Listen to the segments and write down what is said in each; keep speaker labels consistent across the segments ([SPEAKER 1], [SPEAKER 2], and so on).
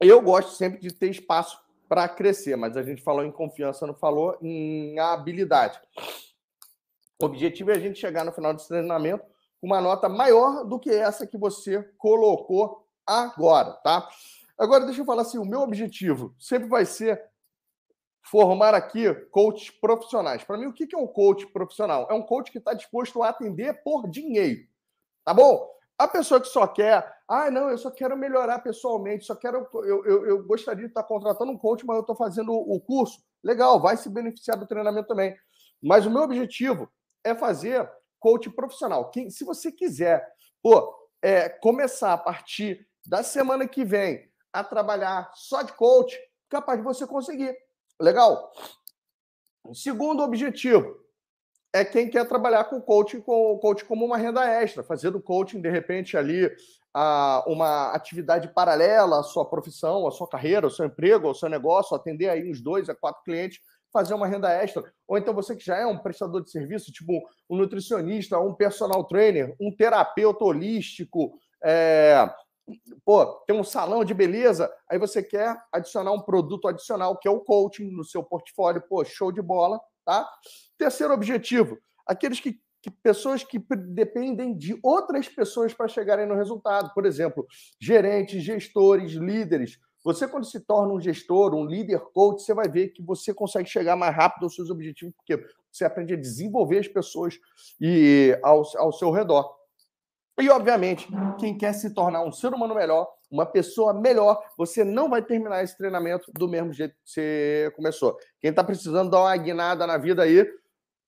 [SPEAKER 1] Eu gosto sempre de ter espaço para crescer, mas a gente falou em confiança, não falou em habilidade. O objetivo é a gente chegar no final desse treinamento com uma nota maior do que essa que você colocou agora, tá? Agora, deixa eu falar assim: o meu objetivo sempre vai ser formar aqui coaches profissionais. Para mim, o que é um coach profissional? É um coach que está disposto a atender por dinheiro, tá bom? A pessoa que só quer, ah, não, eu só quero melhorar pessoalmente, só quero, eu, eu, eu gostaria de estar contratando um coach, mas eu estou fazendo o curso. Legal, vai se beneficiar do treinamento também. Mas o meu objetivo é fazer coach profissional. Quem, se você quiser, pô, é, começar a partir da semana que vem a trabalhar só de coach, capaz de você conseguir. Legal? Segundo objetivo, é quem quer trabalhar com coaching, com coaching como uma renda extra, fazer do coaching, de repente, ali a, uma atividade paralela à sua profissão, à sua carreira, ao seu emprego, ao seu negócio, atender aí uns dois a quatro clientes, fazer uma renda extra. Ou então você que já é um prestador de serviço, tipo um nutricionista, um personal trainer, um terapeuta holístico, é, pô, tem um salão de beleza, aí você quer adicionar um produto adicional, que é o coaching, no seu portfólio, pô, show de bola, tá? Terceiro objetivo, aqueles que, que pessoas que dependem de outras pessoas para chegarem no resultado. Por exemplo, gerentes, gestores, líderes. Você, quando se torna um gestor, um líder coach, você vai ver que você consegue chegar mais rápido aos seus objetivos, porque você aprende a desenvolver as pessoas e ao, ao seu redor. E, obviamente, quem quer se tornar um ser humano melhor, uma pessoa melhor, você não vai terminar esse treinamento do mesmo jeito que você começou. Quem está precisando dar uma guinada na vida aí,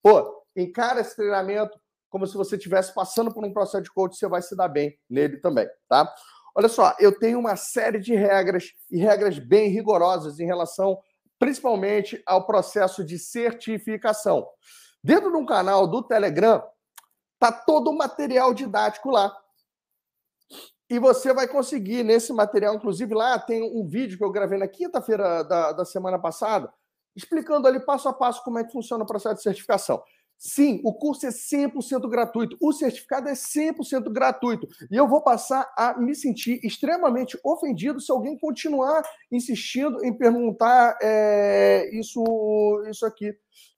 [SPEAKER 1] pô, encara esse treinamento como se você estivesse passando por um processo de coach, você vai se dar bem nele também, tá? Olha só, eu tenho uma série de regras e regras bem rigorosas em relação, principalmente, ao processo de certificação. Dentro de um canal do Telegram, Tá todo o material didático lá. E você vai conseguir nesse material, inclusive lá tem um vídeo que eu gravei na quinta-feira da, da semana passada, explicando ali passo a passo como é que funciona o processo de certificação. Sim, o curso é 100% gratuito, o certificado é 100% gratuito. E eu vou passar a me sentir extremamente ofendido se alguém continuar insistindo em perguntar é, isso, isso aqui,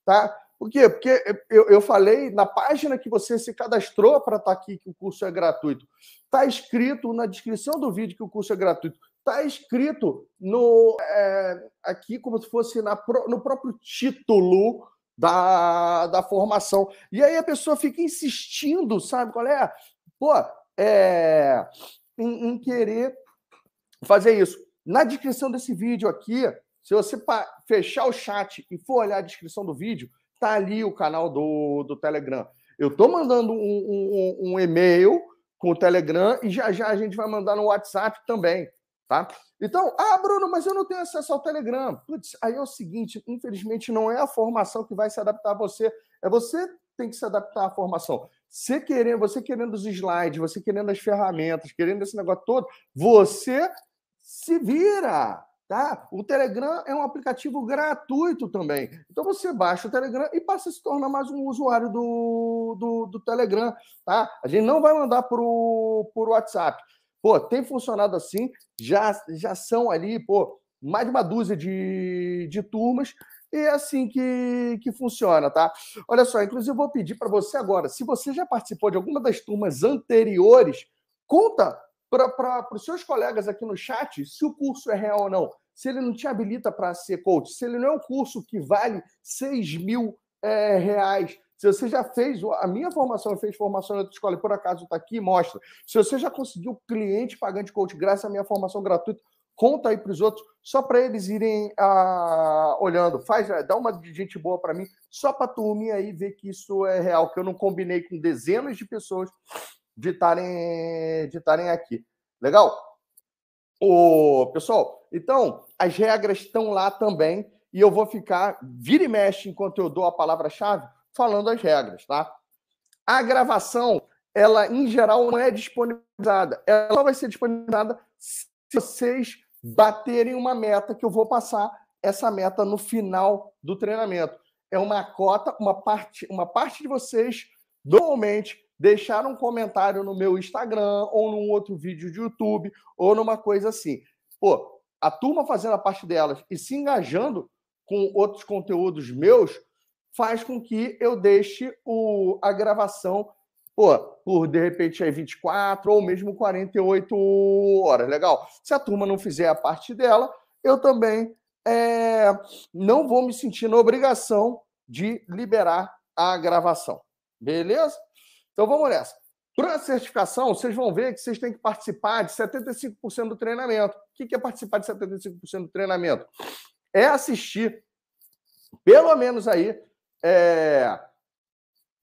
[SPEAKER 1] tá? Por quê? Porque eu, eu falei na página que você se cadastrou para estar tá aqui que o curso é gratuito. Está escrito na descrição do vídeo que o curso é gratuito. Está escrito no é, aqui como se fosse na, no próprio título da, da formação. E aí a pessoa fica insistindo, sabe qual é? Pô, é, em, em querer fazer isso. Na descrição desse vídeo aqui, se você fechar o chat e for olhar a descrição do vídeo, Tá ali o canal do, do Telegram. Eu estou mandando um, um, um, e-mail com o Telegram e já já a gente vai mandar no WhatsApp também, tá? Então, ah, Bruno, mas eu não tenho acesso ao Telegram. Putz, aí é o seguinte, infelizmente não é a formação que vai se adaptar a você, é você tem que se adaptar à formação. Você querendo, você querendo os slides, você querendo as ferramentas, querendo esse negócio todo, você se vira. Tá? O Telegram é um aplicativo gratuito também. Então você baixa o Telegram e passa a se tornar mais um usuário do, do, do Telegram. Tá? A gente não vai mandar por, por WhatsApp. Pô, tem funcionado assim, já, já são ali, pô, mais de uma dúzia de, de turmas, e é assim que, que funciona, tá? Olha só, inclusive eu vou pedir para você agora, se você já participou de alguma das turmas anteriores, conta para os seus colegas aqui no chat se o curso é real ou não. Se ele não te habilita para ser coach, se ele não é um curso que vale 6 mil é, reais, se você já fez, a minha formação, fez formação na outra escola e por acaso está aqui, mostra. Se você já conseguiu cliente pagante coach graças à minha formação gratuita, conta aí para os outros, só para eles irem ah, olhando. Faz, dá uma de gente boa para mim, só para a turminha aí ver que isso é real, que eu não combinei com dezenas de pessoas de estarem de estarem aqui. Legal? O pessoal, então as regras estão lá também e eu vou ficar vira e mexe enquanto eu dou a palavra-chave falando as regras, tá? A gravação, ela em geral não é disponibilizada. Ela só vai ser disponibilizada se vocês baterem uma meta que eu vou passar essa meta no final do treinamento. É uma cota, uma parte, uma parte de vocês normalmente deixar um comentário no meu Instagram ou num outro vídeo de YouTube ou numa coisa assim. Pô, a turma fazendo a parte delas e se engajando com outros conteúdos meus, faz com que eu deixe o, a gravação pô, por de repente aí 24 ou mesmo 48 horas. Legal? Se a turma não fizer a parte dela, eu também é, não vou me sentir na obrigação de liberar a gravação. Beleza? Então vamos nessa. Para a certificação, vocês vão ver que vocês têm que participar de 75% do treinamento. O que é participar de 75% do treinamento? É assistir, pelo menos aí, é,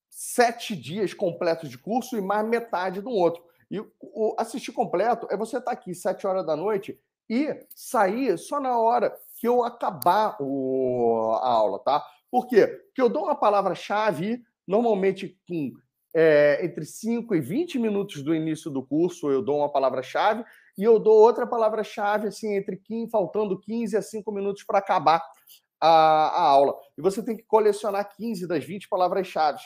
[SPEAKER 1] sete dias completos de curso e mais metade do outro. E o assistir completo é você estar aqui sete horas da noite e sair só na hora que eu acabar o, a aula, tá? Por quê? Porque eu dou uma palavra-chave, normalmente com é, entre 5 e 20 minutos do início do curso, eu dou uma palavra-chave, e eu dou outra palavra-chave, assim, entre 15, faltando 15 a 5 minutos para acabar a, a, aula. E você tem que colecionar 15 das 20 palavras-chave.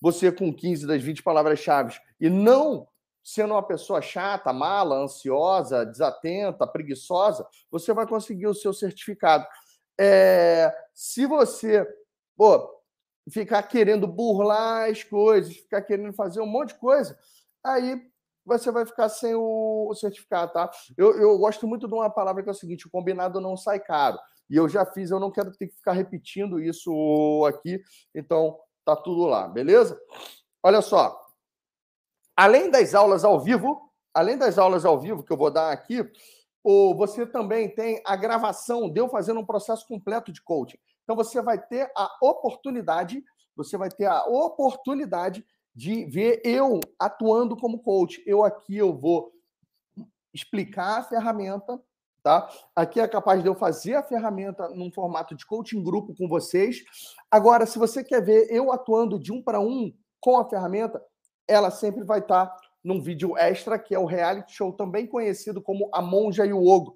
[SPEAKER 1] Você, com 15 das 20 palavras-chave, e não sendo uma pessoa chata, mala, ansiosa, desatenta, preguiçosa, você vai conseguir o seu certificado. É, se você pô, ficar querendo burlar as coisas, ficar querendo fazer um monte de coisa, aí você vai ficar sem o, certificado, tá? Eu, eu gosto muito de uma palavra que é o seguinte: o combinado não sai caro. E eu já fiz, eu não quero ter que ficar repetindo isso aqui, então tá tudo lá, beleza? Olha só, Além das aulas ao vivo, além das aulas ao vivo que eu vou dar aqui, você também tem a gravação de eu fazendo um processo completo de coaching. Então você vai ter a oportunidade, você vai ter a oportunidade de ver eu atuando como coach. Eu aqui eu vou explicar a ferramenta, tá? Aqui é capaz de eu fazer a ferramenta num formato de coaching grupo com vocês. Agora, se você quer ver eu atuando de um para um com a ferramenta, ela sempre vai estar tá num vídeo extra, que é o reality show também conhecido como A Monja e o Ogro,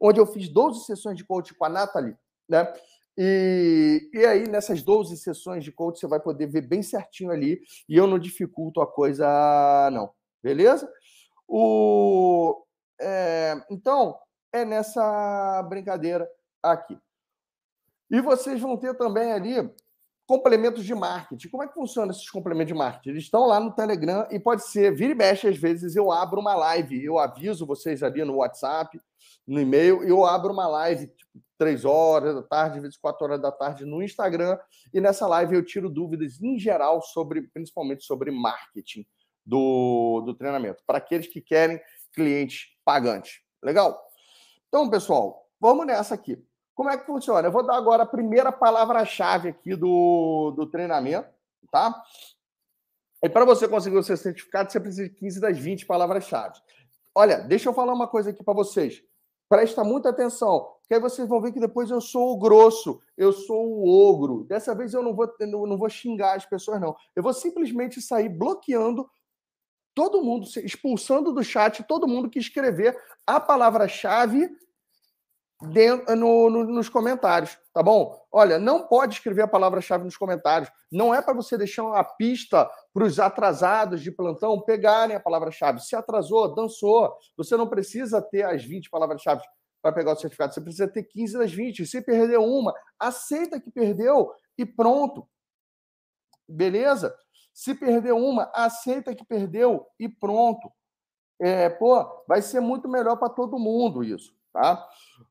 [SPEAKER 1] onde eu fiz 12 sessões de coaching com a Nathalie, né? E, e aí, nessas 12 sessões de coaching, você vai poder ver bem certinho ali, e eu não dificulto a coisa, não. Beleza? O, é, então, é nessa brincadeira aqui. E vocês vão ter também ali complementos de marketing. Como é que funciona esses complementos de marketing? Eles estão lá no Telegram e pode ser, vira e mexe, às vezes eu abro uma live, eu aviso vocês ali no WhatsApp, no e-mail, eu abro uma live, tipo, três horas da tarde, às vezes quatro horas da tarde no Instagram, e nessa live eu tiro dúvidas em geral sobre, principalmente sobre marketing do, do treinamento, para aqueles que querem clientes pagantes. Legal? Então, pessoal, vamos nessa aqui. Como é que funciona? Eu vou dar agora a primeira palavra-chave aqui do, do treinamento, tá? E para você conseguir o seu certificado, você precisa de 15 das 20 palavras-chave. Olha, deixa eu falar uma coisa aqui para vocês. Presta muita atenção, porque aí vocês vão ver que depois eu sou o grosso, eu sou o ogro. Dessa vez eu não vou, não vou xingar as pessoas, não. Eu vou simplesmente sair bloqueando todo mundo, expulsando do chat todo mundo que escrever a palavra-chave dentro, no, no, nos comentários, tá bom? Olha, não pode escrever a palavra-chave nos comentários. Não é para você deixar uma pista para os atrasados de plantão pegarem a palavra-chave. Se atrasou, dançou. Você não precisa ter as 20 palavras-chave para pegar o certificado. Você precisa ter 15 das 20. Se perdeu uma, aceita que perdeu e pronto. Beleza? Se perdeu uma, aceita que perdeu e pronto. É, pô, vai ser muito melhor para todo mundo isso, tá?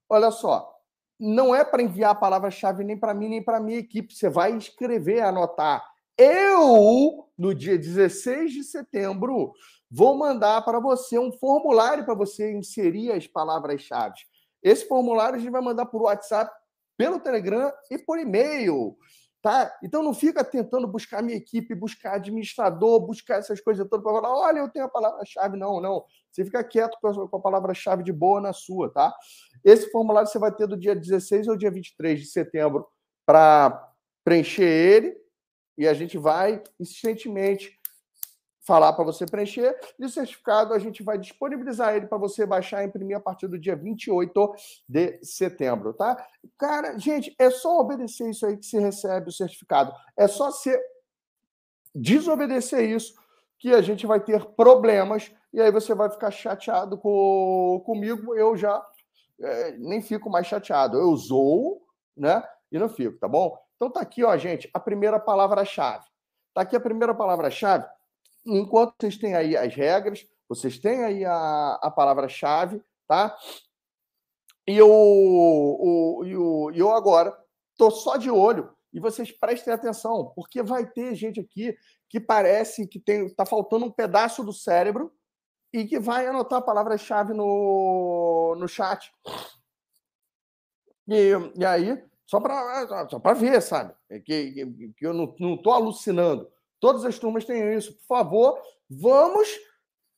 [SPEAKER 1] Olha só, não é para enviar a palavra-chave nem para mim, nem para minha equipe. Você vai escrever, anotar. Eu, no dia 16 de setembro, vou mandar para você um formulário para você inserir as palavras-chave. Esse formulário a gente vai mandar por WhatsApp, pelo Telegram e por e-mail. Tá? Então não fica tentando buscar minha equipe, buscar administrador, buscar essas coisas todas para falar, olha, eu tenho a palavra-chave. Não, não. Você fica quieto com a palavra-chave de boa na sua, tá? Esse formulário você vai ter do dia 16 ao dia 23 de setembro para preencher ele e a gente vai insistentemente falar para você preencher. E o certificado a gente vai disponibilizar ele para você baixar e imprimir a partir do dia 28 de setembro, tá? Cara, gente, é só obedecer isso aí que se recebe o certificado. É só se desobedecer isso que a gente vai ter problemas e aí você vai ficar chateado com, comigo. Eu já é, nem fico mais chateado. Eu zoo, né? E não fico, tá bom? Então tá aqui, ó, gente, a primeira palavra-chave. Tá aqui a primeira palavra-chave. Enquanto vocês têm aí as regras, vocês têm aí a, a palavra-chave, tá? E eu, o, eu, eu agora tô só de olho e vocês prestem atenção, porque vai ter gente aqui que parece que tem tá faltando um pedaço do cérebro e que vai anotar a palavra-chave no, no chat. E, e aí, só para só ver, sabe? É que, que, que eu não estou alucinando. Todas as turmas têm isso. Por favor, vamos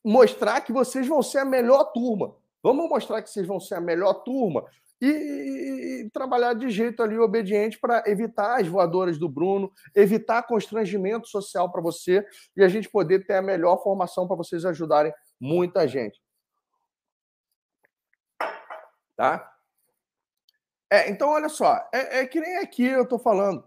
[SPEAKER 1] mostrar que vocês vão ser a melhor turma. Vamos mostrar que vocês vão ser a melhor turma e, e, e trabalhar de jeito ali obediente para evitar as voadoras do Bruno, evitar constrangimento social para você e a gente poder ter a melhor formação para vocês ajudarem muita gente. Tá? É, então, olha só, é, é, que nem aqui eu estou falando.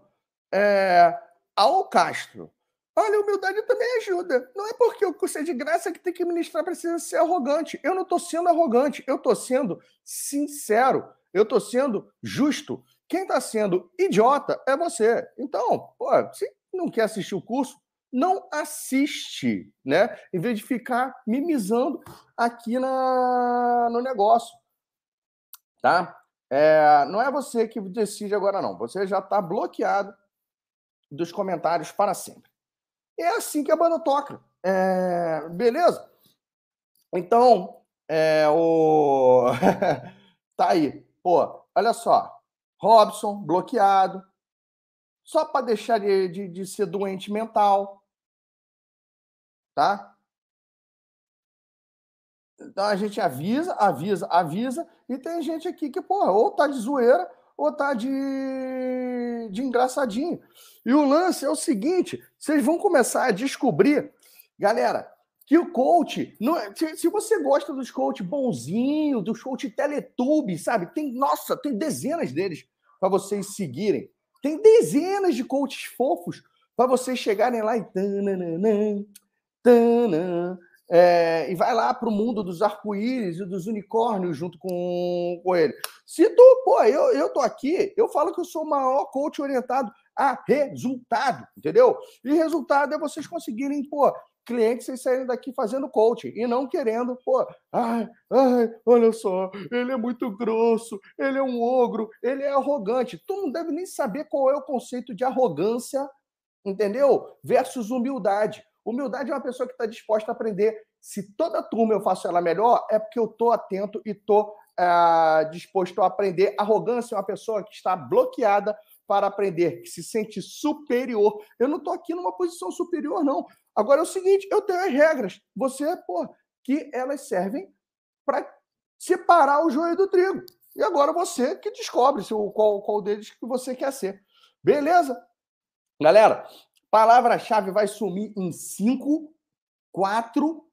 [SPEAKER 1] É, ao Castro. Olha, a humildade também ajuda. Não é porque o curso é de graça que tem que ministrar precisa ser arrogante. Eu não estou sendo arrogante, eu estou sendo sincero, eu estou sendo justo. Quem está sendo idiota é você. Então, pô, se não quer assistir o curso, não assiste, né? Em vez de ficar mimizando aqui na, no negócio, tá? É, não é você que decide agora, não. Você já está bloqueado dos comentários para sempre. É assim que a banda toca. É, beleza? Então, é, o... tá aí. Pô, olha só. Robson, bloqueado. Só para deixar de, de, de ser doente mental tá? Então a gente avisa, avisa, avisa, e tem gente aqui que, porra, ou tá de zoeira ou tá de, de engraçadinho. E o lance é o seguinte: vocês vão começar a descobrir, galera, que o coach, não, é, se, se você gosta dos coach bonzinho, dos coach Teletube, sabe? Tem, nossa, tem dezenas deles para vocês seguirem. Tem dezenas de coaches fofos para vocês chegarem lá e é, e vai lá para o mundo dos arco-íris e dos unicórnios junto com, com ele. Se tu, pô, eu, eu tô aqui, eu falo que eu sou o maior coach orientado a resultado, entendeu? E resultado é vocês conseguirem, pô, clientes vocês saírem daqui fazendo coaching e não querendo, pô, ai, ai, olha só, ele é muito grosso, ele é um ogro, ele é arrogante. Tu não deve nem saber qual é o conceito de arrogância, entendeu? Versus humildade. Humildade é uma pessoa que está disposta a aprender. Se toda turma eu faço ela melhor, é porque eu estou atento e estou é, disposto a aprender. Arrogância é uma pessoa que está bloqueada para aprender, que se sente superior. Eu não estou aqui numa posição superior, não. Agora é o seguinte: eu tenho as regras. Você, pô, que elas servem para separar o joio do trigo. E agora você que descobre qual, qual deles que você quer ser. Beleza? Galera, Palavra-chave vai sumir em 5, 4,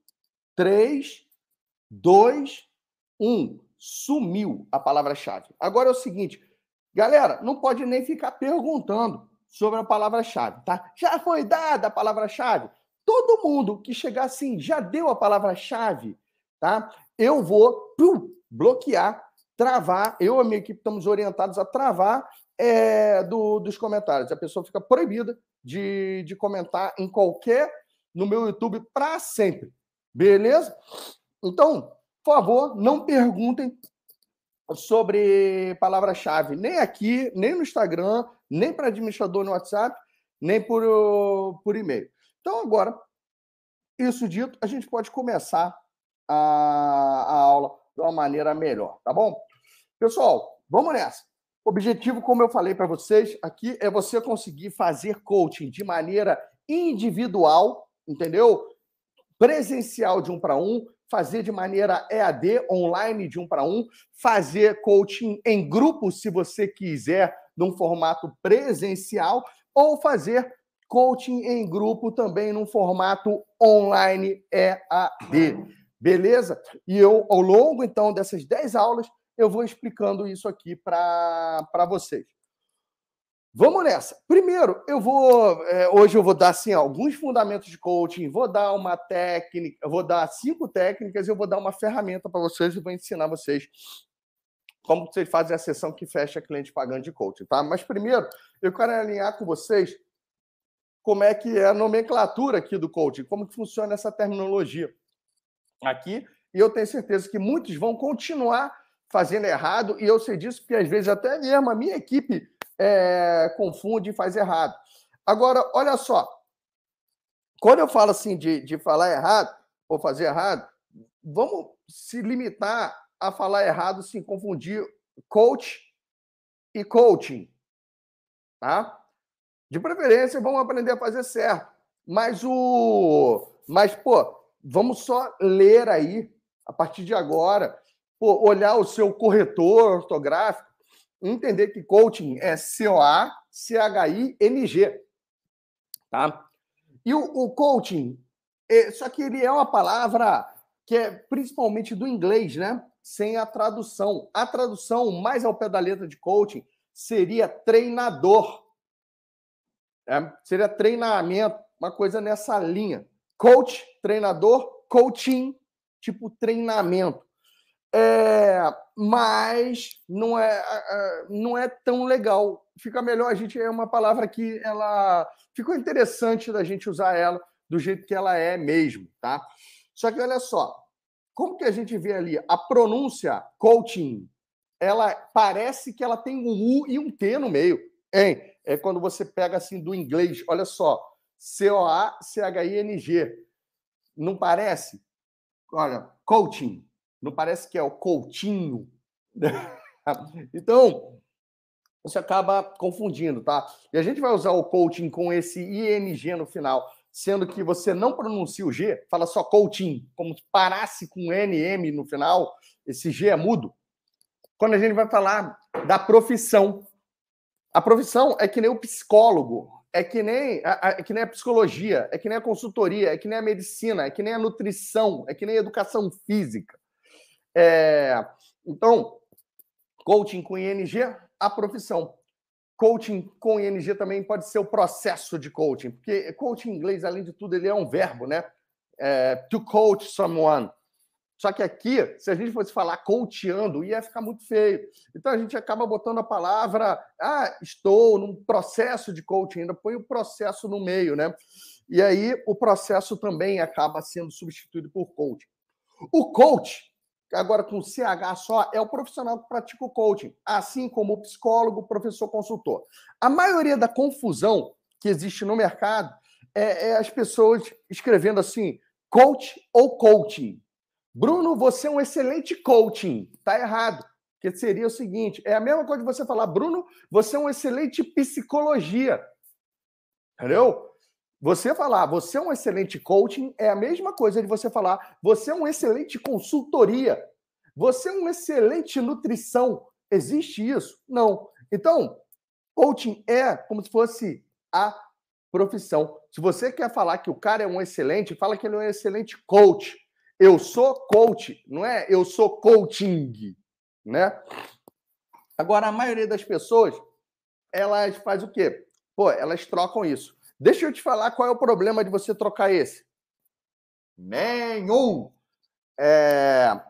[SPEAKER 1] 3, 2, 1. Sumiu a palavra-chave. Agora é o seguinte, galera, não pode nem ficar perguntando sobre a palavra-chave, tá? Já foi dada a palavra-chave? Todo mundo que chegar assim, já deu a palavra-chave, tá? Eu vou pum, bloquear, travar. Eu e a minha equipe estamos orientados a travar é, do, dos comentários. A pessoa fica proibida de, de comentar em qualquer no meu YouTube para sempre. Beleza? Então, por favor, não perguntem sobre palavra-chave, nem aqui, nem no Instagram, nem para administrador no WhatsApp, nem por, por e-mail. Então, agora, isso dito, a gente pode começar a, a aula de uma maneira melhor, tá bom? Pessoal, vamos nessa. O objetivo, como eu falei para vocês aqui, é você conseguir fazer coaching de maneira individual, entendeu? Presencial de um para um, fazer de maneira EAD, online de um para um, fazer coaching em grupo, se você quiser, num formato presencial, ou fazer coaching em grupo também num formato online EAD. Beleza? E eu, ao longo, então, dessas 10 aulas, eu vou explicando isso aqui para vocês. Vamos nessa. Primeiro, eu vou é, hoje eu vou dar assim alguns fundamentos de coaching, vou dar uma técnica, vou dar cinco técnicas, eu vou dar uma ferramenta para vocês e vou ensinar vocês como vocês fazem a sessão que fecha cliente pagando de coaching, tá? Mas primeiro, eu quero alinhar com vocês como é que é a nomenclatura aqui do coaching, como que funciona essa terminologia aqui, e eu tenho certeza que muitos vão continuar fazendo errado, e eu sei disso porque às vezes até mesmo a minha equipe é, confunde e faz errado. Agora, olha só, quando eu falo assim de, de falar errado ou fazer errado, vamos se limitar a falar errado sem confundir coach e coaching, tá? De preferência, vamos aprender a fazer certo. Mas o, mas pô, vamos só ler aí a partir de agora, olhar o seu corretor ortográfico, entender que coaching é C O A C H I N G, tá? E o, o coaching, é, só que ele é uma palavra que é principalmente do inglês, né? Sem a tradução. A tradução mais ao pé da letra de coaching seria treinador. É, seria treinamento, uma coisa nessa linha. Coach, treinador, coaching, tipo treinamento. É, mas não é, não é tão legal. Fica melhor a gente é uma palavra que ela ficou interessante da gente usar ela do jeito que ela é mesmo, tá? Só que olha só, como que a gente vê ali a pronúncia coaching, ela parece que ela tem um U e um T no meio. Hein? É quando você pega assim do inglês, olha só, C-O-A-C-H-I-N-G. Não parece? Olha, coaching. Não parece que é o coutinho? então, você acaba confundindo, tá? E a gente vai usar o coaching com esse ING no final sendo que você não pronuncia o G, fala só coaching, como se parasse com NM no final, esse G é mudo. Quando a gente vai falar da profissão, a profissão é que nem o psicólogo, é que nem é que nem a psicologia, é que nem a consultoria, é que nem a medicina, é que nem a nutrição, é que nem a educação física. É, então, coaching com ING, a profissão. Coaching com ING também pode ser o processo de coaching, porque coaching em inglês, além de tudo, ele é um verbo, né? É, to coach someone. Só que aqui, se a gente fosse falar coachando, ia ficar muito feio. Então a gente acaba botando a palavra, ah, estou num processo de coaching, ainda põe o processo no meio, né? E aí o processo também acaba sendo substituído por coaching. O coach, agora com CH só, é o profissional que pratica o coaching, assim como o psicólogo, professor, consultor. A maioria da confusão que existe no mercado é, é as pessoas escrevendo assim, coach ou coaching. Bruno, você é um excelente coaching. Tá errado. Que seria o seguinte: é a mesma coisa de você falar, Bruno, você é um excelente psicologia. Entendeu? Você falar, você é um excelente coaching, é a mesma coisa de você falar, você é um excelente consultoria, você é um excelente nutrição. Existe isso? Não. Então, coaching é como se fosse a profissão. Se você quer falar que o cara é um excelente, fala que ele é um excelente coach. Eu sou coach, não é eu sou coaching, né? Agora, a maioria das pessoas, elas faz o quê? Pô, elas trocam isso. Deixa eu te falar qual é o problema de você trocar esse. Nenhum. É,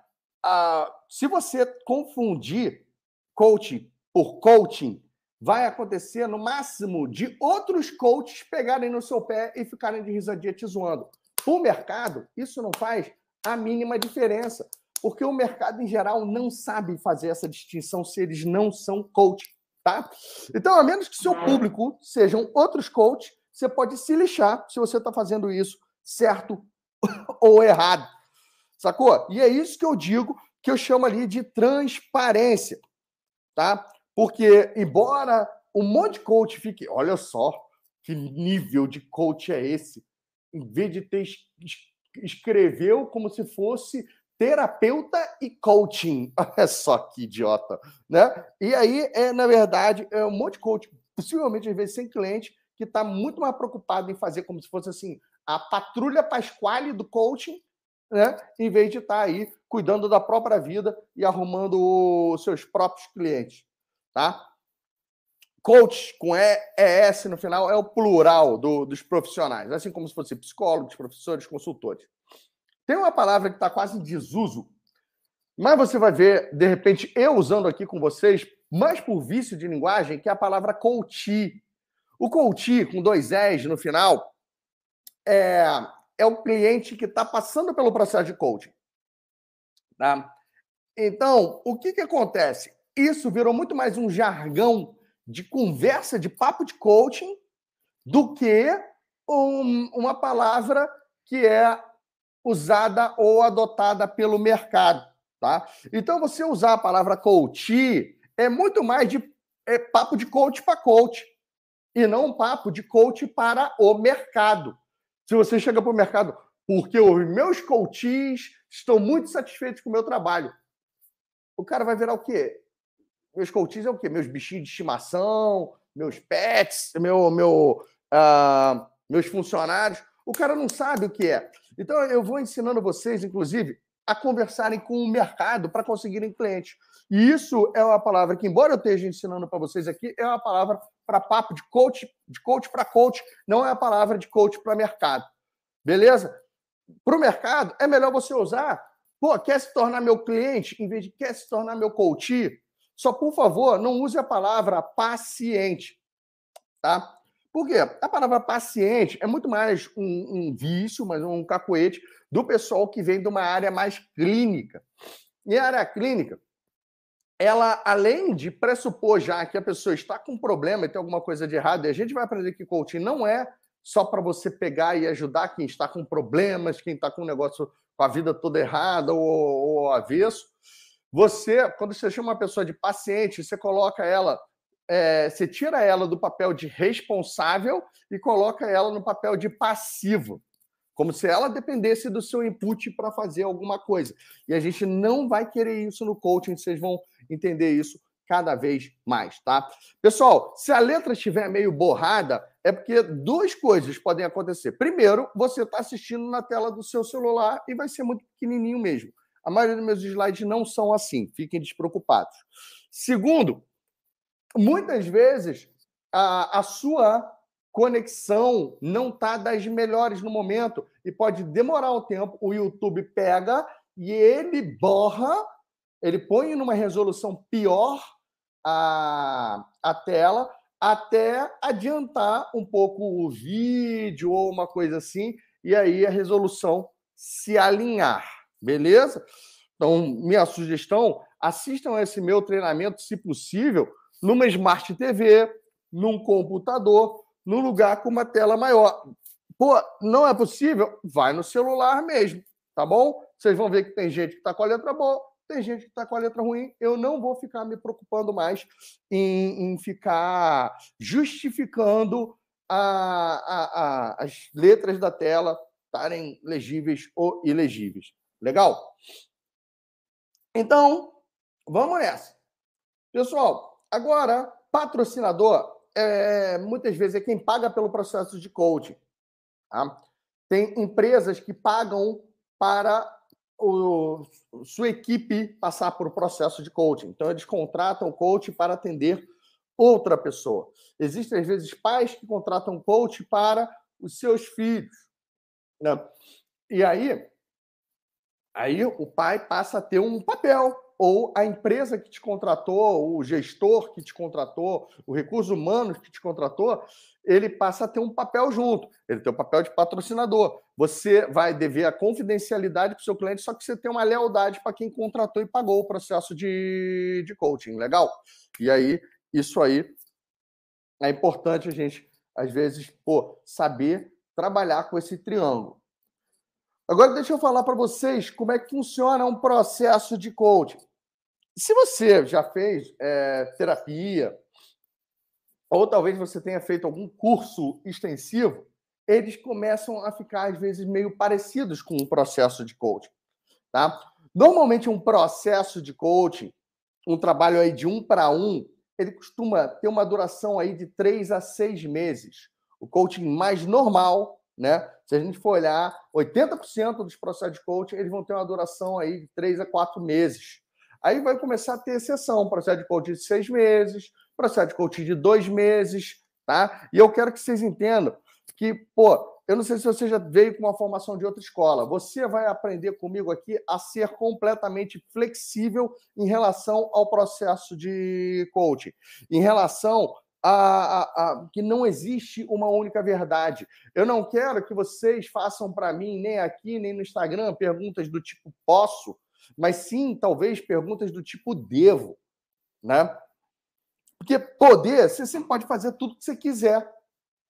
[SPEAKER 1] a, se você confundir coach por coaching, vai acontecer no máximo de outros coaches pegarem no seu pé e ficarem de risadinha te zoando. O mercado, isso não faz a mínima diferença, porque o mercado em geral não sabe fazer essa distinção se eles não são coach, tá? Então, a menos que seu público sejam outros coaches, você pode se lixar se você está fazendo isso certo ou errado. Sacou? E é isso que eu digo, que eu chamo ali de transparência, tá? Porque, embora um monte de coach fique, olha só que nível de coach é esse, em vez de ter escreveu como se fosse terapeuta e coaching. Olha só que idiota, né? E aí, é, na verdade, é um monte de coach, possivelmente às vezes sem cliente, que está muito mais preocupado em fazer como se fosse assim a patrulha Pasquale do coaching, né? Em vez de estar tá aí cuidando da própria vida e arrumando os seus próprios clientes, tá? Coach com ES no final é o plural do, dos profissionais, assim como se fosse psicólogos, professores, consultores. Tem uma palavra que está quase em desuso Mas você vai ver, de repente, eu usando aqui com vocês, mais por vício de linguagem, que é a palavra coach. O coach, com dois S no final, é, é o cliente que está passando pelo processo de coaching. Tá? Então, o que, que acontece? Isso virou muito mais um jargão de conversa, de papo de coaching, do que um, uma palavra que é usada ou adotada pelo mercado. Tá? Então, você usar a palavra coach é muito mais de é papo de coach para coach, e não um papo de coach para o mercado. Se você chega para o mercado, porque os meus coaches estão muito satisfeitos com o meu trabalho, o cara vai virar o quê? Meus coaches é o quê? Meus bichinhos de estimação, meus pets, meu, meu, uh, meus funcionários. O cara não sabe o que é. Então, eu vou ensinando vocês, inclusive, a conversarem com o mercado para conseguirem clientes. E isso é uma palavra que, embora eu esteja ensinando para vocês aqui, é uma palavra para papo de coach, de coach para coach, não é a palavra de coach para mercado. Beleza? Para o mercado, é melhor você usar. Pô, quer se tornar meu cliente em vez de quer se tornar meu coach? Só, por favor, não use a palavra paciente. Tá? Por quê? A palavra paciente é muito mais um, um vício, mas um cacoete do pessoal que vem de uma área mais clínica. E a área clínica, ela, além de pressupor já que a pessoa está com um problema e tem alguma coisa de errado, e a gente vai aprender que coaching não é só para você pegar e ajudar quem está com problemas, quem está com um negócio com a vida toda errada ou, ou avesso. Você, quando você chama uma pessoa de paciente, você coloca ela é, você tira ela do papel de responsável e coloca ela no papel de passivo, como se ela dependesse do seu input para fazer alguma coisa. E a gente não vai querer isso no coaching, vocês vão entender isso cada vez mais, tá? Pessoal, se a letra estiver meio borrada, é porque duas coisas podem acontecer. Primeiro, você está assistindo na tela do seu celular e vai ser muito pequenininho mesmo. A maioria dos meus slides não são assim, fiquem despreocupados. Segundo, muitas vezes a, a sua conexão não está das melhores no momento e pode demorar um tempo. O YouTube pega e ele borra, ele põe numa resolução pior a, a tela até adiantar um pouco o vídeo ou uma coisa assim, e aí a resolução se alinhar, beleza? Então, minha sugestão, assistam esse meu treinamento, se possível, numa Smart TV, num computador, num lugar com uma tela maior. Pô, não é possível? Vai no celular mesmo, tá bom? Vocês vão ver que tem gente que está com a letra boa, tem gente que está com a letra ruim. Eu não vou ficar me preocupando mais em, em ficar justificando a, a, a, as letras da tela estarem legíveis ou ilegíveis. Legal? Então, vamos nessa. Pessoal, Agora, patrocinador, é, muitas vezes é quem paga pelo processo de coaching. Tá? Tem empresas que pagam para o, sua equipe passar por processo de coaching. Então, eles contratam o coach para atender outra pessoa. Existem, às vezes, pais que contratam coach para os seus filhos. Né? E aí, aí o pai passa a ter um papel ou a empresa que te contratou, o gestor que te contratou, o recurso humano que te contratou, ele passa a ter um papel junto. Ele tem o um papel de patrocinador. Você vai dever a confidencialidade para o seu cliente, só que você tem uma lealdade para quem contratou e pagou o processo de, de coaching. Legal? E aí, isso aí é importante a gente, às vezes, pô, saber trabalhar com esse triângulo. Agora, deixa eu falar para vocês como é que funciona um processo de coaching. Se você já fez é, terapia, ou talvez você tenha feito algum curso extensivo, eles começam a ficar, às vezes, meio parecidos com um processo de coaching. Tá? Normalmente, um processo de coaching, um trabalho aí de um para um, ele costuma ter uma duração aí de três a seis meses. O coaching mais normal né? Se a gente for olhar, 80% dos processos de coaching eles vão ter uma duração aí de 3 a 4 meses. Aí vai começar a ter exceção, processo de coaching de seis meses, processo de coaching de dois meses, tá? E eu quero que vocês entendam que, pô, eu não sei se você já veio com uma formação de outra escola. Você vai aprender comigo aqui a ser completamente flexível em relação ao processo de coaching, em relação a, a, a, que não existe uma única verdade. Eu não quero que vocês façam para mim, nem aqui, nem no Instagram, perguntas do tipo posso, mas sim, talvez, perguntas do tipo devo, né? Porque poder, você sempre pode fazer tudo que você quiser.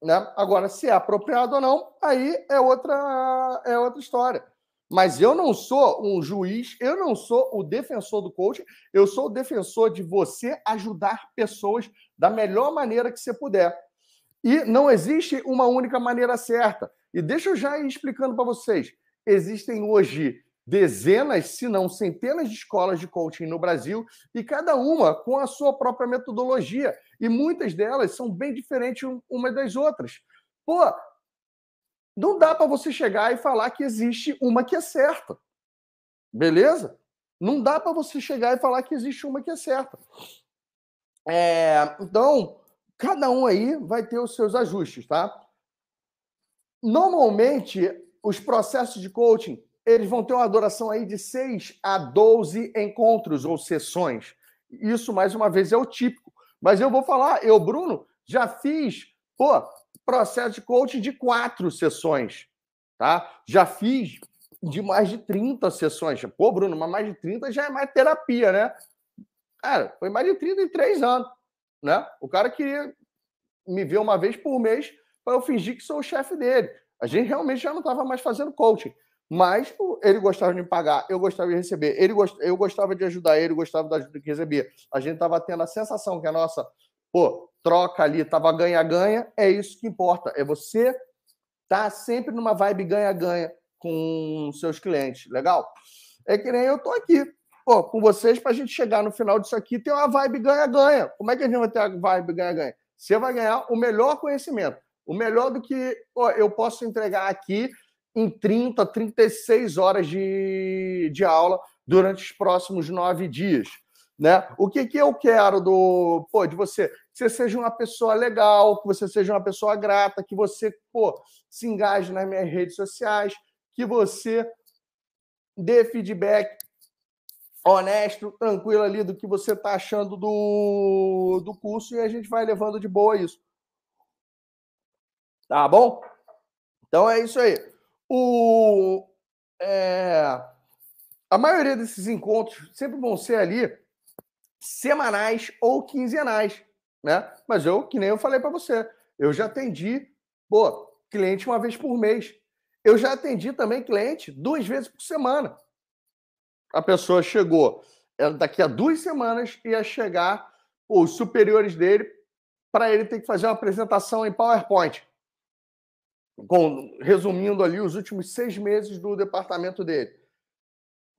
[SPEAKER 1] Né? Agora, se é apropriado ou não, aí é outra, é outra história. Mas eu não sou um juiz, eu não sou o defensor do coaching, eu sou o defensor de você ajudar pessoas da melhor maneira que você puder. E não existe uma única maneira certa. E deixa eu já ir explicando para vocês. Existem hoje dezenas, se não centenas de escolas de coaching no Brasil e cada uma com a sua própria metodologia. E muitas delas são bem diferentes umas das outras. Pô, não dá para você chegar e falar que existe uma que é certa. Beleza? Não dá para você chegar e falar que existe uma que é certa. É, então, cada um aí vai ter os seus ajustes, tá? Normalmente, os processos de coaching eles vão ter uma duração aí de 6 a 12 encontros ou sessões. Isso, mais uma vez, é o típico. Mas eu vou falar, eu, Bruno, já fiz, pô, processo de coaching de quatro sessões, tá? Já fiz de mais de 30 sessões. Pô, Bruno, mas mais de 30 já é mais terapia, né? Cara, foi mais de 30 em três anos, né? O cara queria me ver uma vez por mês para eu fingir que sou o chefe dele. A gente realmente já não estava mais fazendo coaching. Mas ele gostava de me pagar, eu gostava de receber, ele gost... eu gostava de ajudar ele, gostava da ajuda que recebia. A gente estava tendo a sensação que a nossa pô, troca ali estava ganha-ganha. É isso que importa. É você tá sempre numa vibe ganha-ganha com seus clientes. Legal? É que nem eu tô aqui pô, com vocês para a gente chegar no final disso aqui ter uma vibe ganha-ganha. Como é que a gente vai ter a vibe ganha-ganha? Você vai ganhar o melhor conhecimento. O melhor do que pô, eu posso entregar aqui em 30, 36 horas de, de aula durante os próximos nove dias. Né? O que, que eu quero do pô, de você? Que você seja uma pessoa legal, que você seja uma pessoa grata, que você pô, se engaje nas minhas redes sociais, que você dê feedback honesto, tranquilo ali do que você está achando do, do curso e a gente vai levando de boa isso. Tá bom? Então é isso aí. O, é, a maioria desses encontros sempre vão ser ali semanais ou quinzenais, né? Mas eu, que nem eu falei para você, eu já atendi, pô, cliente uma vez por mês. Eu já atendi também cliente duas vezes por semana. A pessoa chegou, daqui a duas semanas ia chegar os superiores dele para ele ter que fazer uma apresentação em PowerPoint com, resumindo ali os últimos seis meses do departamento dele.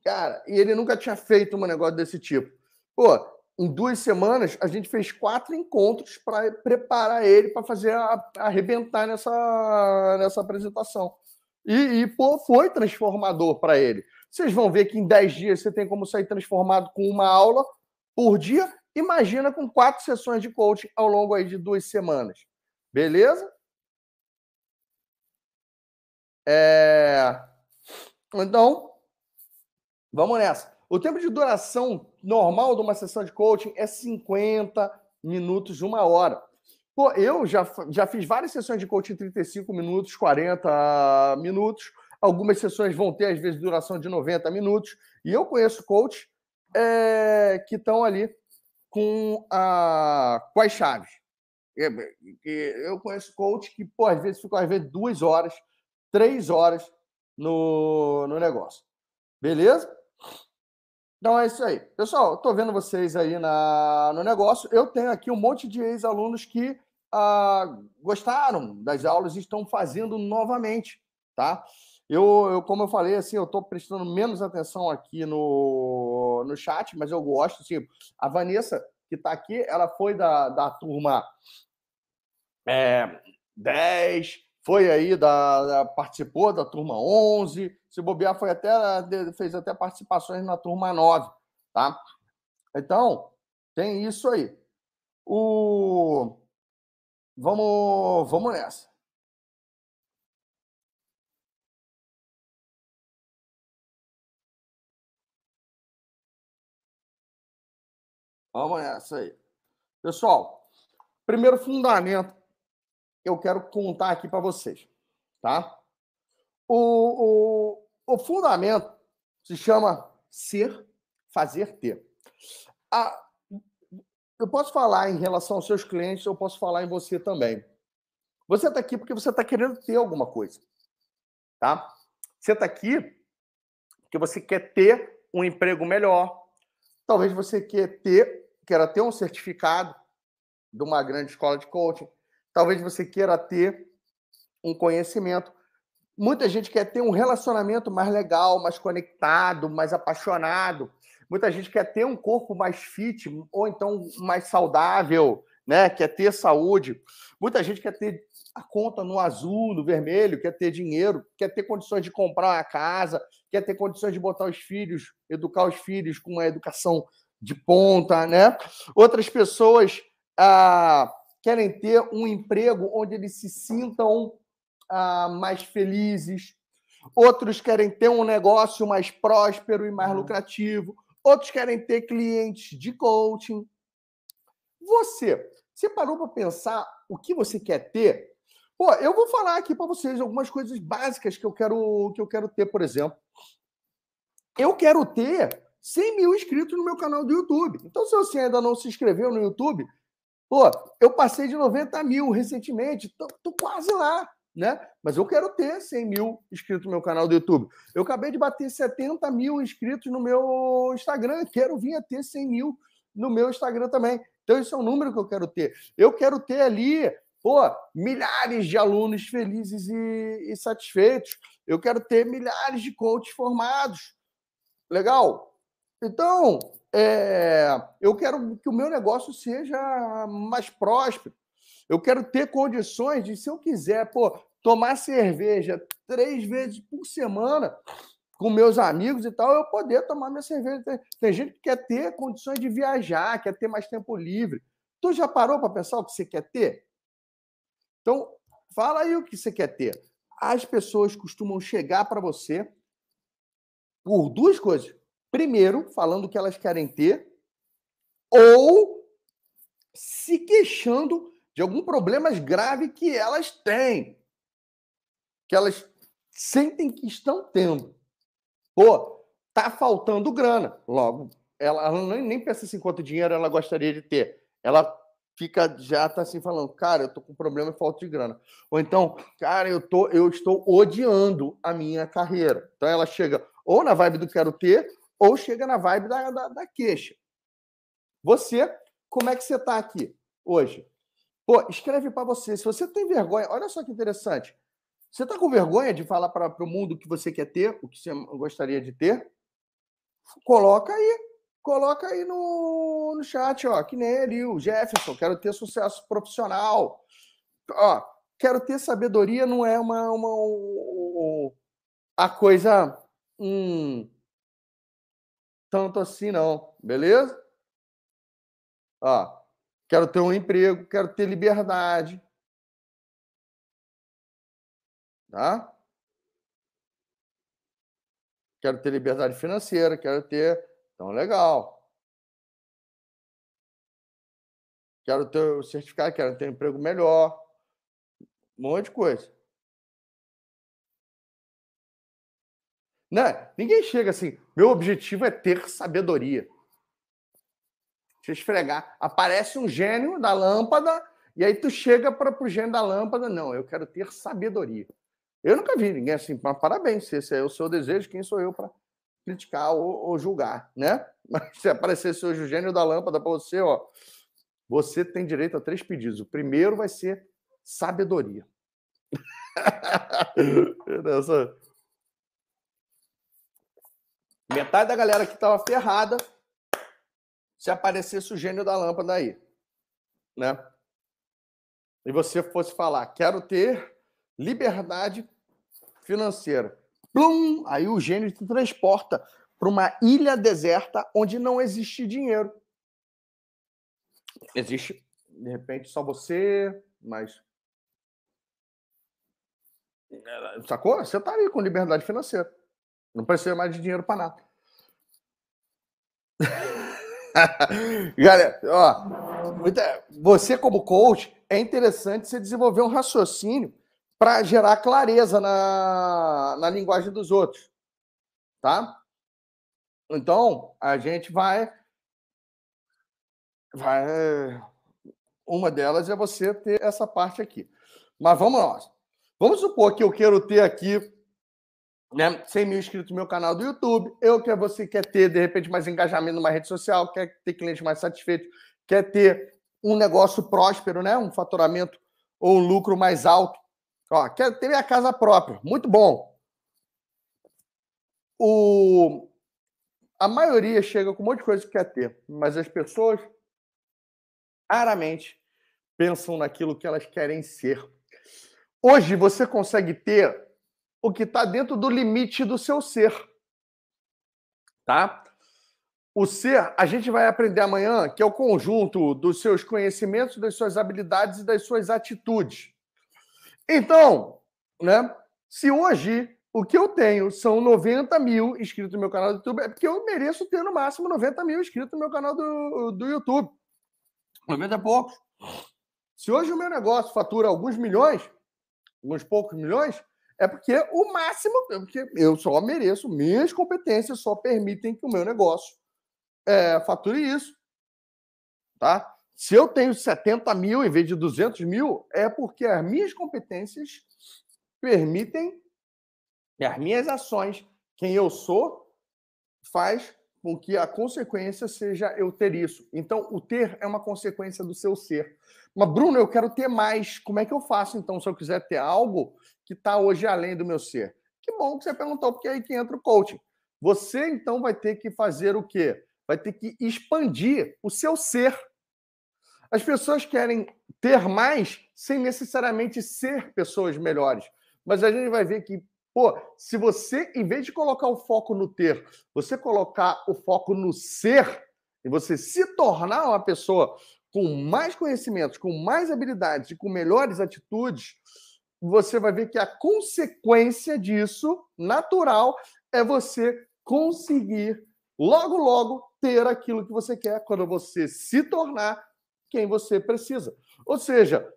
[SPEAKER 1] Cara, e ele nunca tinha feito um negócio desse tipo. Pô, em duas semanas a gente fez quatro encontros para preparar ele para fazer a, arrebentar nessa, nessa apresentação. E, e pô, foi transformador para ele. Vocês vão ver que em dez dias você tem como sair transformado com uma aula por dia. Imagina com quatro sessões de coaching ao longo aí de duas semanas. Beleza? É... Então, vamos nessa. O tempo de duração normal de uma sessão de coaching é 50 minutos, uma hora. Pô, eu já, já fiz várias sessões de coaching 35 minutos, 40 minutos. Algumas sessões vão ter, às vezes, duração de 90 minutos. E eu conheço coaches é, que estão ali com, a, com as chaves. Eu conheço coach que, pô, às vezes, ficam às vezes duas horas três horas no, no negócio. Beleza? Então é isso aí. Pessoal, estou vendo vocês aí na, no negócio. Eu tenho aqui um monte de ex-alunos que ah, gostaram das aulas e estão fazendo novamente, tá? Eu, eu como eu falei, assim, eu estou prestando menos atenção aqui no, no chat, mas eu gosto. Assim, a Vanessa, que está aqui, ela foi da, da turma é, 10, foi aí da, da, participou da turma 11, se bobear foi até fez até participações na turma 9, tá? Então, tem isso aí. O vamos, vamos nessa. Vamos nessa aí. Pessoal, primeiro fundamento eu quero contar aqui para vocês, tá? O, o, o fundamento se chama ser, fazer, ter. A, eu posso falar em relação aos seus clientes, eu posso falar em você também. Você está aqui porque você está querendo ter alguma coisa, tá? Você está aqui porque você quer ter um emprego melhor. Talvez você quer ter, queira ter um certificado de uma grande escola de coaching. Talvez você queira ter um conhecimento. Muita gente quer ter um relacionamento mais legal, mais conectado, mais apaixonado. Muita gente quer ter um corpo mais fit, ou então mais saudável, né? Quer ter saúde. Muita gente quer ter a conta no azul, no vermelho, quer ter dinheiro, quer ter condições de comprar uma casa, quer ter condições de botar os filhos, educar os filhos com uma educação de ponta, né? Outras pessoas ah, querem ter um emprego onde eles se sintam ah, mais felizes. Outros querem ter um negócio mais próspero e mais uhum. lucrativo. Outros querem ter clientes de coaching. Você, você parou para pensar o que você quer ter? Pô, eu vou falar aqui para vocês algumas coisas básicas que eu quero que eu quero ter, por exemplo. Eu quero ter 100 mil inscritos no meu canal do YouTube. Então, se você ainda não se inscreveu no YouTube, pô, eu passei de 90 mil recentemente, tô, tô quase lá né? Mas eu quero ter 100 mil inscritos no meu canal do YouTube. Eu acabei de bater 70 mil inscritos no meu Instagram. Quero vir a ter 100 mil no meu Instagram também. Então, esse é o número que eu quero ter. Eu quero ter ali, pô, milhares de alunos felizes e, e satisfeitos. Eu quero ter milhares de coaches formados. Legal? Então, é, eu quero que o meu negócio seja mais próspero. Eu quero ter condições de, se eu quiser, pô, tomar cerveja três vezes por semana com meus amigos e tal, eu poder tomar minha cerveja. Tem, gente que quer ter condições de viajar, quer ter mais tempo livre. Tu já parou para pensar o que você quer ter? Então, fala aí o que você quer ter. As pessoas costumam chegar para você por duas coisas. Primeiro, falando o que elas querem ter, ou se queixando de algum problema grave que elas têm que elas sentem que estão tendo. Pô, tá faltando grana. Logo, ela, ela nem pensa assim quanto dinheiro ela gostaria de ter. Ela fica já tá assim falando, cara, eu tô com problema e falta de grana. Ou então, cara, eu tô eu estou odiando a minha carreira. Então ela chega ou na vibe do quero ter, ou chega na vibe da, da, da queixa. Você, como é que você tá aqui hoje? Pô, escreve para você. Se você tem vergonha, olha só que interessante. Você está com vergonha de falar para o mundo o que você quer ter, o que você gostaria de ter? Coloca aí. Coloca aí no, no chat, ó, que nem ele, o Jefferson, quero ter sucesso profissional. Ó, quero ter sabedoria não é uma, uma, uma a coisa hum, tanto assim não, beleza? Ó, quero ter um emprego, quero ter liberdade, Tá? Quero ter liberdade financeira, quero ter. Então, legal. Quero ter o certificado, quero ter um emprego melhor. Um monte de coisa. Né? Ninguém chega assim. Meu objetivo é ter sabedoria. Deixa eu esfregar. Aparece um gênio da lâmpada, e aí tu chega para o gênio da lâmpada. Não, eu quero ter sabedoria. Eu nunca vi ninguém assim, parabéns, se esse é o seu desejo, quem sou eu para criticar ou, ou, julgar, né? Mas se aparecesse hoje o gênio da lâmpada para você, ó, você tem direito a três pedidos. O primeiro vai ser sabedoria. Essa... Metade da galera que estava ferrada se aparecesse o gênio da lâmpada aí, né? E você fosse falar, quero ter liberdade financeira. Plum! Aí o gênio te transporta para uma ilha deserta onde não existe dinheiro. Existe, de repente, só você, mas. Sacou? Você está aí com liberdade financeira. Não precisa mais de dinheiro para nada. Galera, ó, muita, você como coach, é interessante você desenvolver um raciocínio para gerar clareza na, na linguagem dos outros, tá? Então, a gente vai, vai. Uma delas é você ter essa parte aqui. Mas vamos lá. Vamos supor que eu quero ter aqui né, 100 mil inscritos no meu canal do YouTube. Eu que você quer ter, de repente, mais engajamento numa rede social, quer ter clientes mais satisfeitos, quer ter um negócio próspero, né? Um faturamento ou um lucro mais alto. Ó, quer ter minha casa própria. Muito bom. O... A maioria chega com um monte de coisa que quer ter, mas as pessoas raramente pensam naquilo que elas querem ser. Hoje você consegue ter o que está dentro do limite do seu ser. Tá? O ser, a gente vai aprender amanhã, que é o conjunto dos seus conhecimentos, das suas habilidades e das suas atitudes. Então, né? Se hoje o que eu tenho são 90 mil inscritos no meu canal do YouTube, é porque eu mereço ter no máximo 90 mil inscritos no meu canal do, do YouTube. 90 e poucos. Se hoje o meu negócio fatura alguns milhões, alguns poucos milhões, é porque o máximo, é porque eu só mereço, minhas competências só permitem que o meu negócio é, fature isso. Tá? Se eu tenho 70 mil em vez de 200 mil, é porque as minhas competências permitem as minhas ações, quem eu sou, faz com que a consequência seja eu ter isso. Então, o ter é uma consequência do seu ser. Mas, Bruno, eu quero ter mais. Como é que eu faço, então, se eu quiser ter algo que está hoje além do meu ser? Que bom que você perguntou, porque é aí que entra o coaching. Você, então, vai ter que fazer o quê? Vai ter que expandir o seu ser. As pessoas querem ter mais sem necessariamente ser pessoas melhores. Mas a gente vai ver que, pô, se você, em vez de colocar o foco no ter, você colocar o foco no ser, e você se tornar uma pessoa com mais conhecimentos, com mais habilidades e com melhores atitudes, você vai ver que a consequência disso, natural, é você conseguir logo, logo ter aquilo que você quer quando você se tornar quem você precisa. Ou seja,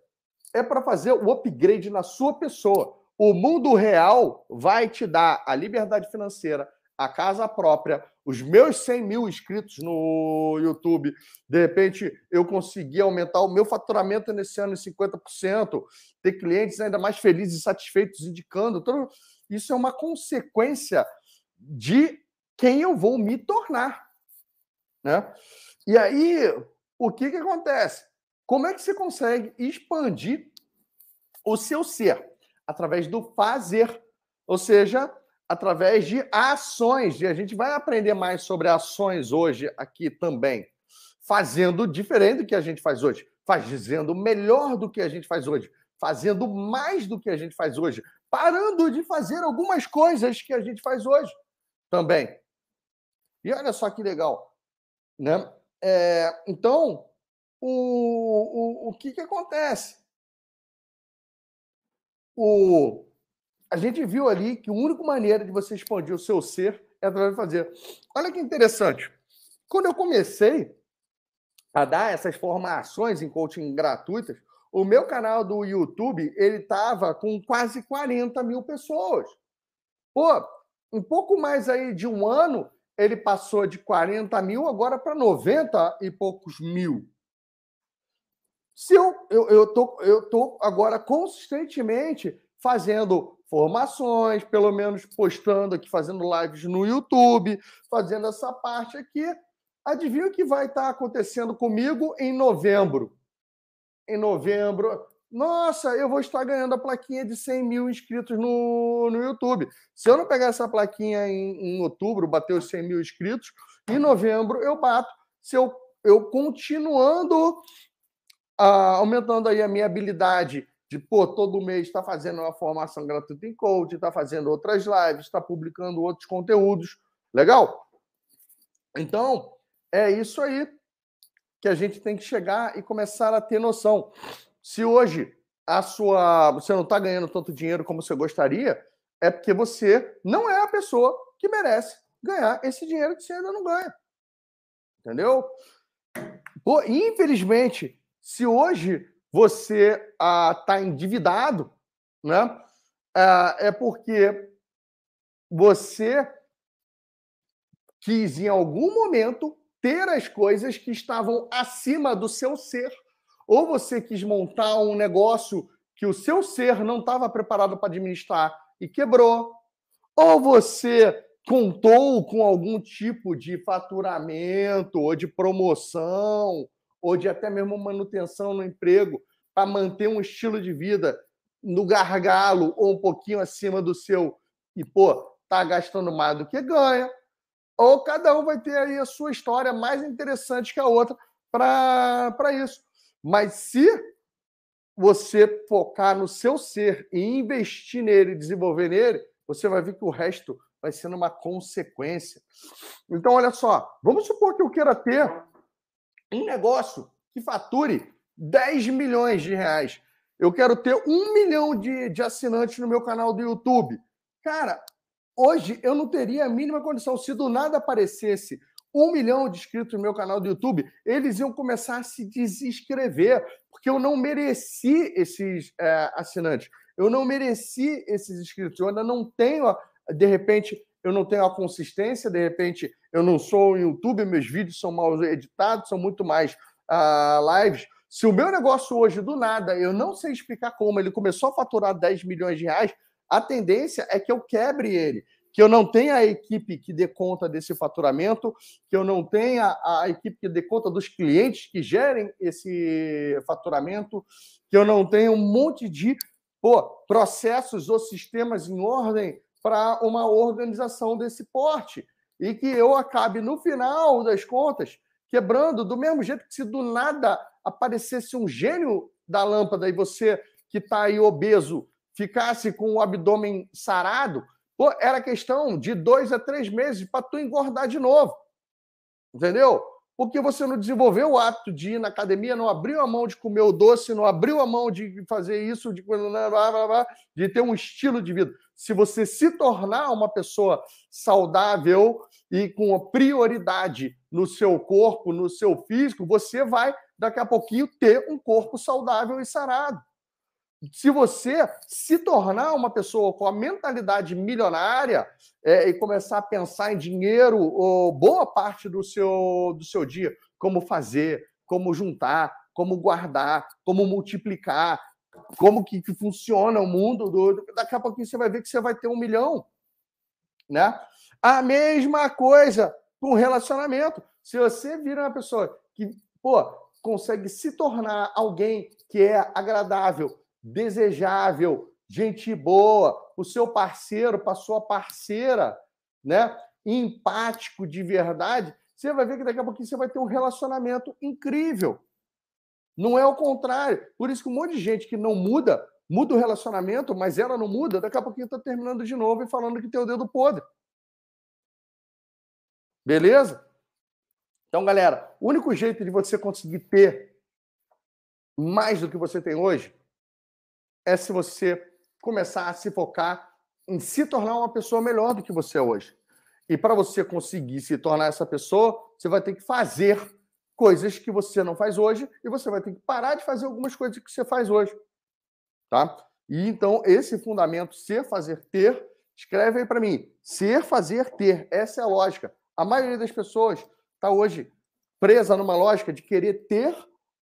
[SPEAKER 1] é para fazer o upgrade na sua pessoa. O mundo real vai te dar a liberdade financeira, a casa própria, os meus 100 mil inscritos no YouTube. De repente, eu consegui aumentar o meu faturamento nesse ano em 50%, ter clientes ainda mais felizes e satisfeitos indicando. Tudo. Isso é uma consequência de quem eu vou me tornar. Né? E aí, o que, que acontece? Como é que você consegue expandir o seu ser? Através do fazer, ou seja, através de ações. E a gente vai aprender mais sobre ações hoje aqui também, fazendo diferente do que a gente faz hoje, fazendo melhor do que a gente faz hoje, fazendo mais do que a gente faz hoje, parando de fazer algumas coisas que a gente faz hoje também. E olha só que legal, né? É, então, o, o, o que, que acontece? O, a gente viu ali que a única maneira de você expandir o seu ser é através de fazer. Olha que interessante. Quando eu comecei a dar essas formações em coaching gratuitas, o meu canal do YouTube ele estava com quase 40 mil pessoas. Pô, um pouco mais aí de um ano, ele passou de 40 mil agora para 90 e poucos mil. Se eu, eu, eu, tô, eu tô agora consistentemente fazendo formações, pelo menos postando aqui, fazendo lives no YouTube, fazendo essa parte aqui. Adivinha o que vai estar acontecendo comigo em novembro? Em novembro, nossa, eu vou estar ganhando a plaquinha de 100 mil inscritos no, no YouTube. Se eu não pegar essa plaquinha em, em outubro, bater os 100 mil inscritos, em novembro eu bato. Se eu, eu continuando ah, aumentando aí a minha habilidade de, pô, todo mês está fazendo uma formação gratuita em coach, está fazendo outras lives, está publicando outros conteúdos. Legal? Então, é isso aí que a gente tem que chegar e começar a ter noção. Se hoje a sua você não está ganhando tanto dinheiro como você gostaria, é porque você não é a pessoa que merece ganhar esse dinheiro que você ainda não ganha. Entendeu? Pô, infelizmente, se hoje você está ah, endividado, né? Ah, é porque você quis, em algum momento, ter as coisas que estavam acima do seu ser. Ou você quis montar um negócio que o seu ser não estava preparado para administrar e quebrou. Ou você contou com algum tipo de faturamento ou de promoção ou de até mesmo manutenção no emprego para manter um estilo de vida no gargalo ou um pouquinho acima do seu e pô, tá gastando mais do que ganha. Ou cada um vai ter aí a sua história mais interessante que a outra para isso. Mas se você focar no seu ser e investir nele, desenvolver nele, você vai ver que o resto vai sendo uma consequência. Então, olha só, vamos supor que eu queira ter um negócio que fature 10 milhões de reais. Eu quero ter um milhão de, de assinantes no meu canal do YouTube. Cara, hoje eu não teria a mínima condição. Se do nada aparecesse um milhão de inscritos no meu canal do YouTube, eles iam começar a se desinscrever, porque eu não mereci esses é, assinantes. Eu não mereci esses inscritos. Eu ainda não tenho, de repente, eu não tenho a consistência, de repente, eu não sou o YouTube, meus vídeos são mal editados, são muito mais uh, lives. Se o meu negócio hoje, do nada, eu não sei explicar como, ele começou a faturar 10 milhões de reais, a tendência é que eu quebre ele, que eu não tenha a equipe que dê conta desse faturamento, que eu não tenha a equipe que dê conta dos clientes que gerem esse faturamento, que eu não tenha um monte de pô, processos ou sistemas em ordem para uma organização desse porte. E que eu acabe, no final das contas, quebrando, do mesmo jeito que se do nada aparecesse um gênio da lâmpada e você que está aí obeso ficasse com o abdômen sarado, pô, era questão de dois a três meses para tu engordar de novo. Entendeu? Porque você não desenvolveu o hábito de ir na academia, não abriu a mão de comer o doce, não abriu a mão de fazer isso, de, de ter um estilo de vida. Se você se tornar uma pessoa saudável e com prioridade no seu corpo, no seu físico, você vai daqui a pouquinho ter um corpo saudável e sarado. Se você se tornar uma pessoa com a mentalidade milionária é, e começar a pensar em dinheiro ou boa parte do seu, do seu dia, como fazer, como juntar, como guardar, como multiplicar, como que, que funciona o mundo, do, daqui a pouquinho você vai ver que você vai ter um milhão. Né? A mesma coisa com relacionamento. Se você vira uma pessoa que pô, consegue se tornar alguém que é agradável, desejável, gente boa, o seu parceiro, para sua parceira, né? empático de verdade, você vai ver que daqui a pouquinho você vai ter um relacionamento incrível. Não é o contrário. Por isso que um monte de gente que não muda, muda o relacionamento, mas ela não muda, daqui a pouquinho está terminando de novo e falando que tem o dedo podre. Beleza? Então, galera, o único jeito de você conseguir ter mais do que você tem hoje é se você começar a se focar em se tornar uma pessoa melhor do que você é hoje. E para você conseguir se tornar essa pessoa, você vai ter que fazer coisas que você não faz hoje e você vai ter que parar de fazer algumas coisas que você faz hoje. Tá? E então, esse fundamento ser, fazer, ter, escreve aí para mim. Ser, fazer, ter. Essa é a lógica. A maioria das pessoas está hoje presa numa lógica de querer ter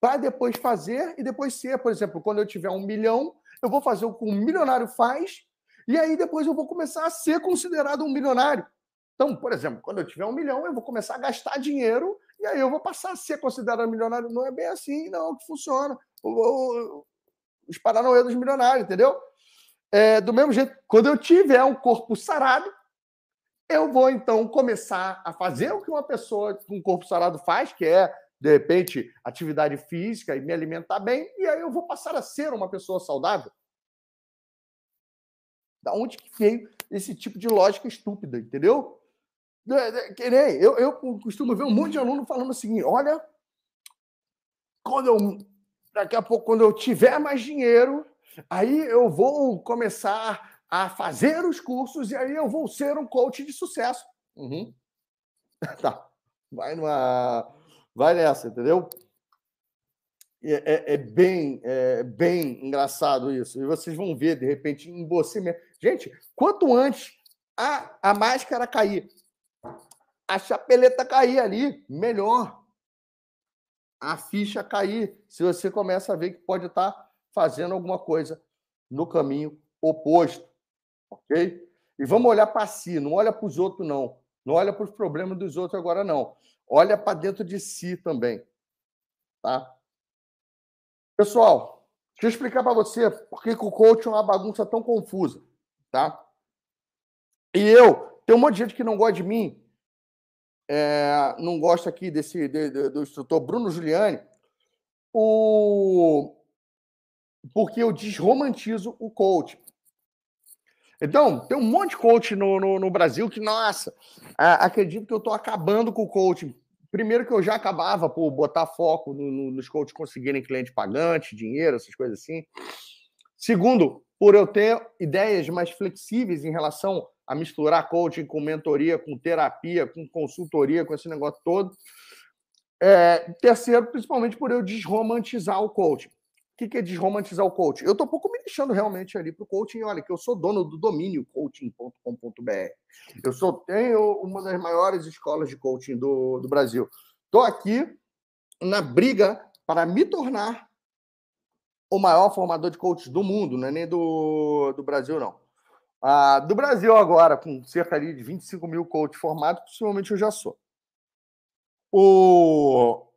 [SPEAKER 1] para depois fazer e depois ser. Por exemplo, quando eu tiver um milhão, eu vou fazer o que um milionário faz e aí depois eu vou começar a ser considerado um milionário. Então, por exemplo, quando eu tiver um milhão, eu vou começar a gastar dinheiro e aí eu vou passar a ser considerado milionário. Não é bem assim, não, que funciona. Os paranauê dos milionários, entendeu? É, do mesmo jeito, quando eu tiver um corpo sarado, eu vou então começar a fazer o que uma pessoa com corpo sarado faz, que é, de repente, atividade física e me alimentar bem, e aí eu vou passar a ser uma pessoa saudável. Da onde que veio esse tipo de lógica estúpida, entendeu? Que nem eu, eu costumo ver um monte de aluno falando o seguinte: olha, quando eu daqui a pouco, quando eu tiver mais dinheiro, aí eu vou começar a fazer os cursos e aí eu vou ser um coach de sucesso. Uhum. Tá. vai numa. Vai nessa, entendeu? É, é, é, bem, é bem engraçado isso. E vocês vão ver, de repente, em você mesmo. Gente, quanto antes a, a máscara cair, a chapeleta cair ali, melhor. A ficha cair, se você começa a ver que pode estar fazendo alguma coisa no caminho oposto. Ok? E vamos olhar para si, não olha para os outros, não. Não olha para os problemas dos outros agora, não. Olha para dentro de si também. Tá? Pessoal, deixa eu explicar para você por que o coach é uma bagunça tão confusa. Tá? E eu, tem um monte de gente que não gosta de mim, é, não gosta aqui desse de, de, do instrutor Bruno Giuliani, o, porque eu desromantizo o coach. Então, tem um monte de coach no, no, no Brasil que, nossa, acredito que eu estou acabando com o coaching. Primeiro que eu já acabava por botar foco no, no, nos coaches conseguirem cliente pagante, dinheiro, essas coisas assim. Segundo, por eu ter ideias mais flexíveis em relação a misturar coaching com mentoria, com terapia, com consultoria, com esse negócio todo. É, terceiro, principalmente por eu desromantizar o coaching. O que, que é desromantizar o coaching? Eu estou um pouco me deixando realmente ali para o coaching. Olha, que eu sou dono do domínio coaching.com.br. Eu sou, tenho uma das maiores escolas de coaching do, do Brasil. Estou aqui na briga para me tornar o maior formador de coaches do mundo, não é nem do, do Brasil, não. Ah, do Brasil agora, com cerca de 25 mil coaches formados, possivelmente eu já sou. O...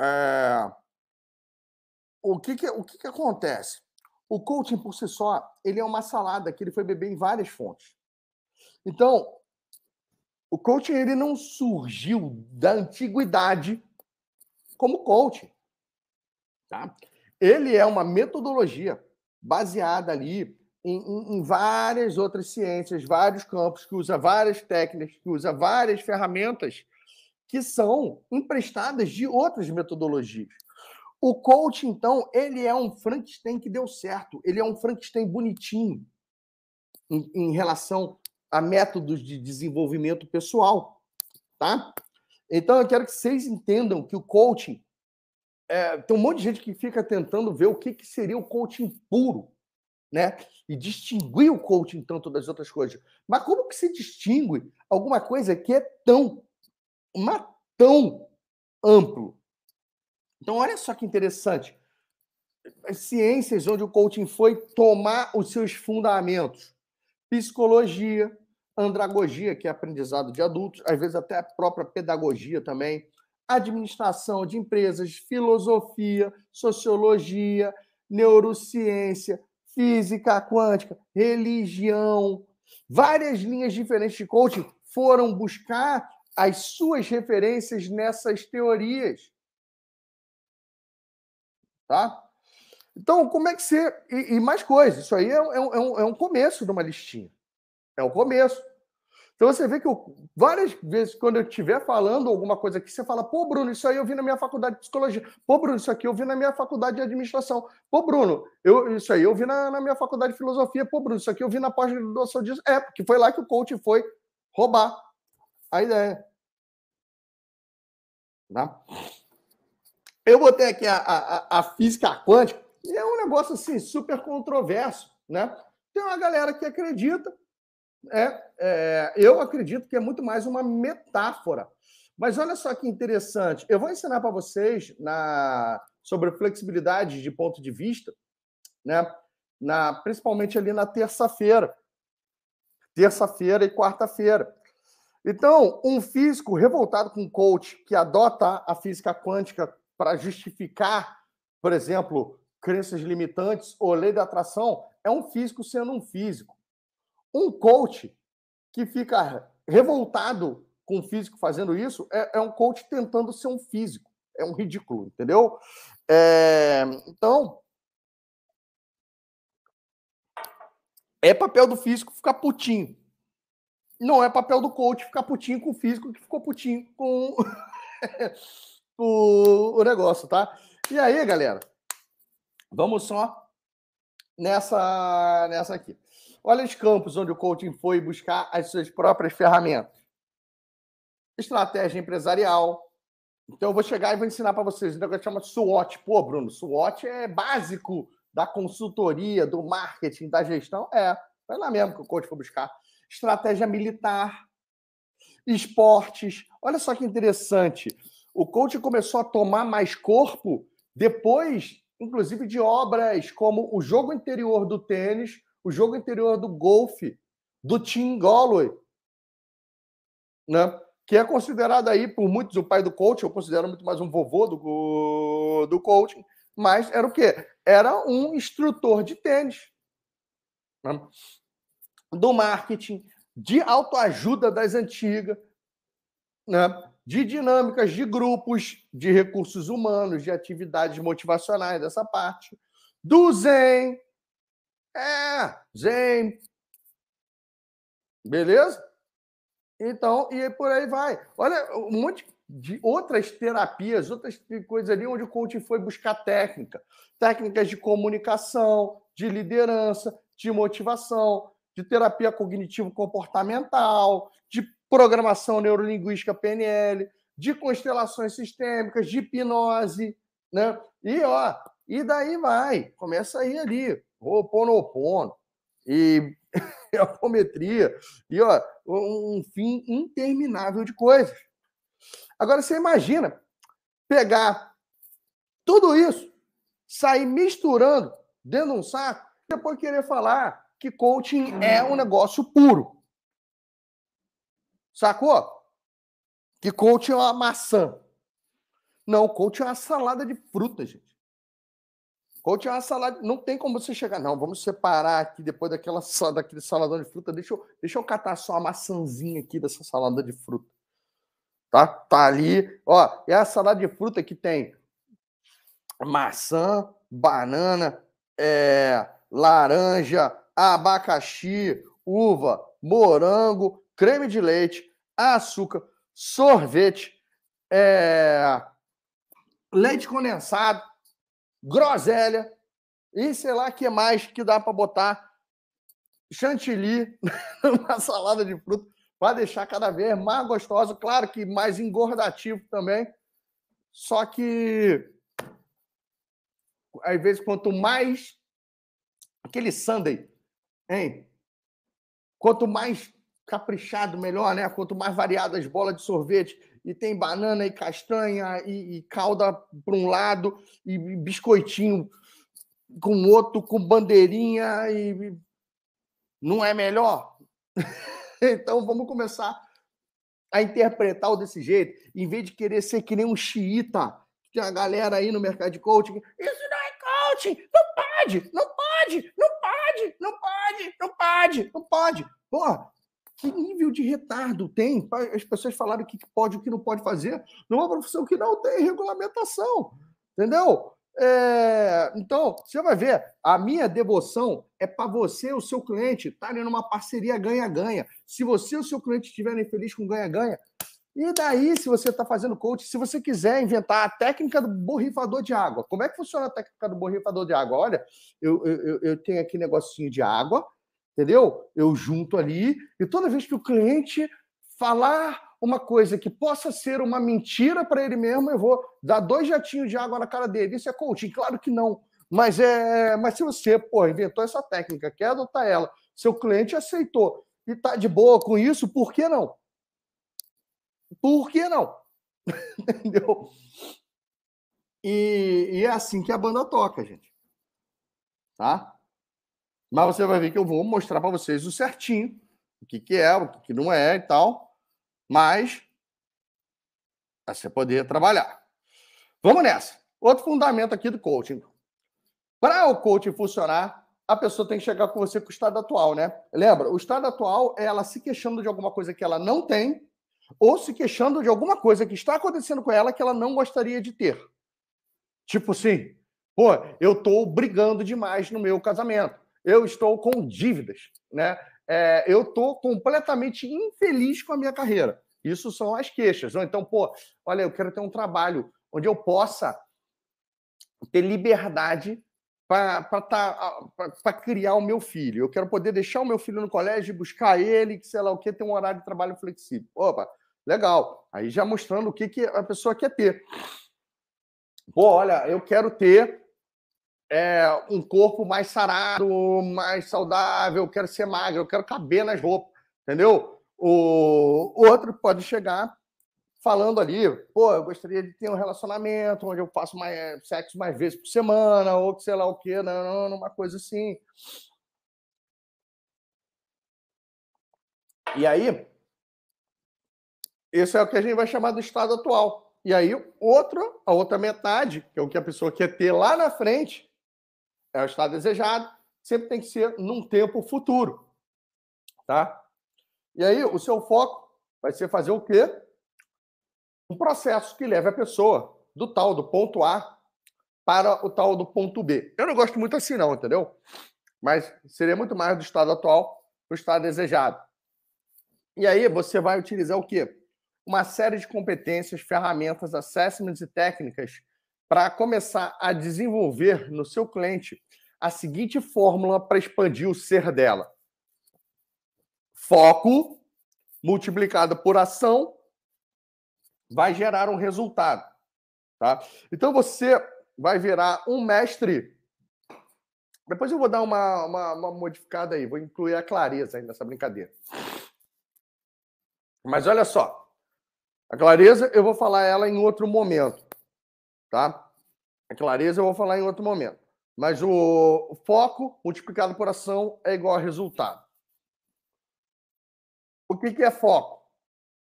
[SPEAKER 1] É o que, que o que, que acontece? O coaching por si só, ele é uma salada que ele foi beber em várias fontes. Então, o coaching ele não surgiu da antiguidade como coaching. Tá? Ele é uma metodologia baseada ali em, em, em, várias outras ciências, vários campos, que usa várias técnicas, que usa várias ferramentas que são emprestadas de outras metodologias. O coach, então, ele é um Frankenstein que deu certo. Ele é um Frankenstein bonitinho em, em relação a métodos de desenvolvimento pessoal, tá? Então, eu quero que vocês entendam que o coaching é, tem um monte de gente que fica tentando ver o que, que seria o coaching puro, né? E distinguir o coaching tanto das outras coisas. Mas como que se distingue alguma coisa que é tão, mas tão amplo, então, olha só que interessante. As ciências onde o coaching foi tomar os seus fundamentos. Psicologia, andragogia, que é aprendizado de adultos, às vezes até a própria pedagogia também, administração de empresas, filosofia, sociologia, neurociência, física quântica, religião. Várias linhas diferentes de coaching foram buscar as suas referências nessas teorias tá? Então, como é que você. E, e mais coisas, isso aí é, é, um, é, um, começo de uma listinha. É o começo. Então você vê que eu, várias vezes, quando eu estiver falando alguma coisa aqui, você fala, pô, Bruno, isso aí eu vi na minha faculdade de psicologia. Pô, Bruno, isso aqui eu vi na minha faculdade de administração. Pô, Bruno, eu, isso aí eu vi na, na minha faculdade de filosofia. Pô, Bruno, isso aqui eu vi na pós-graduação disso. É, porque foi lá que o coach foi roubar a ideia. Tá? Eu botei aqui a, a, a física quântica, é um negócio assim, super controverso, né? Tem uma galera que acredita, é, é, eu acredito que é muito mais uma metáfora. Mas olha só que interessante. Eu vou ensinar para vocês na, sobre flexibilidade de ponto de vista, né? Na, principalmente ali na terça-feira. Terça-feira e quarta-feira. Então, um físico revoltado com um coach que adota a física quântica para justificar, por exemplo, crenças limitantes ou lei da atração, é um físico sendo um físico. Um coach que fica revoltado com o físico fazendo isso é, é um coach tentando ser um físico. É um ridículo, entendeu? É, então, é papel do físico ficar putinho. Não é papel do coach ficar putinho com o físico que ficou putinho com o, o negócio, tá? E aí, galera, vamos só nessa, nessa aqui. Olha os campos onde o coaching foi buscar as suas próprias ferramentas. estratégia empresarial. Então, eu vou chegar e vou ensinar para vocês um negócio que chama SWOT. Pô, Bruno, SWOT é básico da consultoria, do marketing, da gestão. É, vai lá mesmo que o coach for buscar. Estratégia militar, esportes. Olha só que interessante. O coach começou a tomar mais corpo depois, inclusive, de obras como o jogo interior do tênis, o jogo interior do golfe, do Tim Galloway, né? que é considerado aí por muitos o pai do coach, eu considero muito mais um vovô do, do coaching, mas era o quê? Era um instrutor de tênis, né? do marketing, de autoajuda das antigas, né? De dinâmicas de grupos, de recursos humanos, de atividades motivacionais, dessa parte, do Zen. É, Zen. Beleza? Então, e por aí vai. Olha, um monte de outras terapias, outras coisas ali onde o coaching foi buscar técnica. Técnicas de comunicação, de liderança, de motivação, de terapia cognitivo-comportamental, de programação neurolinguística PNL, de constelações sistêmicas, de hipnose, né? E ó, e daí vai, começa aí ali, Ho'oponopono e apometria e ó, um fim interminável de coisas. Agora você imagina pegar tudo isso, sair misturando dentro de um saco, depois querer falar que coaching é um negócio puro. Sacou? Que coaching é uma maçã. Não, coaching é uma salada de frutas, gente. Coaching é uma salada. Não tem como você chegar. Não, vamos separar aqui depois daquela, daquele saladão de fruta. Deixa eu, deixa eu catar só a maçãzinha aqui dessa salada de fruta. Tá? Tá ali. Ó, é a salada de fruta que tem maçã, banana, é, laranja, abacaxi, uva, morango, creme de leite, açúcar, sorvete, é, leite condensado, groselha e sei lá que mais que dá para botar chantilly na salada de fruta para deixar cada vez mais gostosa. Claro que mais engordativo também. Só que às vezes quanto mais aquele sundae Hein? Quanto mais caprichado, melhor, né? Quanto mais variadas as bolas de sorvete, e tem banana e castanha e, e calda para um lado, e biscoitinho com outro, com bandeirinha, e não é melhor? então vamos começar a interpretar o desse jeito, em vez de querer ser que nem um xiita. Tem a galera aí no mercado de coaching. Isso não é coaching! Não pode! Não pode! Não pode! Não pode! não pode, não pode. Porra, que nível de retardo tem? As pessoas falaram o que pode e o que não pode fazer numa profissão que não tem regulamentação. Entendeu? É, então, você vai ver, a minha devoção é para você, o seu cliente, estarem numa parceria ganha-ganha. Se você e o seu cliente estiverem felizes com ganha-ganha, e daí, se você está fazendo coach, se você quiser inventar a técnica do borrifador de água, como é que funciona a técnica do borrifador de água? Olha, eu, eu, eu tenho aqui negocinho de água, entendeu? Eu junto ali, e toda vez que o cliente falar uma coisa que possa ser uma mentira para ele mesmo, eu vou dar dois jatinhos de água na cara dele. Isso é coaching? Claro que não. Mas é, mas se você, pô, inventou essa técnica, quer adotar ela, seu cliente aceitou e tá de boa com isso, por que não? Por que não? Entendeu? E, e, é assim que a banda toca, gente. Tá? Mas você vai ver que eu vou mostrar para vocês o certinho, o que, que é, o que, que não é e tal. Mas para você poder trabalhar. Vamos nessa. Outro fundamento aqui do coaching. Para o coaching funcionar, a pessoa tem que chegar com você com o estado atual, né? Lembra? O estado atual é ela se queixando de alguma coisa que ela não tem ou se queixando de alguma coisa que está acontecendo com ela que ela não gostaria de ter. Tipo assim, pô, eu estou brigando demais no meu casamento, eu estou com dívidas, né? É, eu estou completamente infeliz com a minha carreira. Isso são as queixas. Ou então, pô, olha, eu quero ter um trabalho onde eu possa ter liberdade para tá, criar o meu filho. Eu quero poder deixar o meu filho no colégio, buscar ele, que sei lá o que, ter um horário de trabalho flexível. Opa, Legal. Aí já mostrando o que, que a pessoa quer ter. Pô, olha, eu quero ter é, um corpo mais sarado, mais saudável, eu quero ser magro, eu quero caber nas roupas, entendeu? O, outro pode chegar falando ali, pô, eu gostaria de ter um relacionamento onde eu faço mais sexo mais vezes por semana, ou sei lá o quê, não, não, uma coisa assim. E aí, esse é o que a gente vai chamar do estado atual. E aí, outro, a outra metade, que é o que a pessoa quer ter lá na frente, é o estado desejado, sempre tem que ser num tempo futuro. Tá? E aí, o seu foco vai ser fazer o quê? um processo que leve a pessoa do tal do ponto A para o tal do ponto B. Eu não gosto muito assim, não, entendeu? Mas seria muito mais do estado atual para o estado desejado. E aí você vai utilizar o quê? Uma série de competências, ferramentas, assessments e técnicas para começar a desenvolver no seu cliente a seguinte fórmula para expandir o ser dela: foco multiplicado por ação vai gerar um resultado. Tá? Então você vai virar um mestre. Depois eu vou dar uma, uma, uma modificada aí, vou incluir a clareza aí nessa brincadeira. Mas olha só, a clareza eu vou falar ela em outro momento, tá? A clareza eu vou falar em outro momento. Mas o foco multiplicado por ação é igual a resultado. O que, que é foco?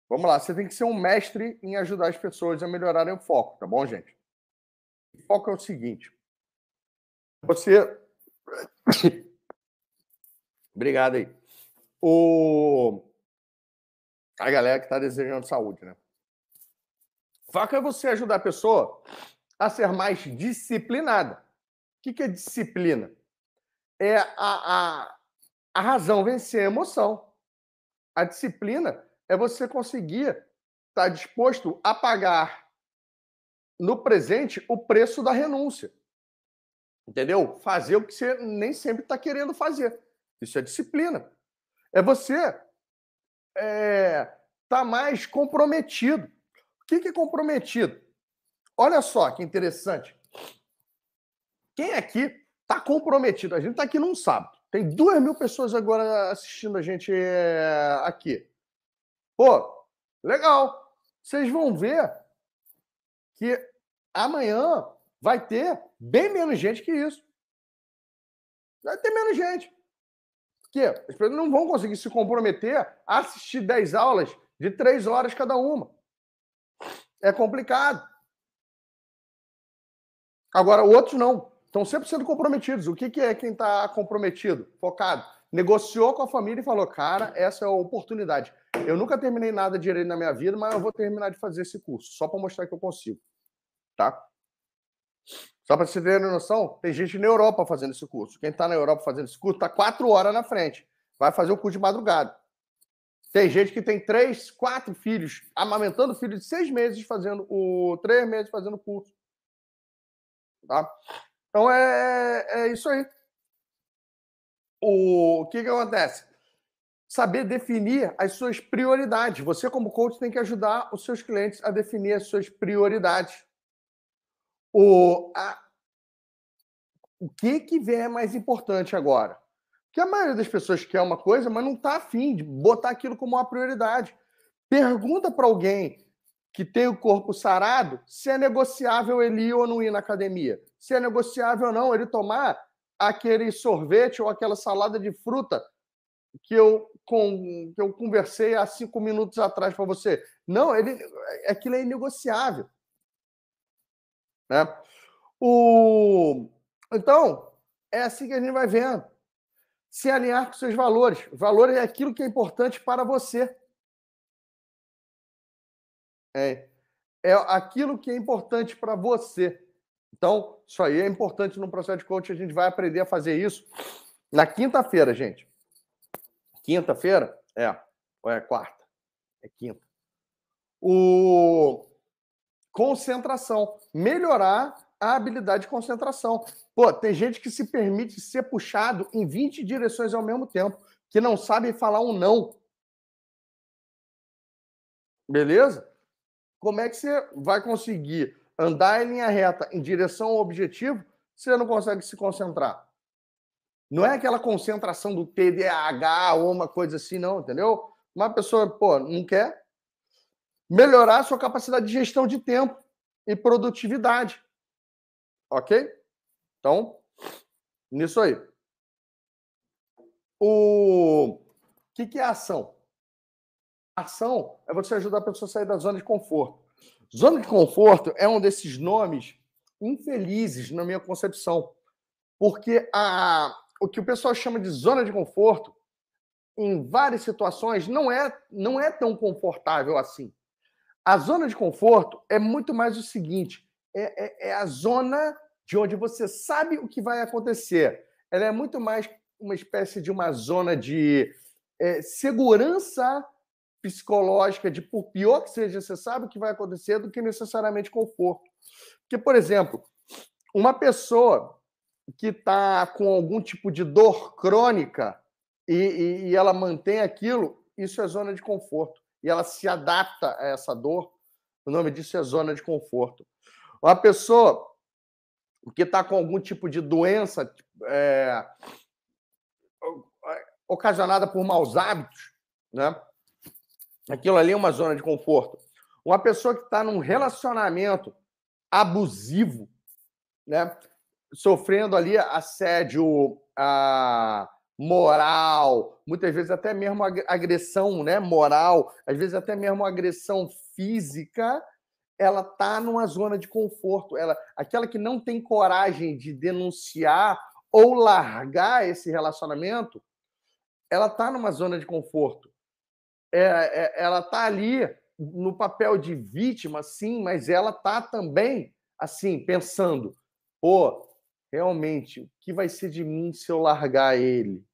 [SPEAKER 1] Vamos lá, você tem que ser um mestre em ajudar as pessoas a melhorarem o foco, tá bom, gente? O foco é o seguinte. Você. Obrigado aí. O... A galera que está desejando saúde, né? Foco é você ajudar a pessoa a ser mais disciplinada. O que é disciplina? É a, a, a razão vencer a emoção. A disciplina é você conseguir estar tá disposto a pagar no presente o preço da renúncia. Entendeu? Fazer o que você nem sempre está querendo fazer. Isso é disciplina. É você é, tá mais comprometido. O que, que é comprometido? Olha só que interessante. Quem aqui está comprometido? A gente está aqui num sábado. Tem duas mil pessoas agora assistindo a gente é, aqui. Pô, legal. Vocês vão ver que amanhã vai ter bem menos gente que isso. Vai ter menos gente. Porque as pessoas não vão conseguir se comprometer a assistir 10 aulas de 3 horas cada uma. É complicado. Agora, outros não. Estão sempre sendo comprometidos. O que, que é quem está comprometido, focado? Negociou com a família e falou: cara, essa é a oportunidade. Eu nunca terminei nada de direito na minha vida, mas eu vou terminar de fazer esse curso, só para mostrar que eu consigo. Tá? Só para você ter noção, tem gente na Europa fazendo esse curso. Quem está na Europa fazendo esse curso está quatro horas na frente. Vai fazer o curso de madrugada. Tem gente que tem três, quatro filhos, amamentando filhos de seis meses, fazendo o. três meses fazendo o curso. Tá? Então é, é isso aí. O, o que, que acontece? saber definir as suas prioridades. Você, como coach, tem que ajudar os seus clientes a definir as suas prioridades. O, a, o que, que é mais importante agora? Que a maioria das pessoas quer uma coisa, mas não está afim de botar aquilo como uma prioridade. Pergunta para alguém que tem o corpo sarado se é negociável ele ir ou não ir na academia. Se é negociável ou não ele tomar aquele sorvete ou aquela salada de fruta que eu, com, que eu conversei há cinco minutos atrás para você. Não, ele, aquilo é inegociável. Né? O, então, é assim que a gente vai vendo. Se alinhar com seus valores. Valores é aquilo que é importante para você. É, é aquilo que é importante para você. Então, isso aí é importante no processo de coaching. A gente vai aprender a fazer isso na quinta-feira, gente. Quinta-feira? É. Ou é quarta? É quinta. O concentração. Melhorar a habilidade de concentração. Pô, tem gente que se permite ser puxado em 20 direções ao mesmo tempo, que não sabe falar um não. Beleza? Como é que você vai conseguir andar em linha reta em direção ao objetivo se você não consegue se concentrar? Não é aquela concentração do TDAH ou uma coisa assim, não, entendeu? Uma pessoa, pô, não quer melhorar a sua capacidade de gestão de tempo e produtividade. Ok? Então, nisso aí. O que, que é ação? Ação é você ajudar a pessoa a sair da zona de conforto. Zona de conforto é um desses nomes infelizes, na minha concepção, porque a, o que o pessoal chama de zona de conforto, em várias situações, não é, não é tão confortável assim. A zona de conforto é muito mais o seguinte: é, é, é a zona de onde você sabe o que vai acontecer. Ela é muito mais uma espécie de uma zona de é, segurança psicológica, de por pior que seja, você sabe o que vai acontecer, do que necessariamente conforto. Porque, por exemplo, uma pessoa que está com algum tipo de dor crônica e, e, e ela mantém aquilo, isso é zona de conforto. E ela se adapta a essa dor, o nome disso é zona de conforto. Uma pessoa que está com algum tipo de doença é, ocasionada por maus hábitos, né? Aquilo ali é uma zona de conforto. Uma pessoa que está num relacionamento abusivo, né? Sofrendo ali assédio a, moral, muitas vezes até mesmo agressão, né? Moral, às vezes até mesmo agressão física, ela tá numa zona de conforto. Ela, aquela que não tem coragem de denunciar ou largar esse relacionamento, ela está numa zona de conforto. É, é, ela está ali no papel de vítima, sim, mas ela está também, assim, pensando: pô, realmente, o que vai ser de mim se eu largar ele?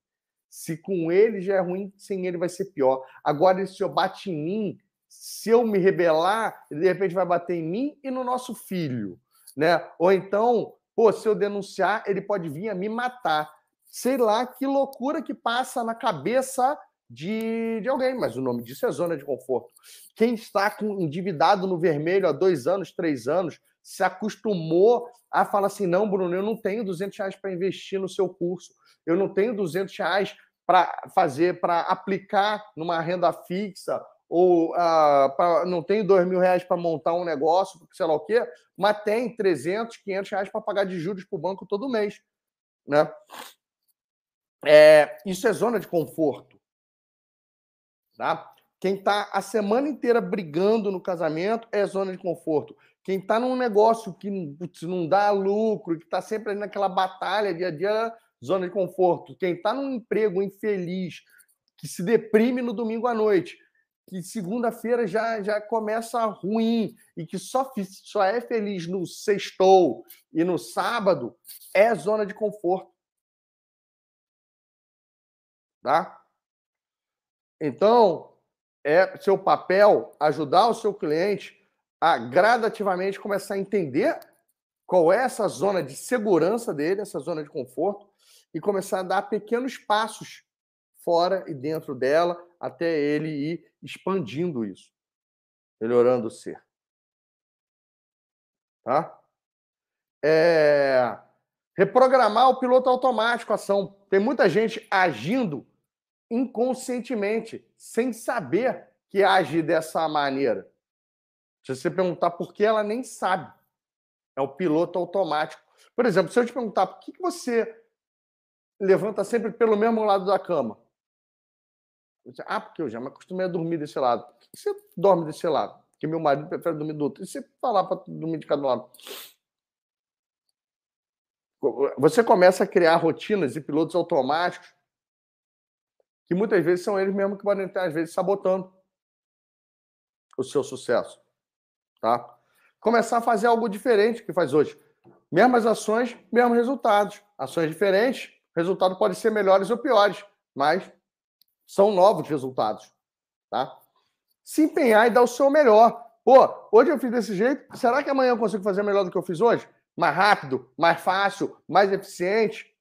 [SPEAKER 1] Se com ele já é ruim, sem ele vai ser pior. Agora, se eu bate em mim, se eu me rebelar, de repente vai bater em mim e no nosso filho, né? Ou então, pô, se eu denunciar, ele pode vir a me matar sei lá que loucura que passa na cabeça de, de alguém, mas o nome disso é zona de conforto. Quem está com endividado no vermelho há dois anos, três anos, se acostumou a falar assim: não, Bruno, eu não tenho 200 reais para investir no seu curso, eu não tenho 200 reais para fazer, para aplicar numa renda fixa, ou uh, pra, não tenho dois mil reais para montar um negócio, sei lá o quê, mas tem 300, 500 reais para pagar de juros para o banco todo mês. Né? É, isso é zona de conforto. Tá? Quem está a semana inteira brigando no casamento é zona de conforto. Quem está num negócio que putz, não dá lucro, que está sempre naquela batalha dia a dia, zona de conforto. Quem está num emprego infeliz, que se deprime no domingo à noite, que segunda-feira já, já começa ruim e que só, só é feliz no sextou e no sábado, é zona de conforto tá? Então, é seu papel ajudar o seu cliente a gradativamente começar a entender qual é essa zona de segurança dele, essa zona de conforto, e começar a dar pequenos passos fora e dentro dela até ele ir expandindo isso, melhorando o ser. Tá? É... Reprogramar o piloto automático, ação. Tem muita gente agindo inconscientemente, sem saber que age dessa maneira. Se você perguntar por que, ela nem sabe. É o piloto automático. Por exemplo, se eu te perguntar por que você levanta sempre pelo mesmo lado da cama? Ah, porque eu já me acostumei a dormir desse lado. Por que você dorme desse lado? Porque meu marido prefere dormir do outro. E você falar para dormir de cada lado? Você começa a criar rotinas e pilotos automáticos que muitas vezes são eles mesmos que podem estar, às vezes, sabotando o seu sucesso. Tá? Começar a fazer algo diferente que faz hoje. Mesmas ações, mesmos resultados. Ações diferentes, resultado pode ser melhores ou piores, mas são novos resultados. Tá? Se empenhar e dar o seu melhor. Pô, hoje eu fiz desse jeito, será que amanhã eu consigo fazer melhor do que eu fiz hoje? Mais rápido, mais fácil, mais eficiente,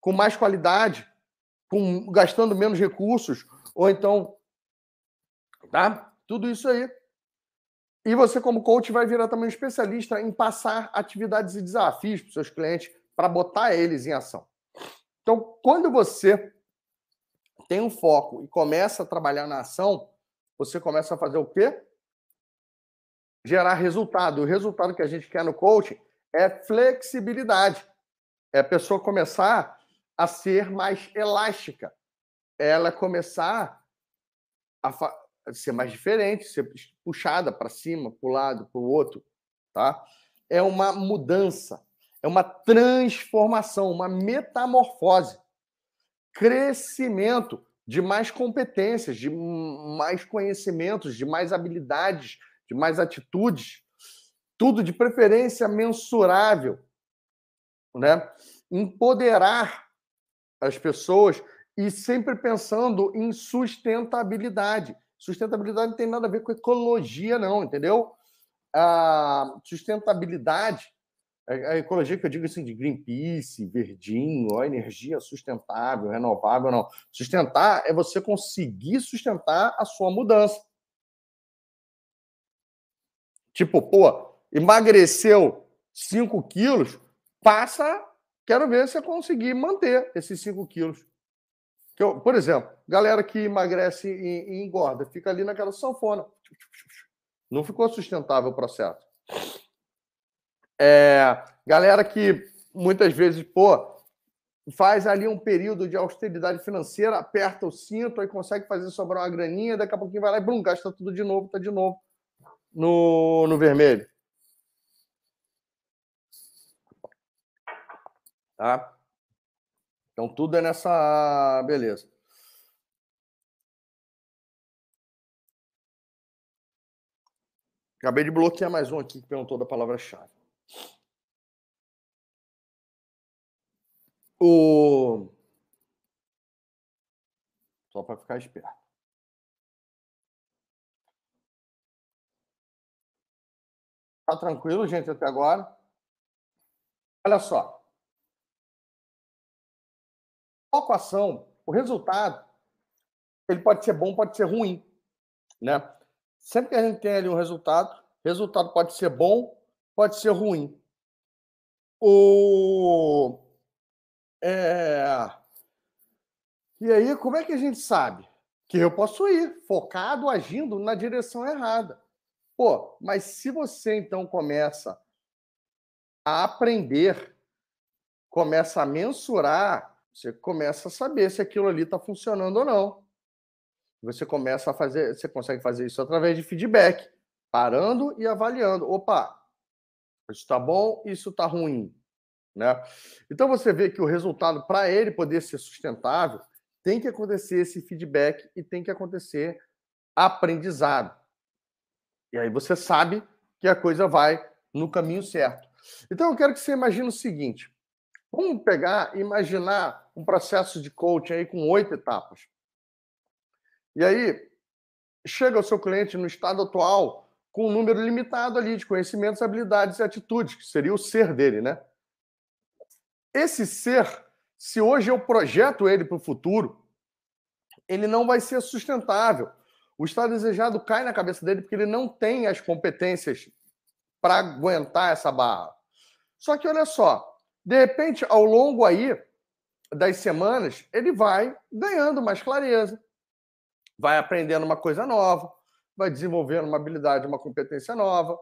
[SPEAKER 1] com mais qualidade com, gastando menos recursos, ou então, tá? tudo isso aí. E você, como coach, vai virar também um especialista em passar atividades e desafios para seus clientes para botar eles em ação. Então, quando você tem um foco e começa a trabalhar na ação, você começa a fazer o quê? Gerar resultado. O resultado que a gente quer no coaching é flexibilidade. É a pessoa começar a ser mais elástica. Ela começar a ser mais diferente, ser puxada para cima, para o lado, para o outro. Tá? É uma mudança, é uma transformação, uma metamorfose crescimento de mais competências, de mais conhecimentos, de mais habilidades, de mais atitudes, tudo de preferência mensurável, né? Empoderar as pessoas e sempre pensando em sustentabilidade. Sustentabilidade não tem nada a ver com ecologia, não, entendeu? A sustentabilidade a ecologia que eu digo assim, de Greenpeace, verdinho, a energia sustentável, renovável, não. Sustentar é você conseguir sustentar a sua mudança. Tipo, pô, emagreceu 5 quilos, passa, quero ver se você conseguir manter esses 5 quilos. Eu, por exemplo, galera que emagrece e, e engorda, fica ali naquela sanfona. Não ficou sustentável o processo. É, galera que muitas vezes, pô, faz ali um período de austeridade financeira, aperta o cinto, aí consegue fazer sobrar uma graninha, daqui a pouquinho vai lá e blum, gasta tudo de novo, tá de novo no, no vermelho. Tá? Então tudo é nessa beleza. Acabei de bloquear mais um aqui que perguntou da palavra-chave. O... Só para ficar esperto. Tá tranquilo, gente, até agora? Olha só. Foco ação, o resultado, ele pode ser bom, pode ser ruim, né? Sempre que a gente tem ali um resultado, resultado pode ser bom, pode ser ruim. O é... E aí, como é que a gente sabe? Que eu posso ir focado, agindo na direção errada. Pô, mas se você então começa a aprender, começa a mensurar, você começa a saber se aquilo ali está funcionando ou não. Você começa a fazer, você consegue fazer isso através de feedback, parando e avaliando. Opa, isso está bom, isso está ruim. Né? Então você vê que o resultado, para ele poder ser sustentável, tem que acontecer esse feedback e tem que acontecer aprendizado. E aí você sabe que a coisa vai no caminho certo. Então eu quero que você imagine o seguinte: vamos pegar e imaginar um processo de coaching aí com oito etapas. E aí chega o seu cliente no estado atual com um número limitado ali de conhecimentos, habilidades e atitudes, que seria o ser dele, né? Esse ser, se hoje eu projeto ele para o futuro, ele não vai ser sustentável. O estado desejado cai na cabeça dele porque ele não tem as competências para aguentar essa barra. Só que olha só, de repente, ao longo aí das semanas, ele vai ganhando mais clareza, vai aprendendo uma coisa nova, vai desenvolvendo uma habilidade, uma competência nova,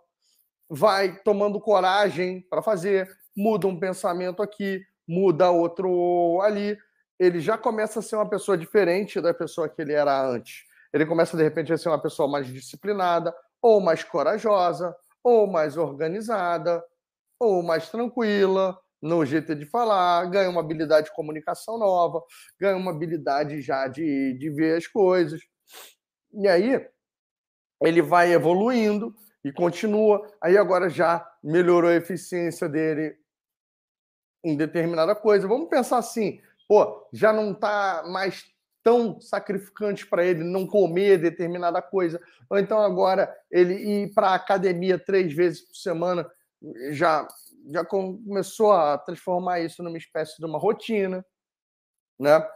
[SPEAKER 1] vai tomando coragem para fazer, muda um pensamento aqui, muda outro ali, ele já começa a ser uma pessoa diferente da pessoa que ele era antes. Ele começa, de repente, a ser uma pessoa mais disciplinada, ou mais corajosa, ou mais organizada, ou mais tranquila no jeito de falar, ganha uma habilidade de comunicação nova, ganha uma habilidade já de, de ver as coisas. E aí, ele vai evoluindo e continua. Aí agora já melhorou a eficiência dele em determinada coisa. Vamos pensar assim, pô, já não está mais tão sacrificante para ele não comer determinada coisa, ou então agora ele ir para a academia três vezes por semana já já começou a transformar isso numa espécie de uma rotina, né?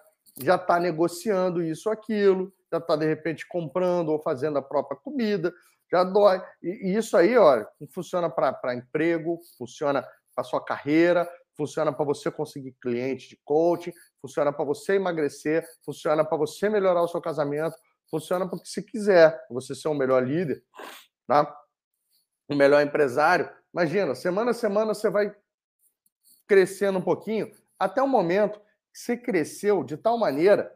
[SPEAKER 1] Já está negociando isso aquilo já está, de repente, comprando ou fazendo a própria comida, já dói. E, e isso aí, olha, funciona para emprego, funciona para sua carreira, funciona para você conseguir cliente de coaching, funciona para você emagrecer, funciona para você melhorar o seu casamento, funciona porque se quiser você ser um melhor líder, tá? um melhor empresário. Imagina, semana a semana você vai crescendo um pouquinho, até o momento que você cresceu de tal maneira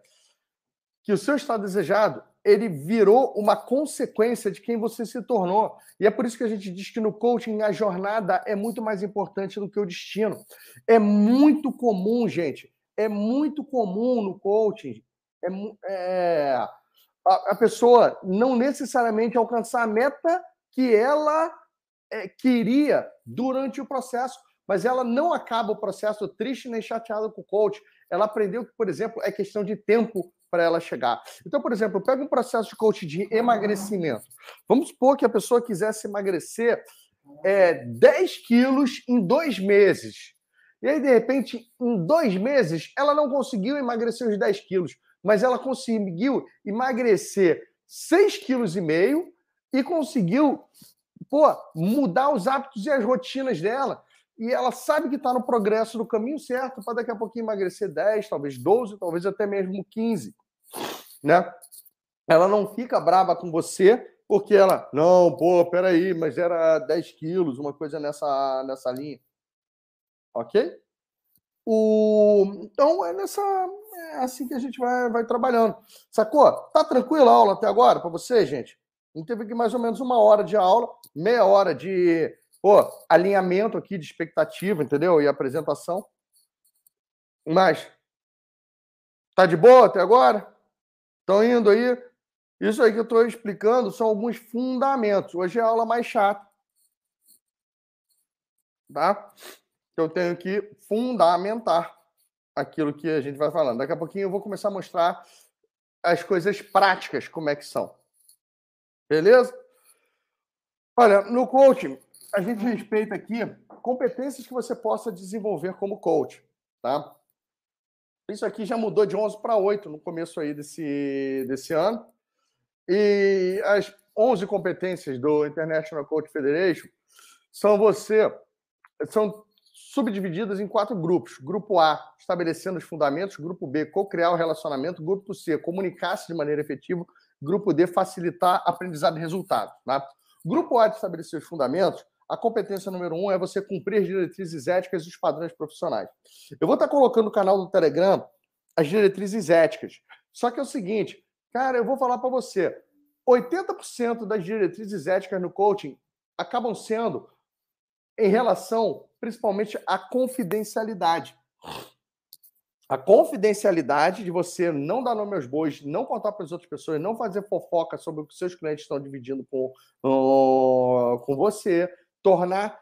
[SPEAKER 1] que o seu estado desejado ele virou uma consequência de quem você se tornou. E é por isso que a gente diz que no coaching a jornada é muito mais importante do que o destino. É muito comum, gente, é muito comum no coaching é, é a, a, pessoa não necessariamente alcançar a meta que ela é, queria durante o processo, mas ela não acaba o processo triste nem chateada com o coach. Ela aprendeu que, por exemplo, é questão de tempo para ela chegar. Então, por exemplo, pega um processo de coach de emagrecimento. Vamos supor que a pessoa quisesse emagrecer é, 10 quilos em dois meses. E aí, de repente, em dois meses, ela não conseguiu emagrecer os 10 quilos, mas ela conseguiu emagrecer 6,5 quilos e conseguiu pô, mudar os hábitos e as rotinas dela. E ela sabe que está no progresso, no caminho certo, para daqui a pouquinho emagrecer 10, talvez 12, talvez até mesmo 15 né? Ela não fica brava com você porque ela, não, pô, peraí, mas era 10 quilos, uma coisa nessa, nessa linha. Ok? O... Então é nessa. É assim que a gente vai, vai trabalhando. Sacou? Tá tranquila a aula até agora para você, gente? Gente teve aqui mais ou menos uma hora de aula, meia hora de pô, alinhamento aqui de expectativa, entendeu? E apresentação. Mas tá de boa até agora? Estão indo aí? Isso aí que eu estou explicando são alguns fundamentos. Hoje é a aula mais chata. Tá? Eu tenho que fundamentar aquilo que a gente vai falando. Daqui a pouquinho eu vou começar a mostrar as coisas práticas, como é que são. Beleza? Olha, no coaching, a gente respeita aqui competências que você possa desenvolver como coach, tá? Isso aqui já mudou de 11 para 8 no começo aí desse, desse ano. E as 11 competências do International Coach Federation são você são subdivididas em quatro grupos. Grupo A, estabelecendo os fundamentos. Grupo B, co-criar o relacionamento. Grupo C, comunicar-se de maneira efetiva. Grupo D, facilitar aprendizado e resultado. Tá? Grupo A, de estabelecer os fundamentos, a competência número um é você cumprir as diretrizes éticas e os padrões profissionais. Eu vou estar colocando no canal do Telegram as diretrizes éticas. Só que é o seguinte, cara, eu vou falar para você: 80% das diretrizes éticas no coaching acabam sendo em relação principalmente à confidencialidade. A confidencialidade de você não dar nome aos bois, não contar para as outras pessoas, não fazer fofoca sobre o que seus clientes estão dividindo com, uh, com você, tornar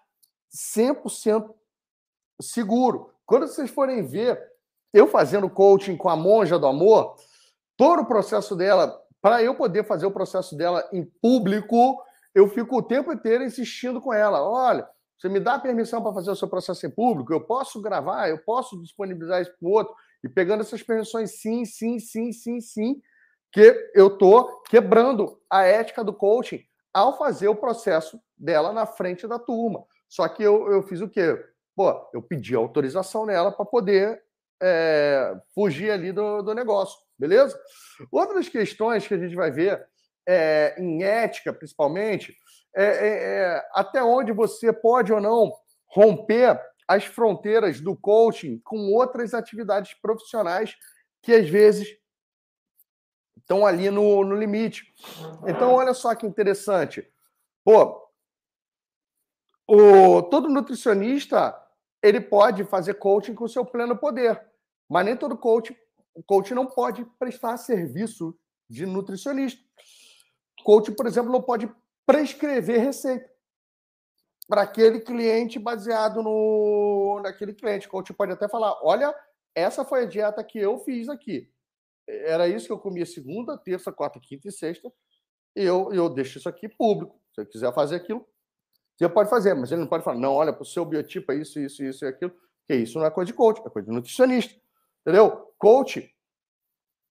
[SPEAKER 1] 100% seguro. Quando vocês forem ver eu fazendo coaching com a monja do amor, todo o processo dela, para eu poder fazer o processo dela em público, eu fico o tempo inteiro insistindo com ela. Olha, você me dá permissão para fazer o seu processo em público? Eu posso gravar, eu posso disponibilizar isso para o outro. E pegando essas permissões, sim, sim, sim, sim, sim, que eu estou quebrando a ética do coaching ao fazer o processo dela na frente da turma. Só que eu, eu fiz o quê? Pô, eu pedi autorização nela para poder é, fugir ali do, do negócio, beleza? Outras questões que a gente vai ver é, em ética, principalmente, é, é, é, até onde você pode ou não romper as fronteiras do coaching com outras atividades profissionais que às vezes estão ali no, no limite. Então, olha só que interessante. Pô, o, todo nutricionista ele pode fazer coaching com seu pleno poder, mas nem todo coach, coach não pode prestar serviço de nutricionista. Coach, por exemplo, não pode prescrever receita para aquele cliente baseado no naquele cliente. O coach pode até falar: olha, essa foi a dieta que eu fiz aqui. Era isso que eu comia segunda, terça, quarta, quinta e sexta. Eu, eu deixo isso aqui público. Se eu quiser fazer aquilo, você pode fazer, mas ele não pode falar, não, olha, para o seu biotipo é isso, isso, isso e aquilo. Porque isso não é coisa de coach, é coisa de nutricionista. Entendeu? Coach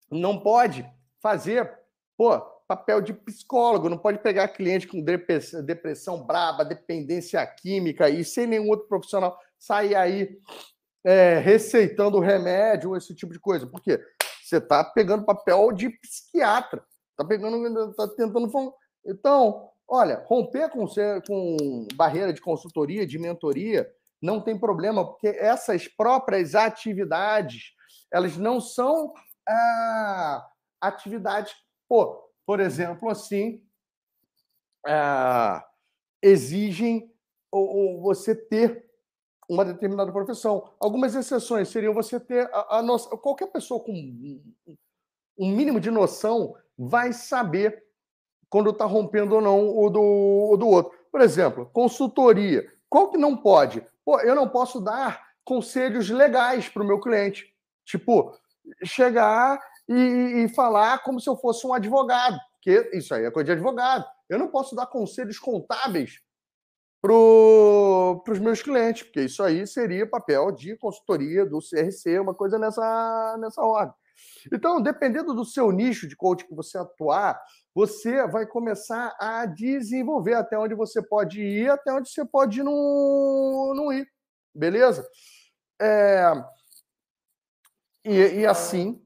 [SPEAKER 1] não pode fazer Pô, papel de psicólogo, não pode pegar cliente com depressão braba, dependência química e sem nenhum outro profissional sair aí é, receitando remédio, esse tipo de coisa. Por quê? Você está pegando papel de psiquiatra, está pegando, está tentando. Então, olha, romper com, com barreira de consultoria, de mentoria, não tem problema, porque essas próprias atividades, elas não são ah, atividades, pô, por exemplo, assim, ah, exigem ou, ou você ter uma determinada profissão. Algumas exceções seriam você ter a, a. Qualquer pessoa com um mínimo de noção vai saber quando está rompendo ou não o do, o do outro. Por exemplo, consultoria. Qual que não pode? Pô, eu não posso dar conselhos legais para o meu cliente. Tipo, chegar e, e, falar como se eu fosse um advogado, porque isso aí é coisa de advogado. Eu não posso dar conselhos contábeis para os meus clientes, porque isso aí seria papel de consultoria do CRC, uma coisa nessa, nessa ordem. Então, dependendo do seu nicho de coaching que você atuar, você vai começar a desenvolver até onde você pode ir, até onde você pode não, não ir. Beleza? É... E, e assim,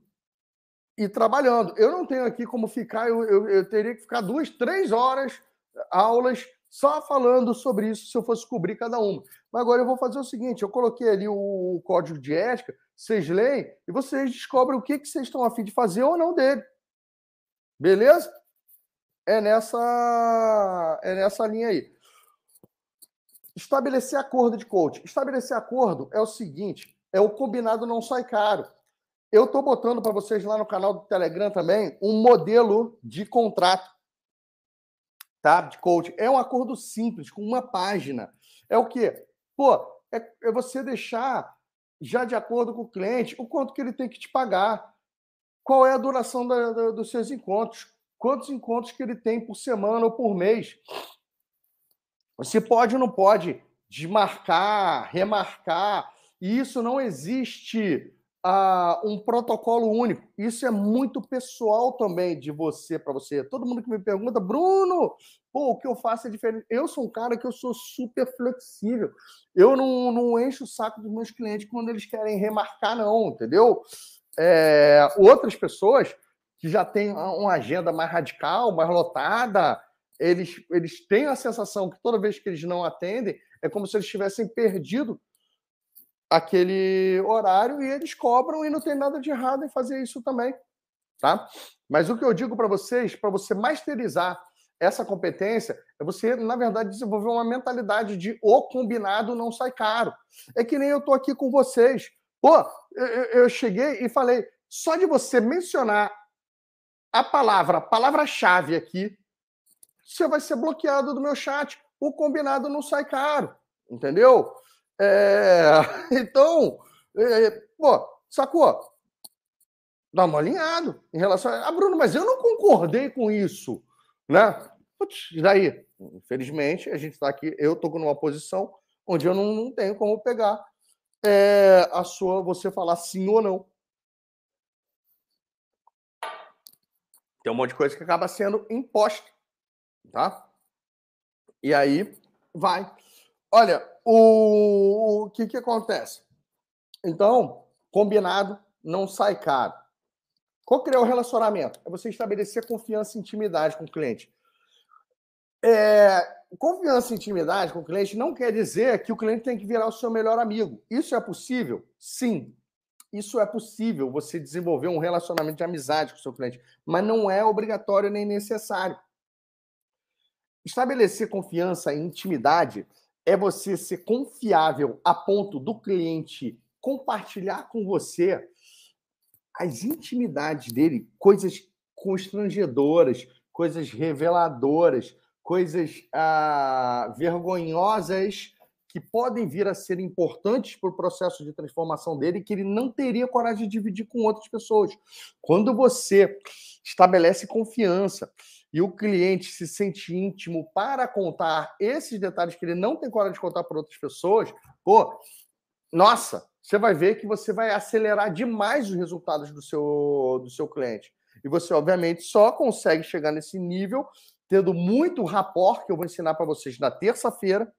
[SPEAKER 1] e trabalhando. Eu não tenho aqui como ficar, eu, eu, eu teria que ficar duas, três horas aulas só falando sobre isso se eu fosse cobrir cada uma. Mas agora eu vou fazer o seguinte: eu coloquei ali o código de ética, vocês leem e vocês descobrem o que, que vocês estão a fim de fazer ou não dele. Beleza? É nessa, é nessa linha aí. Estabelecer acordo de coach. Estabelecer acordo é o seguinte: é o combinado não sai caro. Eu estou botando para vocês lá no canal do Telegram também um modelo de contrato tá? de coach. É um acordo simples, com uma página. É o quê? Pô, é, é você deixar já de acordo com o cliente o quanto que ele tem que te pagar. Qual é a duração da, da, dos seus encontros? Quantos encontros que ele tem por semana ou por mês? Você pode ou não pode desmarcar, remarcar. E isso não existe um protocolo único. Isso é muito pessoal também de você para você. Todo mundo que me pergunta, Bruno, pô, o que eu faço é diferente. Eu sou um cara que eu sou super flexível. Eu não, não encho o saco dos meus clientes quando eles querem remarcar, não, entendeu? É, outras pessoas que já têm uma agenda mais radical, mais lotada, eles, eles têm a sensação que toda vez que eles não atendem, é como se eles tivessem perdido aquele horário e eles cobram e não tem nada de errado em fazer isso também, tá? Mas o que eu digo para vocês, para você masterizar essa competência, é você, na verdade, desenvolver uma mentalidade de o combinado não sai caro. É que nem eu tô aqui com vocês. Pô, eu, eu cheguei e falei, só de você mencionar a palavra, palavra-chave aqui, você vai ser bloqueado do meu chat. O combinado não sai caro, entendeu? É, então, é, pô, sacou? Dá uma alinhado em relação a. Ah, Bruno, mas eu não concordei com isso, né? Putz, daí, infelizmente, a gente está aqui, eu estou numa posição onde eu não, não tenho como pegar é, a sua, você falar sim ou não. Tem um monte de coisa que acaba sendo imposta, tá? E aí vai. Olha, o, o que, que acontece? Então, combinado não sai caro. Qual que é o relacionamento? É você estabelecer confiança e intimidade com o cliente. É, confiança e intimidade com o cliente não quer dizer que o cliente tem que virar o seu melhor amigo. Isso é possível? Sim. Isso é possível, você desenvolver um relacionamento de amizade com o seu cliente, mas não é obrigatório nem necessário. Estabelecer confiança e intimidade é você ser confiável a ponto do cliente compartilhar com você as intimidades dele, coisas constrangedoras, coisas reveladoras, coisas ah, vergonhosas que podem vir a ser importantes para o processo de transformação dele que ele não teria coragem de dividir com outras pessoas. Quando você estabelece confiança, e o cliente se sente íntimo para contar esses detalhes que ele não tem coragem de contar para outras pessoas, pô, nossa, você vai ver que você vai acelerar demais os resultados do seu, do seu cliente. E você, obviamente, só consegue chegar nesse nível tendo muito rapport, que eu vou ensinar para vocês na terça-feira.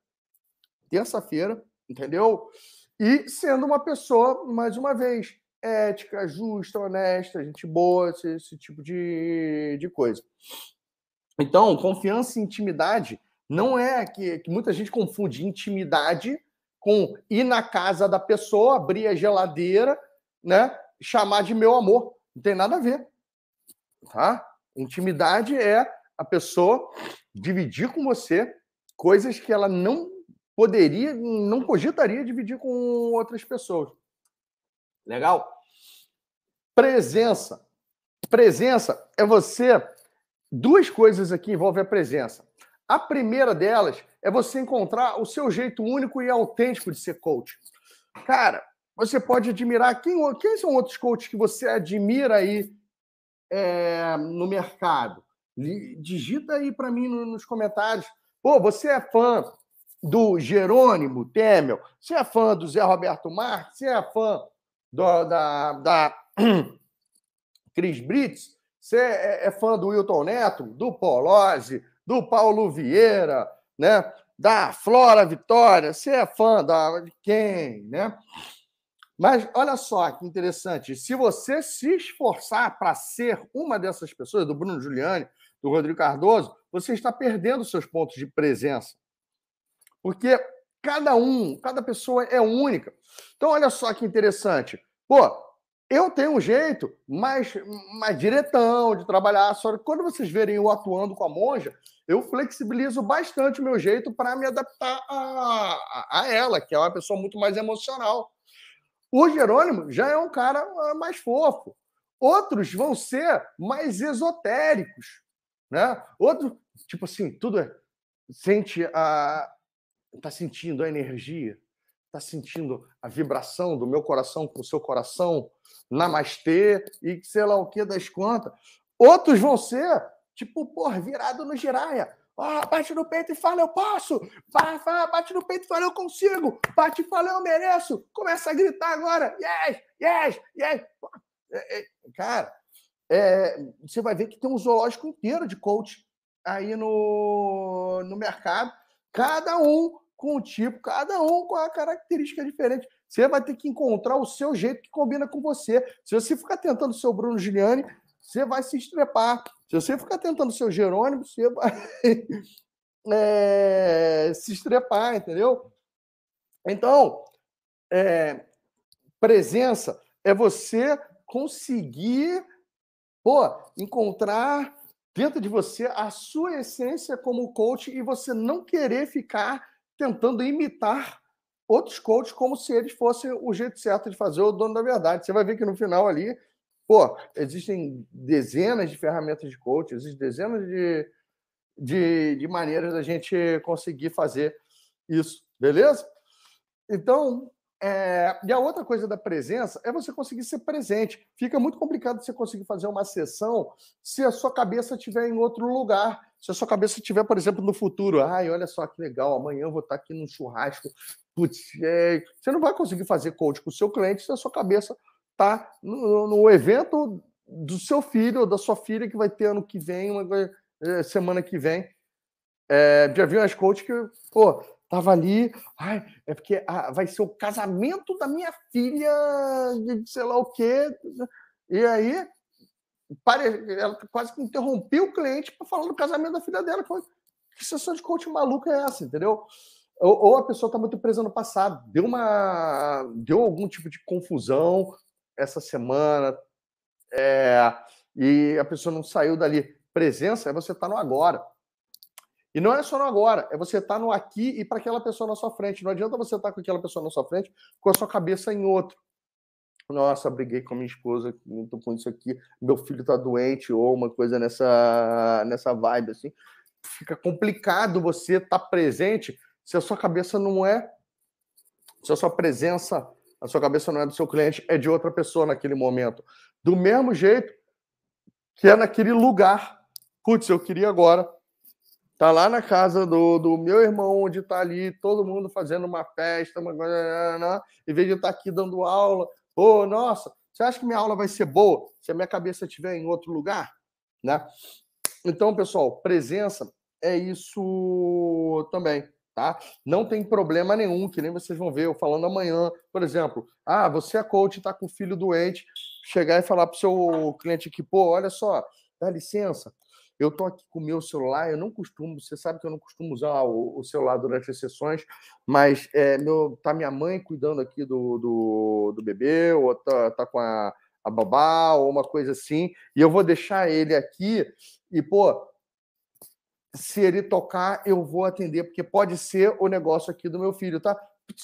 [SPEAKER 1] Terça-feira, entendeu? E sendo uma pessoa, mais uma vez, ética, justa, honesta, gente boa, esse, esse tipo de, de coisa. Então, confiança e intimidade não é que, que muita gente confunde intimidade com ir na casa da pessoa, abrir a geladeira, né? Chamar de meu amor. Não tem nada a ver. Tá? Intimidade é a pessoa dividir com você coisas que ela não poderia, não cogitaria dividir com outras pessoas. Legal? Presença. Presença é você. Duas coisas aqui envolvem a presença. A primeira delas é você encontrar o seu jeito único e autêntico de ser coach. Cara, você pode admirar. Quem, quem são outros coaches que você admira aí é, no mercado? Digita aí para mim nos comentários. Pô, você é fã do Jerônimo Temel? Você é fã do Zé Roberto Marques? Você é fã do, da, da Cris Brits? Você é, é fã do Wilton Neto, do Polozzi, do Paulo Vieira, né? Da Flora Vitória? Você é fã da, de quem, né? Mas olha só que interessante. Se você se esforçar para ser uma dessas pessoas, do Bruno Giuliani, do Rodrigo Cardoso, você está perdendo seus pontos de presença. Porque cada um, cada pessoa é única. Então, olha só que interessante. Pô, eu tenho um jeito mais, mais diretão de trabalhar. Só quando vocês verem eu atuando com a monja, eu flexibilizo bastante o meu jeito para me adaptar a, a, a ela, que é uma pessoa muito mais emocional. O Jerônimo já é um cara ah, mais fofo. Outros vão ser mais esotéricos, né? Outro, tipo assim, tudo é sente a tá sentindo a energia, tá sentindo a vibração do meu coração com o seu coração, namastê e sei lá o que das quantas. Outros vão ser tipo, porra, virado no giraia. Bate no peito e fala, eu posso. Bate no peito e fala, eu consigo. Bate e fala, eu mereço. Começa a gritar agora. Yes, yes, yes. É, é, cara, é, você vai ver que tem um zoológico inteiro de coach aí no, no mercado. Cada um com o tipo, cada um com a característica diferente. Você vai ter que encontrar o seu jeito que combina com você. Se você ficar tentando o Bruno Giuliani, você vai se estrepar. Se você ficar tentando o Jerônimo, você vai é, se estrepar, entendeu? Então, é, presença é você conseguir pô, encontrar dentro de você a sua essência como coach e você não querer ficar tentando imitar outros coaches como se eles fossem o jeito certo de fazer o dono da verdade. Você vai ver que no final ali Pô, existem dezenas de ferramentas de coaching, existem dezenas de, de, de maneiras da gente conseguir fazer isso, beleza? Então, é, e a outra coisa da presença é você conseguir ser presente. Fica muito complicado você conseguir fazer uma sessão se a sua cabeça estiver em outro lugar. Se a sua cabeça estiver, por exemplo, no futuro. Ai, olha só que legal, amanhã eu vou estar aqui no churrasco. Putz, é... você não vai conseguir fazer coach com o seu cliente se a sua cabeça tá no, no, evento do seu filho ou da sua filha que vai ter ano que vem, uma, é, semana que vem. É, já viu as coaches que, pô, tava ali, ai, é porque ah, vai ser o casamento da minha filha, de sei lá o quê. E aí, ela quase que interrompeu o cliente para falar do casamento da filha dela. Que sessão de coach maluca é essa, entendeu? Ou, ou a pessoa está muito presa no passado, deu uma, deu algum tipo de confusão, essa semana, é, e a pessoa não saiu dali. Presença é você estar tá no agora. E não é só no agora, é você estar tá no aqui e para aquela pessoa na sua frente. Não adianta você estar tá com aquela pessoa na sua frente com a sua cabeça em outro. Nossa, briguei com a minha esposa, estou com isso aqui, meu filho está doente, ou uma coisa nessa, nessa vibe assim. Fica complicado você estar tá presente se a sua cabeça não é, se a sua presença a sua cabeça não é do seu cliente, é de outra pessoa naquele momento. Do mesmo jeito que é naquele lugar. Putz, eu queria agora tá lá na casa do, do meu irmão, onde tá ali todo mundo fazendo uma festa, uma coisa, em vez de estar tá aqui dando aula. Pô, nossa, Você acha que minha aula vai ser boa se a minha cabeça estiver em outro lugar? Né? Então, pessoal, presença é isso também, tá? Não tem problema nenhum, que nem vocês vão ver eu falando amanhã, por exemplo, ah, você é coach, está com o filho doente, chegar e falar para o seu cliente aqui, pô, olha só, dá licença, eu estou aqui com o meu celular, eu não costumo, você sabe que eu não costumo usar o, o celular durante as sessões, mas é, meu, tá minha mãe cuidando aqui do, do, do bebê, ou tá, tá com a, a babá, ou uma coisa assim, e eu vou deixar ele aqui, e, pô, se ele tocar, eu vou atender, porque pode ser o negócio aqui do meu filho, tá?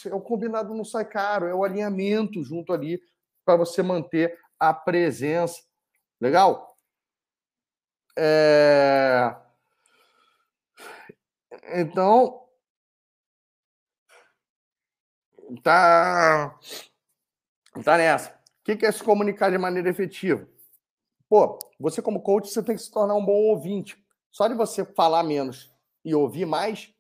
[SPEAKER 1] É o combinado não sai caro, é o alinhamento junto ali para você manter a presença. Legal? É... Então, tá, tá nessa. O que é se comunicar de maneira efetiva? Pô, você como coach, você tem que se tornar um bom ouvinte. Só de você falar menos e ouvir mais,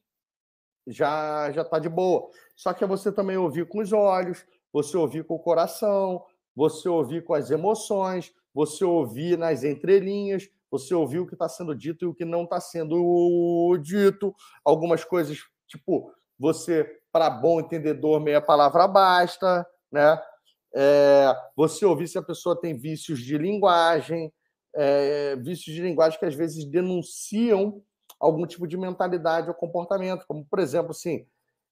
[SPEAKER 1] já já tá de boa. Só que é você também ouvir com os olhos, você ouvir com o coração, você ouvir com as emoções, você ouvir nas entrelinhas, você ouviu o que está sendo dito e o que não está sendo dito. Algumas coisas, tipo, você, para bom entendedor, meia palavra basta, né? É, você ouvir se a pessoa tem vícios de linguagem, é, vícios de linguagem que às vezes denunciam algum tipo de mentalidade ou comportamento, como, por exemplo, assim,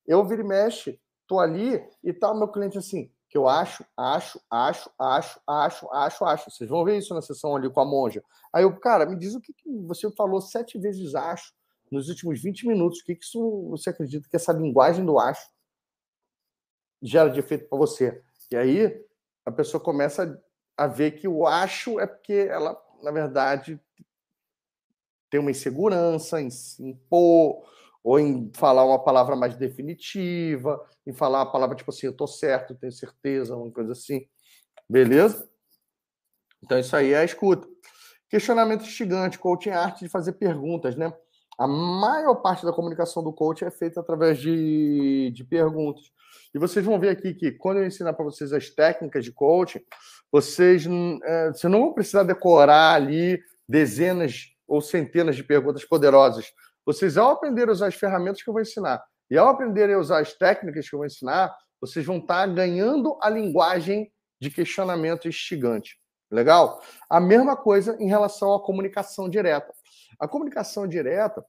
[SPEAKER 1] eu viro e mexe, tô ali e tal, meu cliente assim, que eu acho, acho, acho, acho, acho, acho, acho. Vocês vão ver isso na sessão ali com a monja. Aí eu, cara, me diz o que, que você falou sete vezes acho nos últimos 20 minutos. O que, que isso você acredita que essa linguagem do acho gera de efeito para você? E aí a pessoa começa a ver que o acho é porque ela, na verdade, tem uma insegurança em se impor, ou em falar uma palavra mais definitiva, em falar uma palavra tipo assim, eu tô certo, tenho certeza, uma coisa assim. Beleza? Então isso aí é a escuta. Questionamento instigante, coaching é a arte de fazer perguntas, né? A maior parte da comunicação do coach é feita através de, de perguntas. E vocês vão ver aqui que quando eu ensinar para vocês as técnicas de coaching, vocês, é, vocês não vão precisar decorar ali dezenas ou centenas de perguntas poderosas. Vocês, ao aprender a usar as ferramentas que eu vou ensinar e ao aprender a usar as técnicas que eu vou ensinar, vocês vão estar ganhando a linguagem de questionamento instigante. Legal? A mesma coisa em relação à comunicação direta. A comunicação direta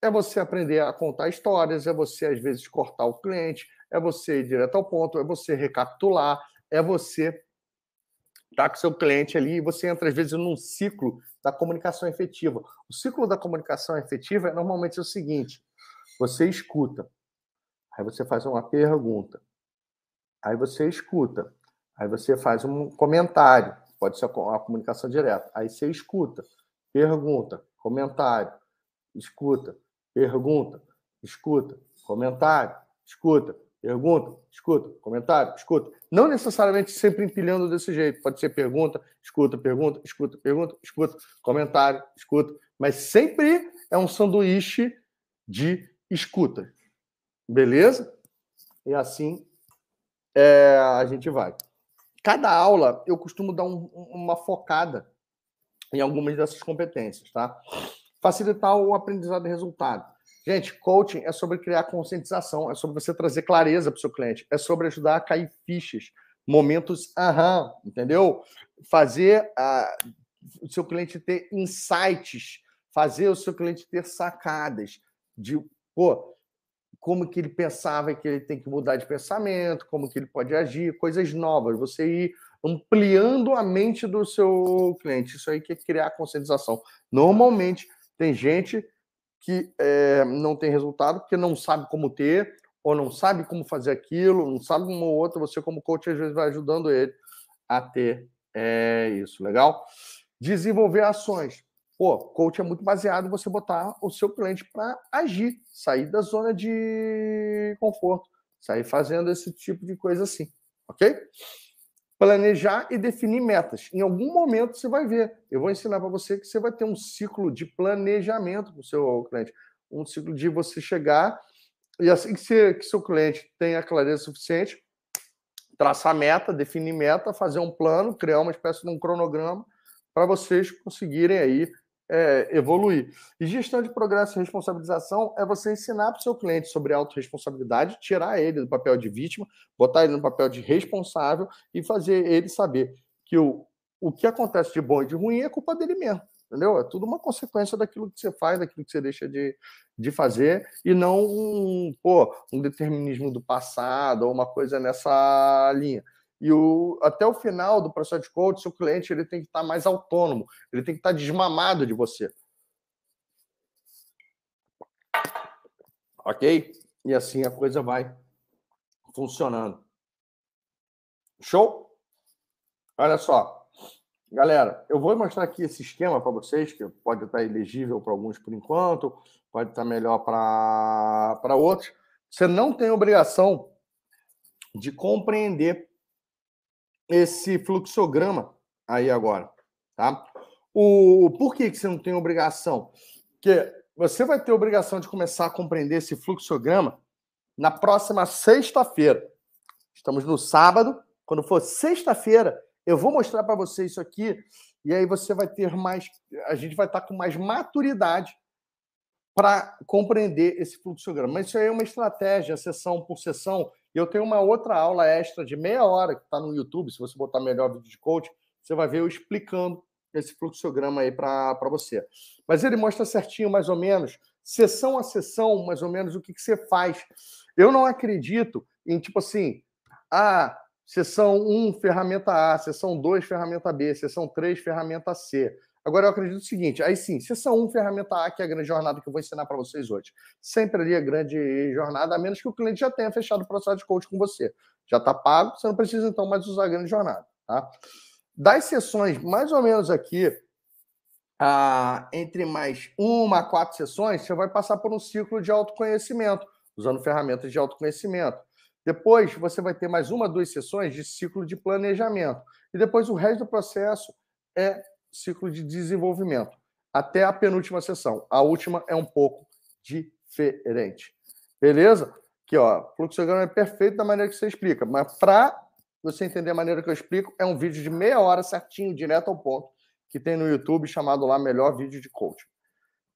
[SPEAKER 1] é você aprender a contar histórias, é você, às vezes, cortar o cliente, é você ir direto ao ponto, é você recapitular, é você estar com seu cliente ali e você entra, às vezes, num ciclo da comunicação efetiva. O ciclo da comunicação efetiva é normalmente o seguinte: você escuta, aí você faz uma pergunta, aí você escuta, aí você faz um comentário, pode ser a comunicação direta, aí você escuta, pergunta, comentário, escuta, pergunta, escuta, comentário, escuta, Pergunta, escuta, comentário, escuta. Não necessariamente sempre empilhando desse jeito. Pode ser pergunta, escuta, pergunta, escuta, pergunta, escuta, comentário, escuta. Mas sempre é um sanduíche de escuta. Beleza? E assim é, a gente vai. Cada aula eu costumo dar um, uma focada em algumas dessas competências, tá? Facilitar o aprendizado e resultado. Gente, coaching é sobre criar conscientização, é sobre você trazer clareza para o seu cliente, é sobre ajudar a cair fichas, momentos aham, entendeu? Fazer a, o seu cliente ter insights, fazer o seu cliente ter sacadas de, pô, como que ele pensava que ele tem que mudar de pensamento, como que ele pode agir, coisas novas, você ir ampliando a mente do seu cliente. Isso aí que é criar conscientização. Normalmente tem gente que é, não tem resultado porque não sabe como ter, ou não sabe como fazer aquilo, não sabe uma ou outra. Você, como coach, às vezes vai ajudando ele a ter é, isso. Legal? Desenvolver ações. Pô, coach é muito baseado em você botar o seu cliente para agir, sair da zona de conforto, sair fazendo esse tipo de coisa assim, ok? Planejar e definir metas. Em algum momento você vai ver. Eu vou ensinar para você que você vai ter um ciclo de planejamento com o seu cliente, um ciclo de você chegar e assim que, você, que seu cliente tenha clareza suficiente, traçar meta, definir meta, fazer um plano, criar uma espécie de um cronograma para vocês conseguirem aí é, evoluir. E gestão de progresso e responsabilização é você ensinar para o seu cliente sobre autorresponsabilidade, tirar ele do papel de vítima, botar ele no papel de responsável e fazer ele saber que o, o que acontece de bom e de ruim é culpa dele mesmo. Entendeu? É tudo uma consequência daquilo que você faz, daquilo que você deixa de, de fazer, e não um, pô, um determinismo do passado ou uma coisa nessa linha. E o, até o final do processo de coach, seu cliente ele tem que estar mais autônomo, ele tem que estar desmamado de você. Ok? E assim a coisa vai funcionando. Show? Olha só. Galera, eu vou mostrar aqui esse esquema para vocês, que pode estar elegível para alguns por enquanto, pode estar melhor para outros. Você não tem obrigação de compreender esse fluxograma aí agora, tá? O por que, que você não tem obrigação? Porque você vai ter obrigação de começar a compreender esse fluxograma na próxima sexta-feira. Estamos no sábado. Quando for sexta-feira, eu vou mostrar para você isso aqui e aí você vai ter mais, a gente vai estar com mais maturidade para compreender esse fluxograma. Mas isso aí é uma estratégia, sessão por sessão, e eu tenho uma outra aula extra de meia hora que está no YouTube. Se você botar melhor vídeo de coach, você vai ver eu explicando esse fluxograma aí para você. Mas ele mostra certinho, mais ou menos, sessão a sessão, mais ou menos, o que, que você faz. Eu não acredito em, tipo assim, ah, sessão 1, ferramenta A, sessão 2, ferramenta B, sessão 3, ferramenta C. Agora eu acredito o seguinte, aí sim, sessão 1, ferramenta A, que é a grande jornada que eu vou ensinar para vocês hoje. Sempre ali a grande jornada, a menos que o cliente já tenha fechado o processo de coaching com você. Já está pago, você não precisa então mais usar a grande jornada. Tá? Das sessões, mais ou menos aqui, ah, entre mais uma a quatro sessões, você vai passar por um ciclo de autoconhecimento, usando ferramentas de autoconhecimento. Depois, você vai ter mais uma, duas sessões de ciclo de planejamento. E depois, o resto do processo é ciclo de desenvolvimento, até a penúltima sessão. A última é um pouco diferente. Beleza? Aqui, ó, fluxograma é perfeito da maneira que você explica, mas para você entender a maneira que eu explico, é um vídeo de meia hora certinho, direto ao ponto, que tem no YouTube chamado lá Melhor Vídeo de Coaching.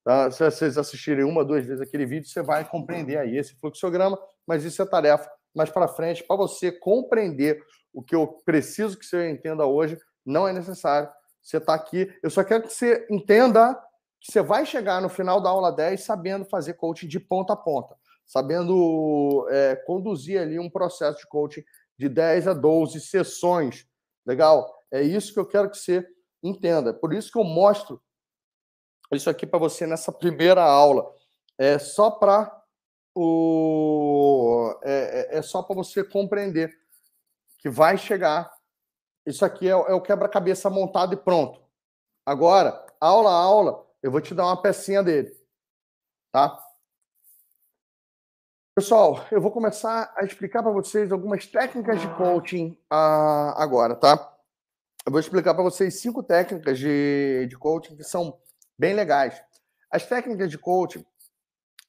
[SPEAKER 1] Tá? Se vocês assistirem uma, duas vezes aquele vídeo, você vai compreender aí esse fluxograma, mas isso é tarefa mais para frente, para você compreender o que eu preciso que você entenda hoje, não é necessário você está aqui. Eu só quero que você entenda que você vai chegar no final da aula 10 sabendo fazer coaching de ponta a ponta, sabendo é, conduzir ali um processo de coaching de 10 a 12 sessões. Legal? É isso que eu quero que você entenda. Por isso que eu mostro isso aqui para você nessa primeira aula. É só para o é, é, é só para você compreender que vai chegar isso aqui é, é o quebra-cabeça montado e pronto. Agora, aula a aula, eu vou te dar uma pecinha dele. Tá? Pessoal, eu vou começar a explicar para vocês algumas técnicas de coaching uh, agora, tá? Eu vou explicar para vocês cinco técnicas de, de coaching que são bem legais. As técnicas de coaching,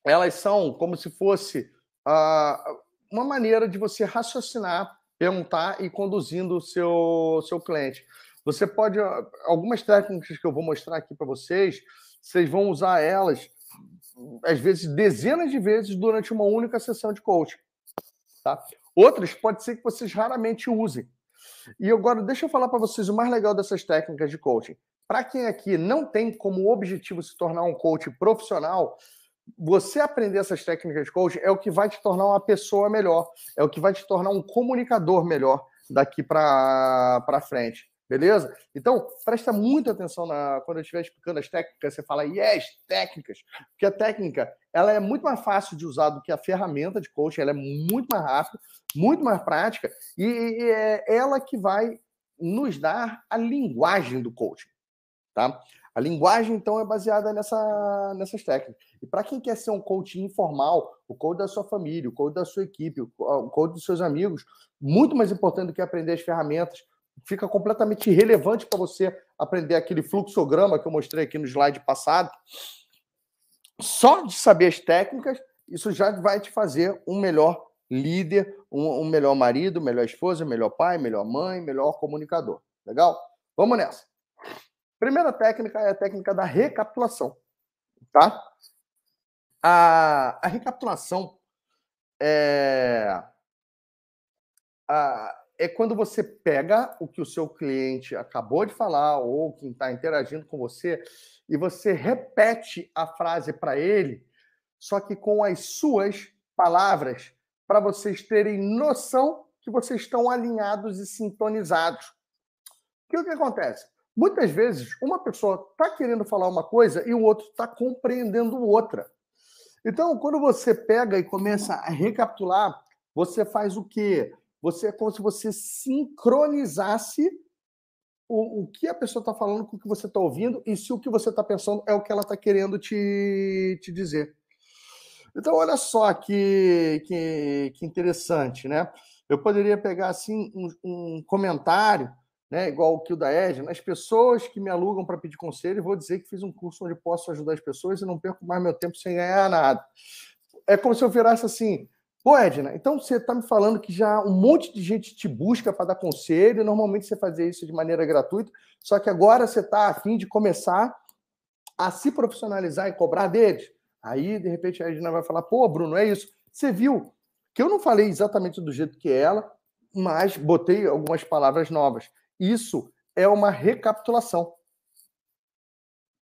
[SPEAKER 1] elas são como se fosse uh, uma maneira de você raciocinar perguntar e conduzindo o seu, seu cliente. Você pode. Algumas técnicas que eu vou mostrar aqui para vocês, vocês vão usar elas, às vezes, dezenas de vezes durante uma única sessão de coaching. Tá? Outras pode ser que vocês raramente usem. E agora, deixa eu falar para vocês o mais legal dessas técnicas de coaching. Para quem aqui não tem como objetivo se tornar um coach profissional, você aprender essas técnicas de coaching é o que vai te tornar uma pessoa melhor, é o que vai te tornar um comunicador melhor daqui para frente. Beleza? Então, presta muita atenção na, quando eu estiver explicando as técnicas, você fala, yes, técnicas. Porque a técnica, ela é muito mais fácil de usar do que a ferramenta de coaching, ela é muito mais rápida, muito mais prática, e, e é ela que vai nos dar a linguagem do coaching. Tá? A linguagem, então, é baseada nessa, nessas técnicas. E para quem quer ser um coach informal, o coach da sua família, o coach da sua equipe, o coach dos seus amigos, muito mais importante do que aprender as ferramentas, fica completamente irrelevante para você aprender aquele fluxograma que eu mostrei aqui no slide passado. Só de saber as técnicas, isso já vai te fazer um melhor líder, um, um melhor marido, melhor esposa, melhor pai, melhor mãe, melhor comunicador. Legal? Vamos nessa. Primeira técnica é a técnica da recapitulação. Tá? A, a recapitulação é, a, é quando você pega o que o seu cliente acabou de falar ou quem está interagindo com você e você repete a frase para ele, só que com as suas palavras, para vocês terem noção que vocês estão alinhados e sintonizados. O que, o que acontece? Muitas vezes, uma pessoa está querendo falar uma coisa e o outro está compreendendo outra. Então, quando você pega e começa a recapitular, você faz o quê? Você é como se você sincronizasse o, o que a pessoa está falando com o que você está ouvindo e se o que você está pensando é o que ela está querendo te, te dizer. Então, olha só que, que, que interessante, né? Eu poderia pegar assim um, um comentário, né, igual o que o da Edna, as pessoas que me alugam para pedir conselho, vou dizer que fiz um curso onde posso ajudar as pessoas e não perco mais meu tempo sem ganhar nada. É como se eu virasse assim, Pô, Edna, então você está me falando que já um monte de gente te busca para dar conselho, normalmente você fazia isso de maneira gratuita, só que agora você está a fim de começar a se profissionalizar e cobrar deles. Aí, de repente, a Edna vai falar: pô, Bruno, é isso. Você viu que eu não falei exatamente do jeito que ela, mas botei algumas palavras novas. Isso é uma recapitulação.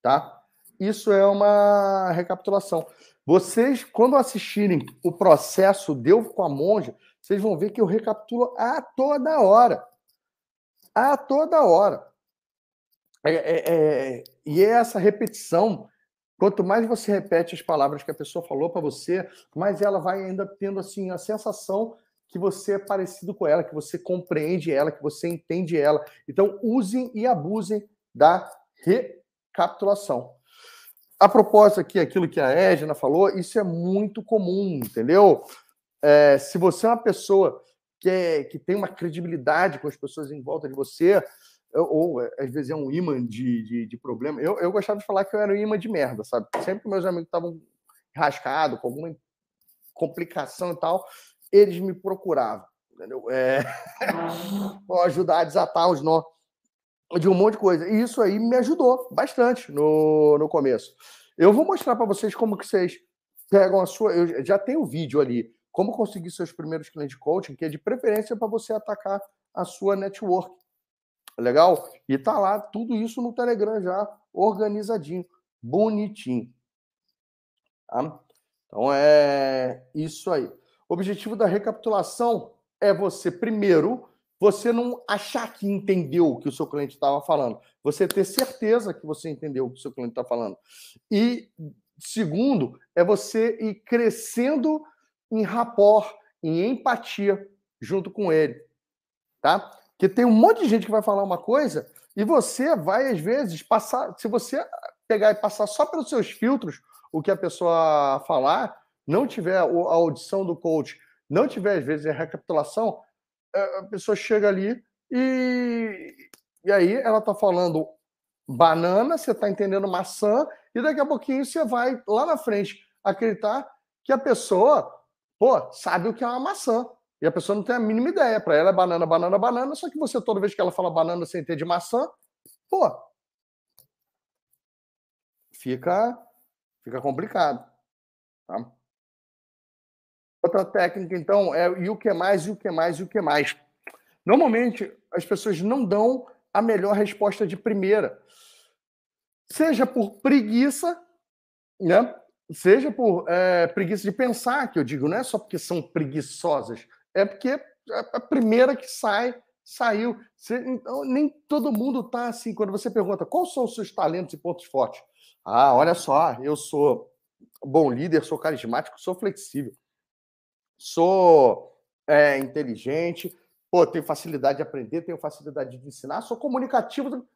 [SPEAKER 1] Tá? Isso é uma recapitulação. Vocês, quando assistirem o processo Deu com a Monja, vocês vão ver que eu recapitulo a toda hora. A toda hora. É, é, é, e é essa repetição. Quanto mais você repete as palavras que a pessoa falou para você, mais ela vai ainda tendo assim a sensação que você é parecido com ela, que você compreende ela, que você entende ela. Então, usem e abusem da recapitulação. A propósito aqui, aquilo que a Edna falou, isso é muito comum, entendeu? É, se você é uma pessoa que, é, que tem uma credibilidade com as pessoas em volta de você, ou às vezes é um imã de, de, de, problema. Eu, eu gostava de falar que eu era um imã de merda, sabe? Sempre que meus amigos estavam rascados, com alguma complicação e tal, eles me procuravam, entendeu? É... ajudar a desatar os nós de um monte de coisa. E isso aí me ajudou bastante no, no começo. Eu vou mostrar para vocês como que vocês pegam a sua. Eu já tenho o vídeo ali, como conseguir seus primeiros clientes de coaching, que é de preferência para você atacar a sua network. Legal? E tá lá tudo isso no Telegram já organizadinho, bonitinho. Tá? Então é isso aí. O objetivo da recapitulação é você primeiro você não achar que entendeu o que o seu cliente estava falando, você ter certeza que você entendeu o que o seu cliente está falando. E segundo, é você ir crescendo em rapport, em empatia junto com ele, tá? Porque tem um monte de gente que vai falar uma coisa e você vai às vezes passar, se você pegar e passar só pelos seus filtros o que a pessoa falar, não tiver a audição do coach, não tiver às vezes a recapitulação, a pessoa chega ali e, e aí ela está falando banana, você está entendendo maçã, e daqui a pouquinho você vai lá na frente acreditar que a pessoa, pô, sabe o que é uma maçã. E a pessoa não tem a mínima ideia. Para ela é banana, banana, banana, só que você, toda vez que ela fala banana sem ter de maçã, pô, fica, fica complicado. Tá? Outra técnica, então, é e o que mais, e o que mais, e o que mais. Normalmente, as pessoas não dão a melhor resposta de primeira. Seja por preguiça, né? seja por é, preguiça de pensar, que eu digo, não é só porque são preguiçosas, é porque é a primeira que sai, saiu. Então, nem todo mundo está assim. Quando você pergunta quais são os seus talentos e pontos fortes, ah, olha só, eu sou bom líder, sou carismático, sou flexível sou é, inteligente, pô, tenho facilidade de aprender, tenho facilidade de ensinar, sou comunicativo.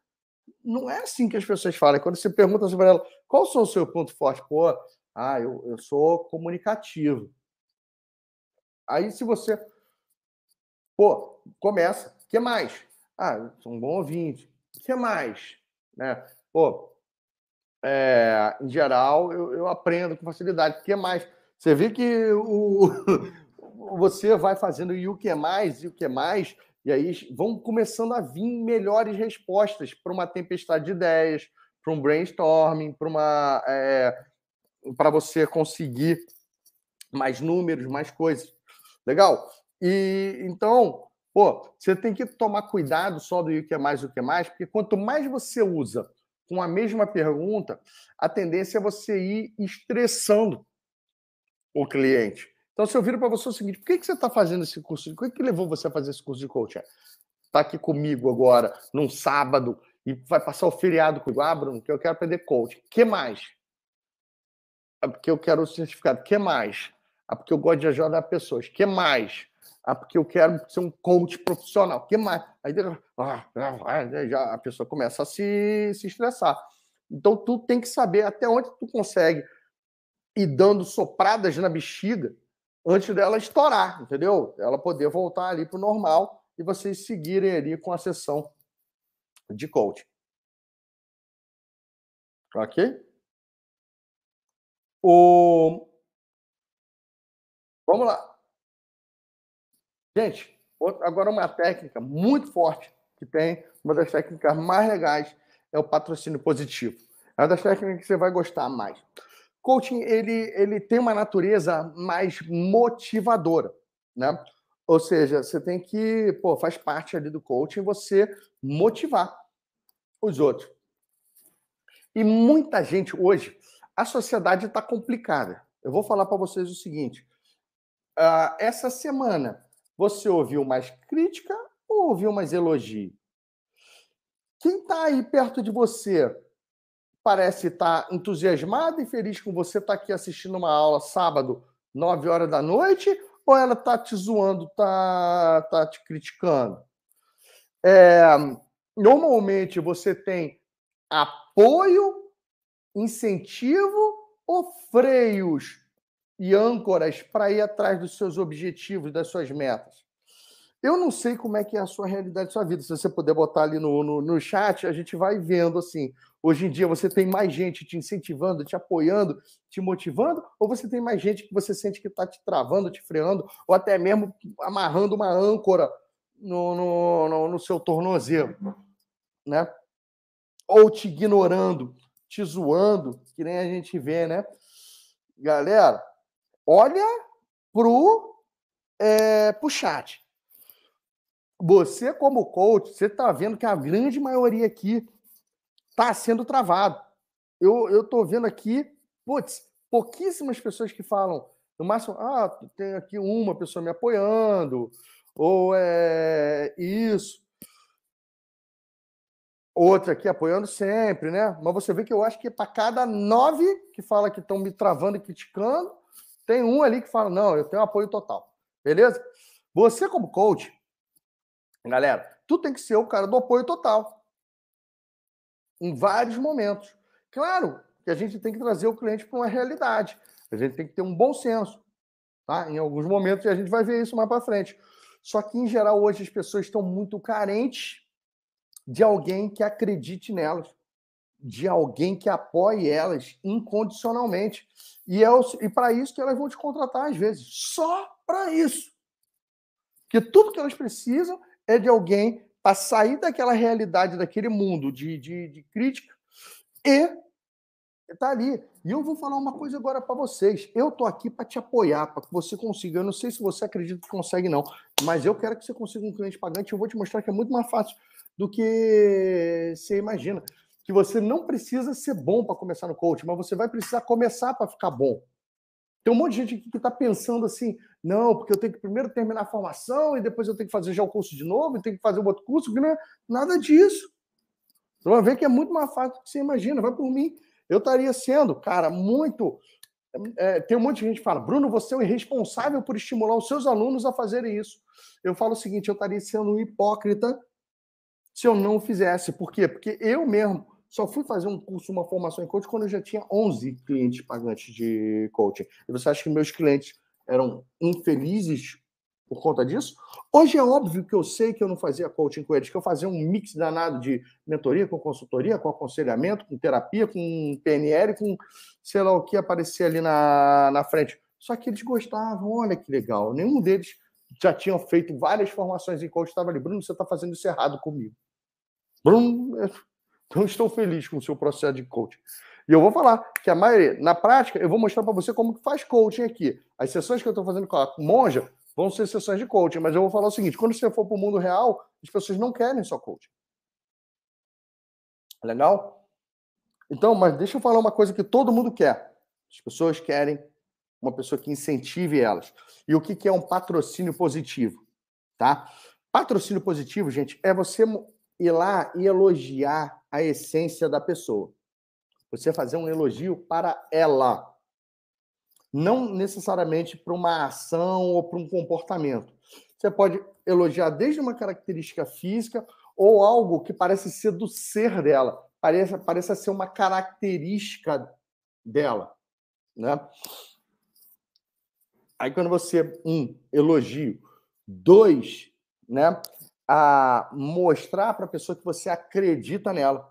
[SPEAKER 1] Não é assim que as pessoas falam. Quando você pergunta sobre ela, qual são o seu ponto forte? Pô, ah, eu, eu sou comunicativo. Aí, se você. Pô, começa. Que mais? Ah, sou um bom ouvinte. Que mais? Né? Pô, é, em geral, eu, eu aprendo com facilidade. Que mais? Você vê que o, você vai fazendo e o que é mais, e o que é mais, e aí vão começando a vir melhores respostas para uma tempestade de ideias, para um brainstorming, para uma. É, para você conseguir mais números, mais coisas. Legal? E então, pô, você tem que tomar cuidado só do o que é mais o que é mais, porque quanto mais você usa com a mesma pergunta, a tendência é você ir estressando o cliente. Então, se eu viro para você o seguinte, por que, que você está fazendo esse curso? O que, que levou você a fazer esse curso de coaching? Está aqui comigo agora, num sábado, e vai passar o feriado comigo. Ah, Bruno, que eu quero aprender coaching. O que mais? É porque eu quero o certificado. O que mais? Ah, porque eu gosto de ajudar pessoas. O que mais? Ah, porque eu quero ser um coach profissional. O que mais? Aí ah, ah, já a pessoa começa a se, se estressar. Então, tu tem que saber até onde tu consegue ir dando sopradas na bexiga antes dela estourar, entendeu? Ela poder voltar ali para o normal e vocês seguirem ali com a sessão de coaching. Ok? O... Vamos lá. Gente, agora uma técnica muito forte que tem, uma das técnicas mais legais é o patrocínio positivo. É uma das técnicas que você vai gostar mais. Coaching, ele, ele tem uma natureza mais motivadora, né? Ou seja, você tem que, pô, faz parte ali do coaching você motivar os outros. E muita gente hoje, a sociedade está complicada. Eu vou falar para vocês o seguinte: uh, essa semana você ouviu mais crítica ou ouviu mais elogio? Quem está aí perto de você parece estar entusiasmado e feliz com você estar tá aqui assistindo uma aula sábado, 9 horas da noite, ou ela está te zoando, está tá te criticando? É, normalmente você tem apoio, incentivo ou freios e âncoras para ir atrás dos seus objetivos, das suas metas? Eu não sei como é que é a sua realidade, a sua vida. Se você puder botar ali no, no, no chat, a gente vai vendo assim. Hoje em dia você tem mais gente te incentivando, te apoiando, te motivando, ou você tem mais gente que você sente que está te travando, te freando, ou até mesmo amarrando uma âncora no, no, no, no seu tornozelo, né? Ou te ignorando, te zoando, que nem a gente vê, né? Galera, olha pro, é, pro chat. Você, como coach, você está vendo que a grande maioria aqui está sendo travado. Eu estou vendo aqui, putz, pouquíssimas pessoas que falam, no máximo, ah, tem aqui uma pessoa me apoiando, ou é isso. Outra aqui apoiando sempre, né? Mas você vê que eu acho que para cada nove que fala que estão me travando e criticando, tem um ali que fala, não, eu tenho apoio total. Beleza? Você, como coach, galera, tu tem que ser o cara do apoio total em vários momentos. Claro que a gente tem que trazer o cliente para uma realidade. A gente tem que ter um bom senso. Tá? Em alguns momentos, a gente vai ver isso mais para frente. Só que, em geral, hoje as pessoas estão muito carentes de alguém que acredite nelas, de alguém que apoie elas incondicionalmente. E, é e para isso que elas vão te contratar, às vezes. Só para isso. Porque tudo que elas precisam é de alguém para sair daquela realidade, daquele mundo de, de, de crítica e tá ali. E eu vou falar uma coisa agora para vocês. Eu tô aqui para te apoiar, para que você consiga. Eu não sei se você acredita que consegue, não, mas eu quero que você consiga um cliente pagante. Eu vou te mostrar que é muito mais fácil do que você imagina. Que você não precisa ser bom para começar no coaching, mas você vai precisar começar para ficar bom. Tem um monte de gente que está pensando assim, não, porque eu tenho que primeiro terminar a formação e depois eu tenho que fazer já o curso de novo e tenho que fazer um outro curso, não é nada disso. Você vai ver que é muito mais fácil do que você imagina. Vai por mim. Eu estaria sendo, cara, muito. É, tem um monte de gente que fala, Bruno, você é o irresponsável por estimular os seus alunos a fazerem isso. Eu falo o seguinte: eu estaria sendo um hipócrita se eu não fizesse. Por quê? Porque eu mesmo só fui fazer um curso, uma formação em coaching quando eu já tinha 11 clientes pagantes de coaching. E você acha que meus clientes eram infelizes por conta disso? Hoje é óbvio que eu sei que eu não fazia coaching com eles, que eu fazia um mix danado de mentoria com consultoria, com aconselhamento, com terapia, com PNL, com sei lá o que aparecia ali na, na frente. Só que eles gostavam, olha que legal. Nenhum deles já tinham feito várias formações em coach, estava ali, Bruno, você está fazendo isso errado comigo. Bruno, eu não estou feliz com o seu processo de coaching. E eu vou falar que a maioria, na prática, eu vou mostrar para você como que faz coaching aqui. As sessões que eu estou fazendo com a monja vão ser sessões de coaching, mas eu vou falar o seguinte: quando você for para o mundo real, as pessoas não querem só coaching. Legal? Então, mas deixa eu falar uma coisa que todo mundo quer. As pessoas querem uma pessoa que incentive elas. E o que é um patrocínio positivo? Tá? Patrocínio positivo, gente, é você ir lá e elogiar a essência da pessoa. Você fazer um elogio para ela. Não necessariamente para uma ação ou para um comportamento. Você pode elogiar desde uma característica física ou algo que parece ser do ser dela, parece, parece ser uma característica dela. Né? Aí quando você, um, elogio, dois, né, a mostrar para a pessoa que você acredita nela.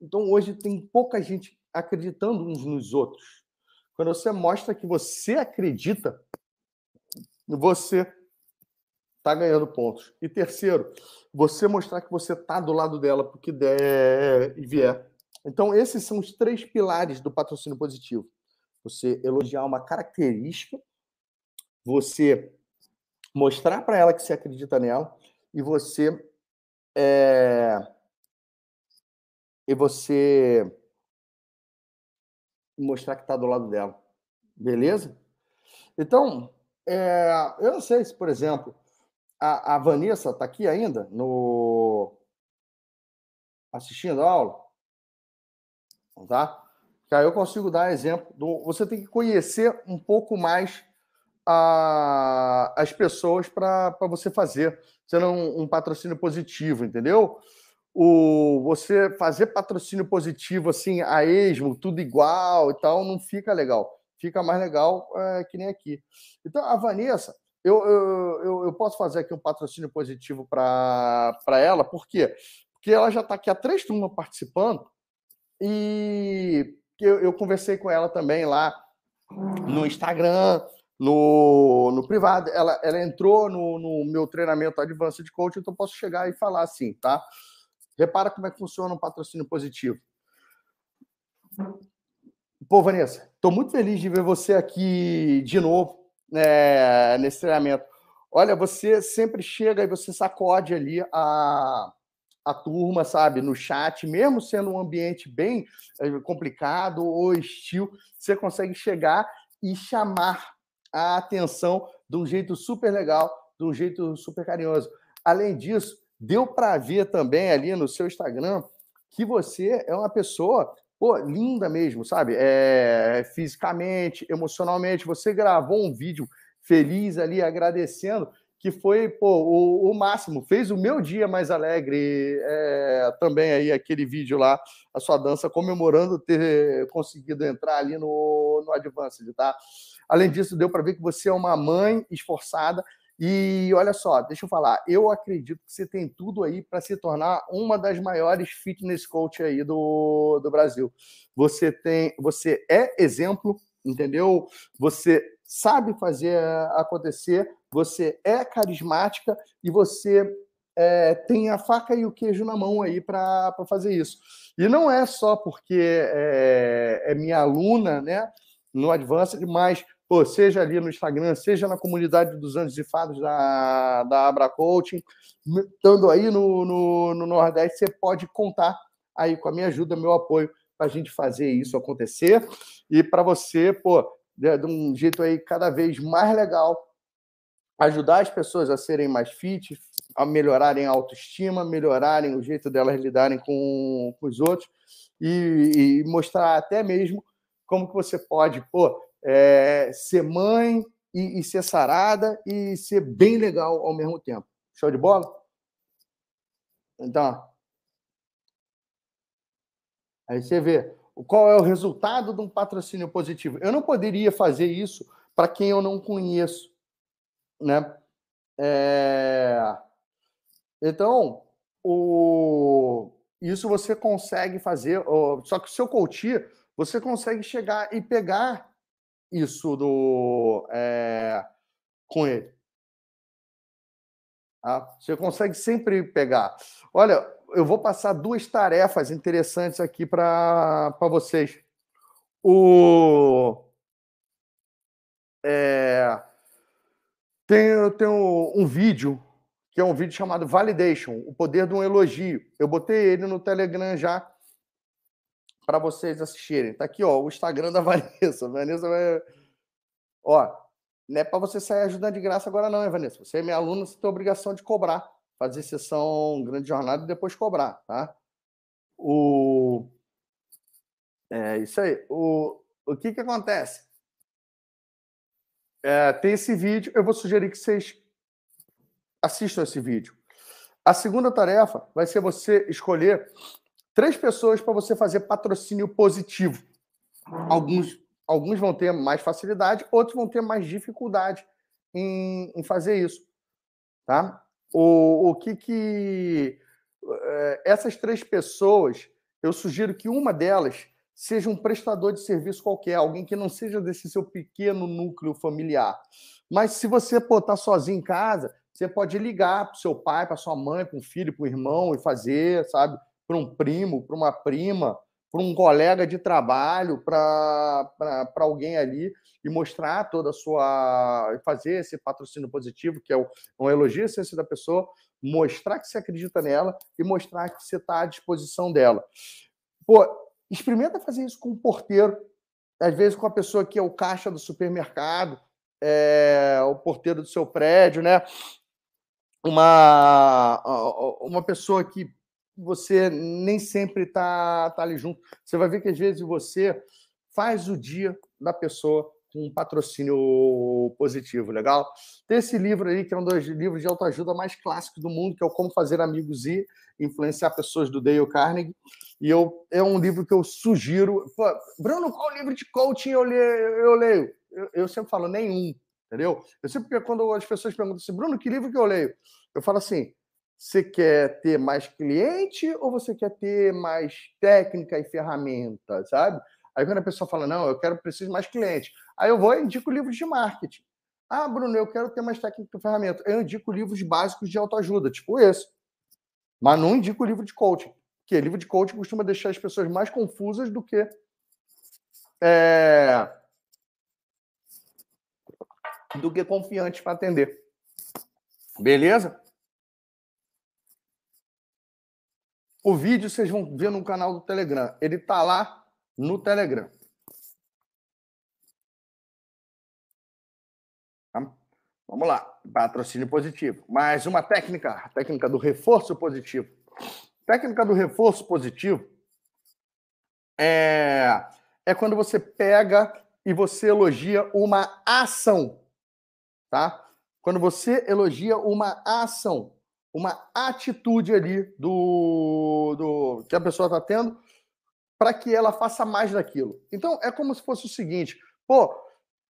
[SPEAKER 1] Então hoje tem pouca gente acreditando uns nos outros. Quando você mostra que você acredita, você está ganhando pontos. E terceiro, você mostrar que você está do lado dela porque der e vier. Então esses são os três pilares do patrocínio positivo. Você elogiar uma característica, você mostrar para ela que você acredita nela e você é, e você mostrar que está do lado dela, beleza? Então, é, eu não sei se, por exemplo, a, a Vanessa está aqui ainda no assistindo a aula, tá? Que aí eu consigo dar exemplo do. Você tem que conhecer um pouco mais a, as pessoas para você fazer, sendo um, um, patrocínio positivo, entendeu? O, você fazer patrocínio positivo assim, a esmo, tudo igual e tal, não fica legal. Fica mais legal é, que nem aqui. Então, a Vanessa, eu, eu, eu, eu posso fazer aqui um patrocínio positivo para ela, por quê? Porque ela já está aqui há três turmas participando e eu, eu conversei com ela também lá no Instagram, no, no privado. Ela, ela entrou no, no meu treinamento Advanced Coach, então posso chegar e falar assim, tá? Repara como é que funciona um patrocínio positivo. Pô, Vanessa, estou muito feliz de ver você aqui de novo né, nesse treinamento. Olha, você sempre chega e você sacode ali a, a turma, sabe, no chat, mesmo sendo um ambiente bem eh, complicado ou hostil, você consegue chegar e chamar a atenção de um jeito super legal, de um jeito super carinhoso. Além disso, deu para ver também ali no seu Instagram que você é uma pessoa pô, linda mesmo, sabe? É, fisicamente, emocionalmente. Você gravou um vídeo feliz ali, agradecendo, que foi pô, o, o máximo. Fez o meu dia mais alegre é, também aí, aquele vídeo lá, a sua dança comemorando ter conseguido entrar ali no, no Advanced, tá? Além disso, deu para ver que você é uma mãe esforçada. E olha só, deixa eu falar, eu acredito que você tem tudo aí para se tornar uma das maiores fitness coach aí do, do Brasil. Você tem, você é exemplo, entendeu? Você sabe fazer acontecer, você é carismática e você é, tem a faca e o queijo na mão aí para fazer isso. E não é só porque é, é minha aluna, né, no Advanced, mas pô, seja ali no Instagram, seja na comunidade dos Anjos e Fados da, da Abra Coaching, estando aí no, no, no Nordeste, você pode contar aí com a minha ajuda, meu apoio, para a gente fazer isso acontecer. E para você, pô, de, um jeito aí cada vez mais legal, ajudar as pessoas a serem mais fit, a melhorarem a autoestima, melhorarem o jeito delas lidarem com, com os outros e, e mostrar até mesmo como que você pode, pô, é, ser mãe e, e, ser sarada e ser bem legal ao mesmo tempo. Show de bola? Então, aí você vê qual é o resultado de um patrocínio positivo. Eu não poderia fazer isso para quem eu não conheço, né? É... Então, o... isso você consegue fazer, só que o seu coach, você consegue chegar e pegar isso do, é, com ele. Tá? Você consegue sempre pegar. Olha, eu vou passar duas tarefas interessantes aqui para vocês. O, é, tem, tem um, um vídeo que é um vídeo chamado Validation, o poder de um elogio. Eu botei ele no Telegram já para vocês assistirem. Tá aqui, ó, o Instagram da Vanessa. Vanessa vai. Ó, não é para você sair ajudando de graça agora, não, hein, Vanessa? Você é minha aluna, você tem a obrigação de cobrar. Fazer sessão grande jornada e depois cobrar, tá? O. É isso aí. O, o que que acontece? É, tem esse vídeo, eu vou sugerir que vocês assistam esse vídeo. A segunda tarefa vai ser você escolher três pessoas para você fazer patrocínio positivo. Alguns, alguns vão ter mais facilidade, outros vão ter mais dificuldade em, em fazer isso. Tá? O, o que que. É, essas três pessoas, eu sugiro que uma delas seja um prestador de serviço qualquer, alguém que não seja desse seu pequeno núcleo familiar. Mas se você está sozinho em casa, você pode ligar para o seu pai, para sua mãe, para um filho, para um irmão e fazer, sabe? Para um primo, para uma prima, para um colega de trabalho, para alguém ali e mostrar toda a sua. fazer esse patrocínio positivo, que é um elogio à essência da pessoa, mostrar que você acredita nela e mostrar que você está à disposição dela. Pô, experimenta fazer isso com o porteiro, às vezes com a pessoa que é o caixa do supermercado, é, o porteiro do seu prédio, né? uma, uma pessoa que você nem sempre está tá ali junto. Você vai ver que às vezes você faz o dia da pessoa com um patrocínio positivo, legal? Tem esse livro aí, que é um dos livros de autoajuda mais clássicos do mundo, que é o Como Fazer Amigos e Influenciar Pessoas, do Dale Carnegie. E eu, é um livro que eu sugiro. Pô, Bruno, qual livro de coaching eu leio? Eu, leio? Eu, eu sempre falo, nenhum entendeu? Eu sempre, quando as pessoas perguntam assim, Bruno, que livro que eu leio? Eu falo assim, você quer ter mais cliente ou você quer ter mais técnica e ferramenta, sabe? Aí quando a pessoa fala, não, eu quero, preciso mais cliente. Aí eu vou e indico livros de marketing. Ah, Bruno, eu quero ter mais técnica e ferramenta. Eu indico livros básicos de autoajuda, tipo esse. Mas não indico livro de coaching. Porque livro de coaching costuma deixar as pessoas mais confusas do que é, do que confiantes para atender. Beleza? O vídeo vocês vão ver no canal do Telegram. Ele está lá no Telegram. Tá? Vamos lá. Patrocínio positivo. Mais uma técnica, a técnica do reforço positivo. Técnica do reforço positivo é, é quando você pega e você elogia uma ação tá? Quando você elogia uma ação, uma atitude ali do, do que a pessoa está tendo, para que ela faça mais daquilo. Então, é como se fosse o seguinte: pô,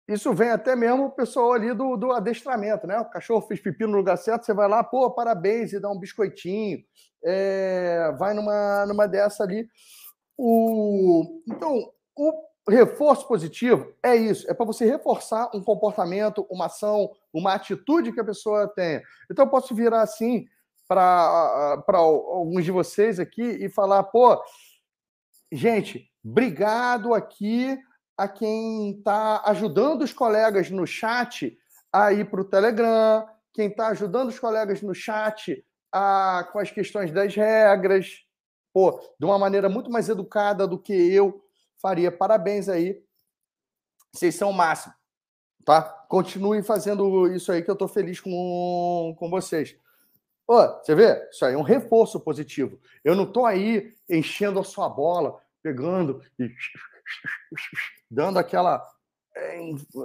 [SPEAKER 1] isso vem até mesmo o pessoal ali do, do adestramento, né? O cachorro fez pipi no lugar certo, você vai lá, pô, parabéns, e dá um biscoitinho, é, vai numa, numa dessa ali. O, então, o reforço positivo é isso, é para você reforçar um comportamento, uma ação, uma atitude que a pessoa tenha. Então, eu posso virar assim para alguns de vocês aqui e falar: pô, gente, obrigado aqui a quem está ajudando os colegas no chat a ir para o Telegram, quem está ajudando os colegas no chat a, com as questões das regras, pô, de uma maneira muito mais educada do que eu faria. Parabéns aí. Vocês são o máximo. Tá? Continuem fazendo isso aí que eu estou feliz com, com vocês. Você vê? Isso aí é um reforço positivo. Eu não estou aí enchendo a sua bola, pegando e dando aquela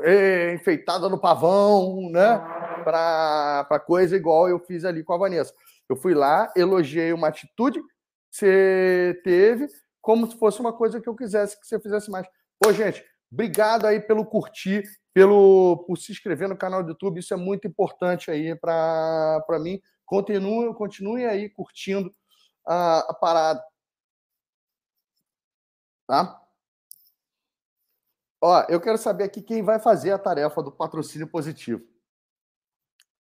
[SPEAKER 1] é, enfeitada no pavão, né? Para coisa igual eu fiz ali com a Vanessa. Eu fui lá, elogiei uma atitude que você teve, como se fosse uma coisa que eu quisesse que você fizesse mais. Pô, gente, obrigado aí pelo curtir, pelo por se inscrever no canal do YouTube. Isso é muito importante aí para mim. Continue, continue aí curtindo a, a parada. Tá? Ó, eu quero saber aqui quem vai fazer a tarefa do patrocínio positivo.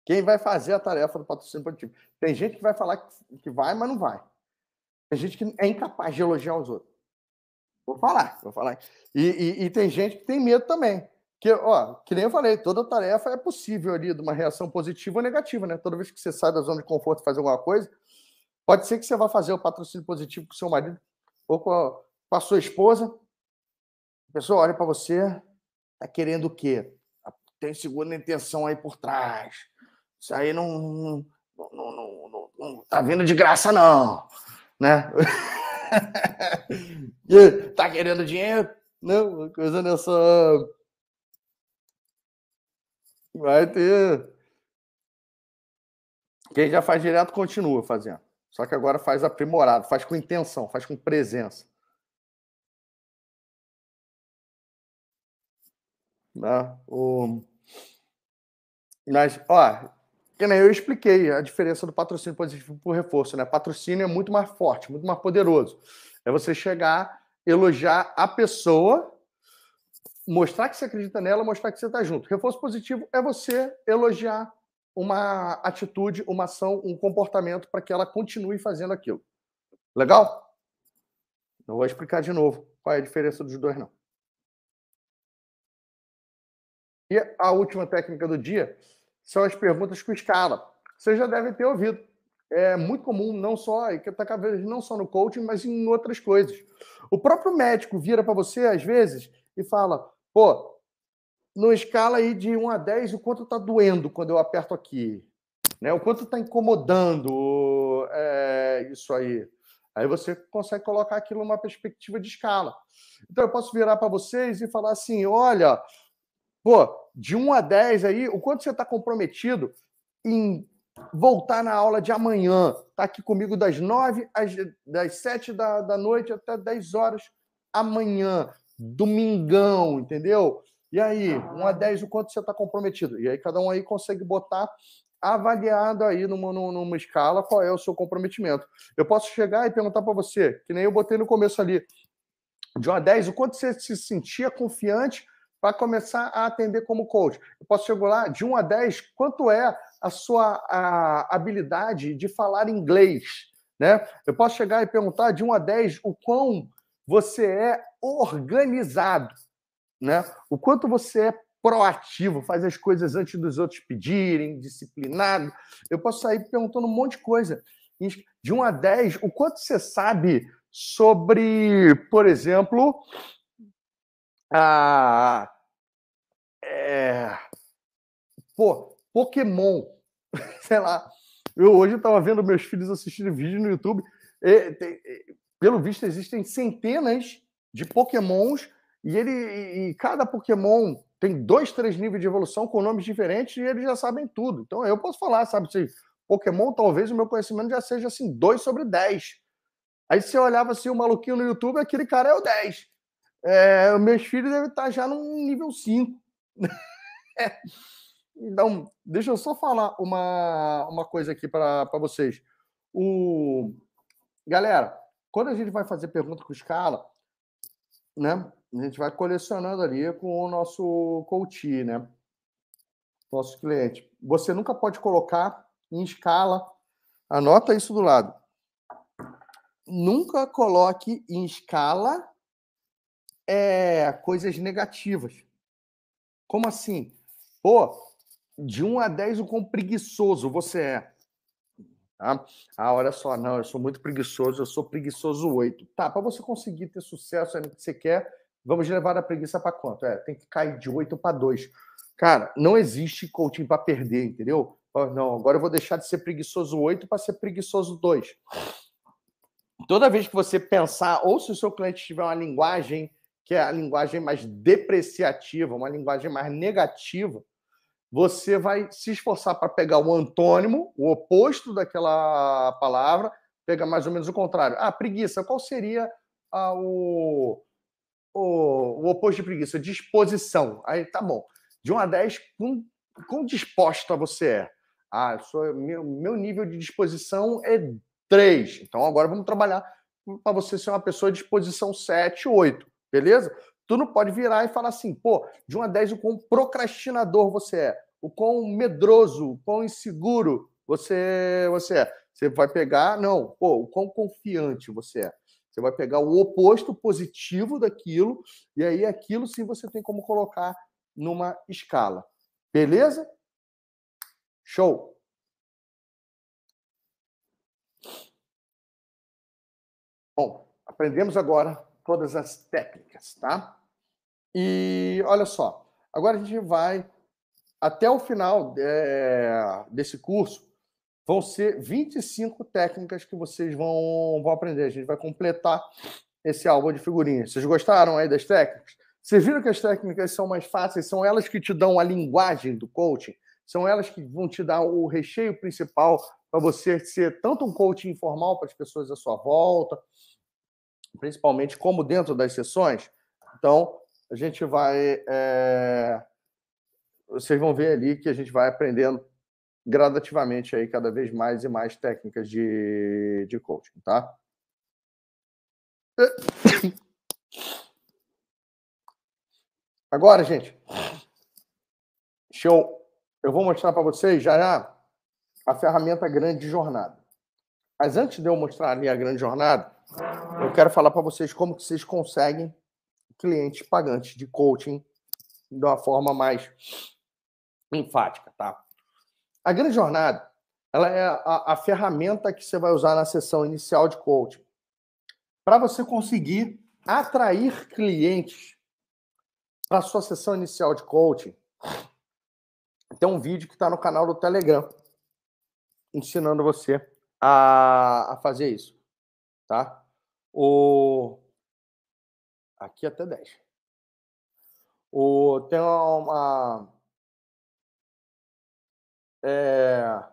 [SPEAKER 1] Quem vai fazer a tarefa do patrocínio positivo? Tem gente que vai falar que vai, mas não vai. Tem gente que é incapaz de elogiar os outros. Vou falar, vou falar. E, e, e tem gente que tem medo também. Que, ó, que nem eu falei, toda tarefa é possível ali de uma reação positiva ou negativa, né? Toda vez que você sai da zona de conforto e faz alguma coisa, pode ser que você vá fazer o patrocínio positivo com seu marido ou com a, com a sua esposa. A pessoa olha para você, tá querendo o quê? Tem segunda intenção aí por trás. Isso aí não, não, não, não, não tá vindo de graça, não. Né? tá querendo dinheiro? Não, coisa nessa Vai ter. Quem já faz direto continua fazendo. Só que agora faz aprimorado, faz com intenção, faz com presença. Né? O... Mas, ó, que nem eu expliquei a diferença do patrocínio positivo por reforço, né? Patrocínio é muito mais forte, muito mais poderoso. É você chegar, elogiar a pessoa mostrar que você acredita nela, mostrar que você está junto. Reforço positivo é você elogiar uma atitude, uma ação, um comportamento para que ela continue fazendo aquilo. Legal? Não vou explicar de novo qual é a diferença dos dois, não. E a última técnica do dia são as perguntas com escala. Vocês já devem ter ouvido. É muito comum, não só, e que está cada vez não só no coaching, mas em outras coisas. O próprio médico vira para você, às vezes, e fala: pô, no escala aí de 1 a 10, o quanto está doendo quando eu aperto aqui? Né? O quanto está incomodando é, isso aí? Aí você consegue colocar aquilo numa perspectiva de escala. Então eu posso virar para vocês e falar assim: olha, pô, de 1 a 10 aí, o quanto você está comprometido em voltar na aula de amanhã? Tá aqui comigo das 9 às das 7 da, da noite até 10 horas amanhã domingão, entendeu? E aí, 1 a 10, o quanto você está comprometido? E aí cada um aí consegue botar avaliado aí numa, numa escala qual é o seu comprometimento. Eu posso chegar e perguntar para você, que nem eu botei no começo ali, de 1 a 10, o quanto você se sentia confiante para começar a atender como coach. Eu posso chegar lá, de 1 a 10, quanto é a sua a habilidade de falar inglês? Né? Eu posso chegar e perguntar de 1 a 10 o quão você é organizado, né? O quanto você é proativo, faz as coisas antes dos outros pedirem, disciplinado. Eu posso sair perguntando um monte de coisa. De 1 a 10, o quanto você sabe sobre, por exemplo, a. É, pô, Pokémon. Sei lá. Eu hoje estava vendo meus filhos assistindo vídeo no YouTube. E, tem, pelo visto, existem centenas de pokémons e ele e cada pokémon tem dois, três níveis de evolução com nomes diferentes e eles já sabem tudo. Então eu posso falar, sabe, se Pokémon, talvez o meu conhecimento já seja assim, 2 sobre 10. Aí você olhava assim, o maluquinho no YouTube, aquele cara é o 10. É, meus filhos devem estar já no nível 5. então, deixa eu só falar uma, uma coisa aqui para vocês. O... Galera, quando a gente vai fazer pergunta com escala, né? A gente vai colecionando ali com o nosso coach, né? Nosso cliente. Você nunca pode colocar em escala. Anota isso do lado. Nunca coloque em escala é, coisas negativas. Como assim? Pô, de 1 a 10, o quão preguiçoso você é. Tá? Ah, olha só, não, eu sou muito preguiçoso, eu sou preguiçoso 8. Tá, para você conseguir ter sucesso no que você quer, vamos levar a preguiça para quanto? É, tem que cair de 8 para 2. Cara, não existe coaching para perder, entendeu? Não, agora eu vou deixar de ser preguiçoso 8 para ser preguiçoso 2. Toda vez que você pensar, ou se o seu cliente tiver uma linguagem que é a linguagem mais depreciativa, uma linguagem mais negativa, você vai se esforçar para pegar o antônimo, o oposto daquela palavra, pegar mais ou menos o contrário. Ah, preguiça, qual seria ah, o, o, o, oposto de preguiça? Disposição. Aí tá bom. De 1 a 10, quão, quão disposta você é? Ah, sou, meu, meu nível de disposição é 3. Então agora vamos trabalhar para você ser uma pessoa de disposição 7, 8. Beleza? Tu não pode virar e falar assim, pô, de 1 a 10 o quão procrastinador você é, o quão medroso, o quão inseguro você, você é. Você vai pegar, não, pô, o quão confiante você é. Você vai pegar o oposto positivo daquilo, e aí aquilo sim você tem como colocar numa escala. Beleza? Show! Bom, aprendemos agora todas as técnicas, tá? E olha só, agora a gente vai até o final é, desse curso. Vão ser 25 técnicas que vocês vão, vão aprender. A gente vai completar esse álbum de figurinhas. Vocês gostaram aí das técnicas? Vocês viram que as técnicas são mais fáceis? São elas que te dão a linguagem do coaching? São elas que vão te dar o recheio principal para você ser tanto um coaching informal para as pessoas à sua volta, principalmente como dentro das sessões. Então, a gente vai. É... Vocês vão ver ali que a gente vai aprendendo gradativamente aí cada vez mais e mais técnicas de, de coaching, tá? Agora, gente, show. Eu vou mostrar para vocês já, já a ferramenta Grande Jornada. Mas antes de eu mostrar ali a Grande Jornada, eu quero falar para vocês como que vocês conseguem clientes pagantes de coaching de uma forma mais enfática, tá? A grande jornada, ela é a, a ferramenta que você vai usar na sessão inicial de coaching para você conseguir atrair clientes para sua sessão inicial de coaching. Tem um vídeo que está no canal do Telegram ensinando você a, a fazer isso, tá? O aqui até 10. O tem uma é,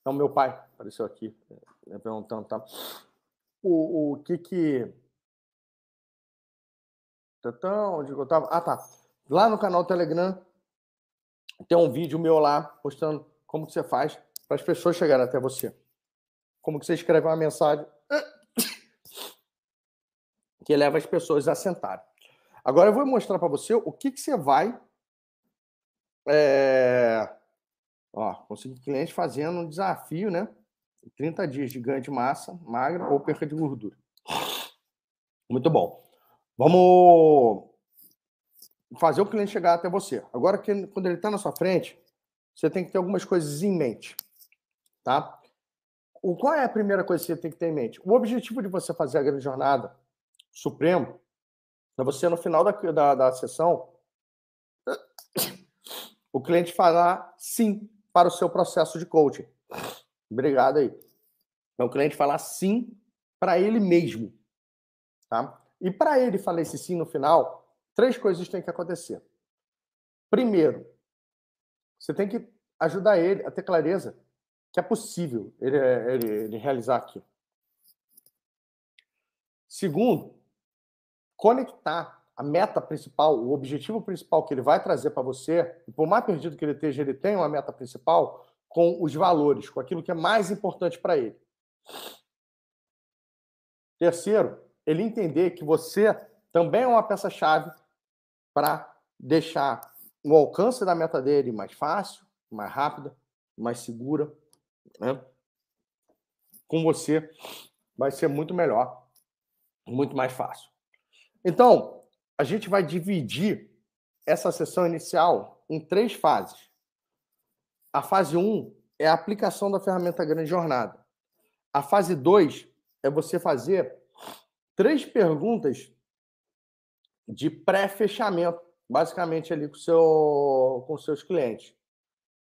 [SPEAKER 1] então, meu pai apareceu aqui, né, perguntando, tá? O, o que que. Onde eu tava? Ah, tá. Lá no canal Telegram tem um vídeo meu lá postando como que você faz para as pessoas chegarem até você. Como que você escreve uma mensagem que leva as pessoas a sentarem. Agora eu vou mostrar para você o que, que você vai é, Ó, consegui cliente fazendo um desafio, né? 30 dias de ganho de massa magra ou perca de gordura. Muito bom. Vamos fazer o cliente chegar até você. Agora, quando ele está na sua frente, você tem que ter algumas coisas em mente, tá? O, qual é a primeira coisa que você tem que ter em mente? O objetivo de você fazer a grande jornada supremo é você, no final da, da, da sessão, o cliente falar sim para o seu processo de coaching. Obrigado aí. Então, o cliente falar sim para ele mesmo. Tá? E para ele falar esse sim no final, três coisas têm que acontecer. Primeiro, você tem que ajudar ele a ter clareza que é possível ele, ele, ele realizar aquilo. Segundo, conectar a meta principal, o objetivo principal que ele vai trazer para você, e por mais perdido que ele esteja, ele tem uma meta principal com os valores, com aquilo que é mais importante para ele. Terceiro, ele entender que você também é uma peça-chave para deixar o alcance da meta dele mais fácil, mais rápida, mais segura. Né? Com você vai ser muito melhor, muito mais fácil. Então, a gente vai dividir essa sessão inicial em três fases. A fase 1 um é a aplicação da ferramenta Grande Jornada. A fase 2 é você fazer três perguntas de pré-fechamento, basicamente ali com, seu, com seus clientes.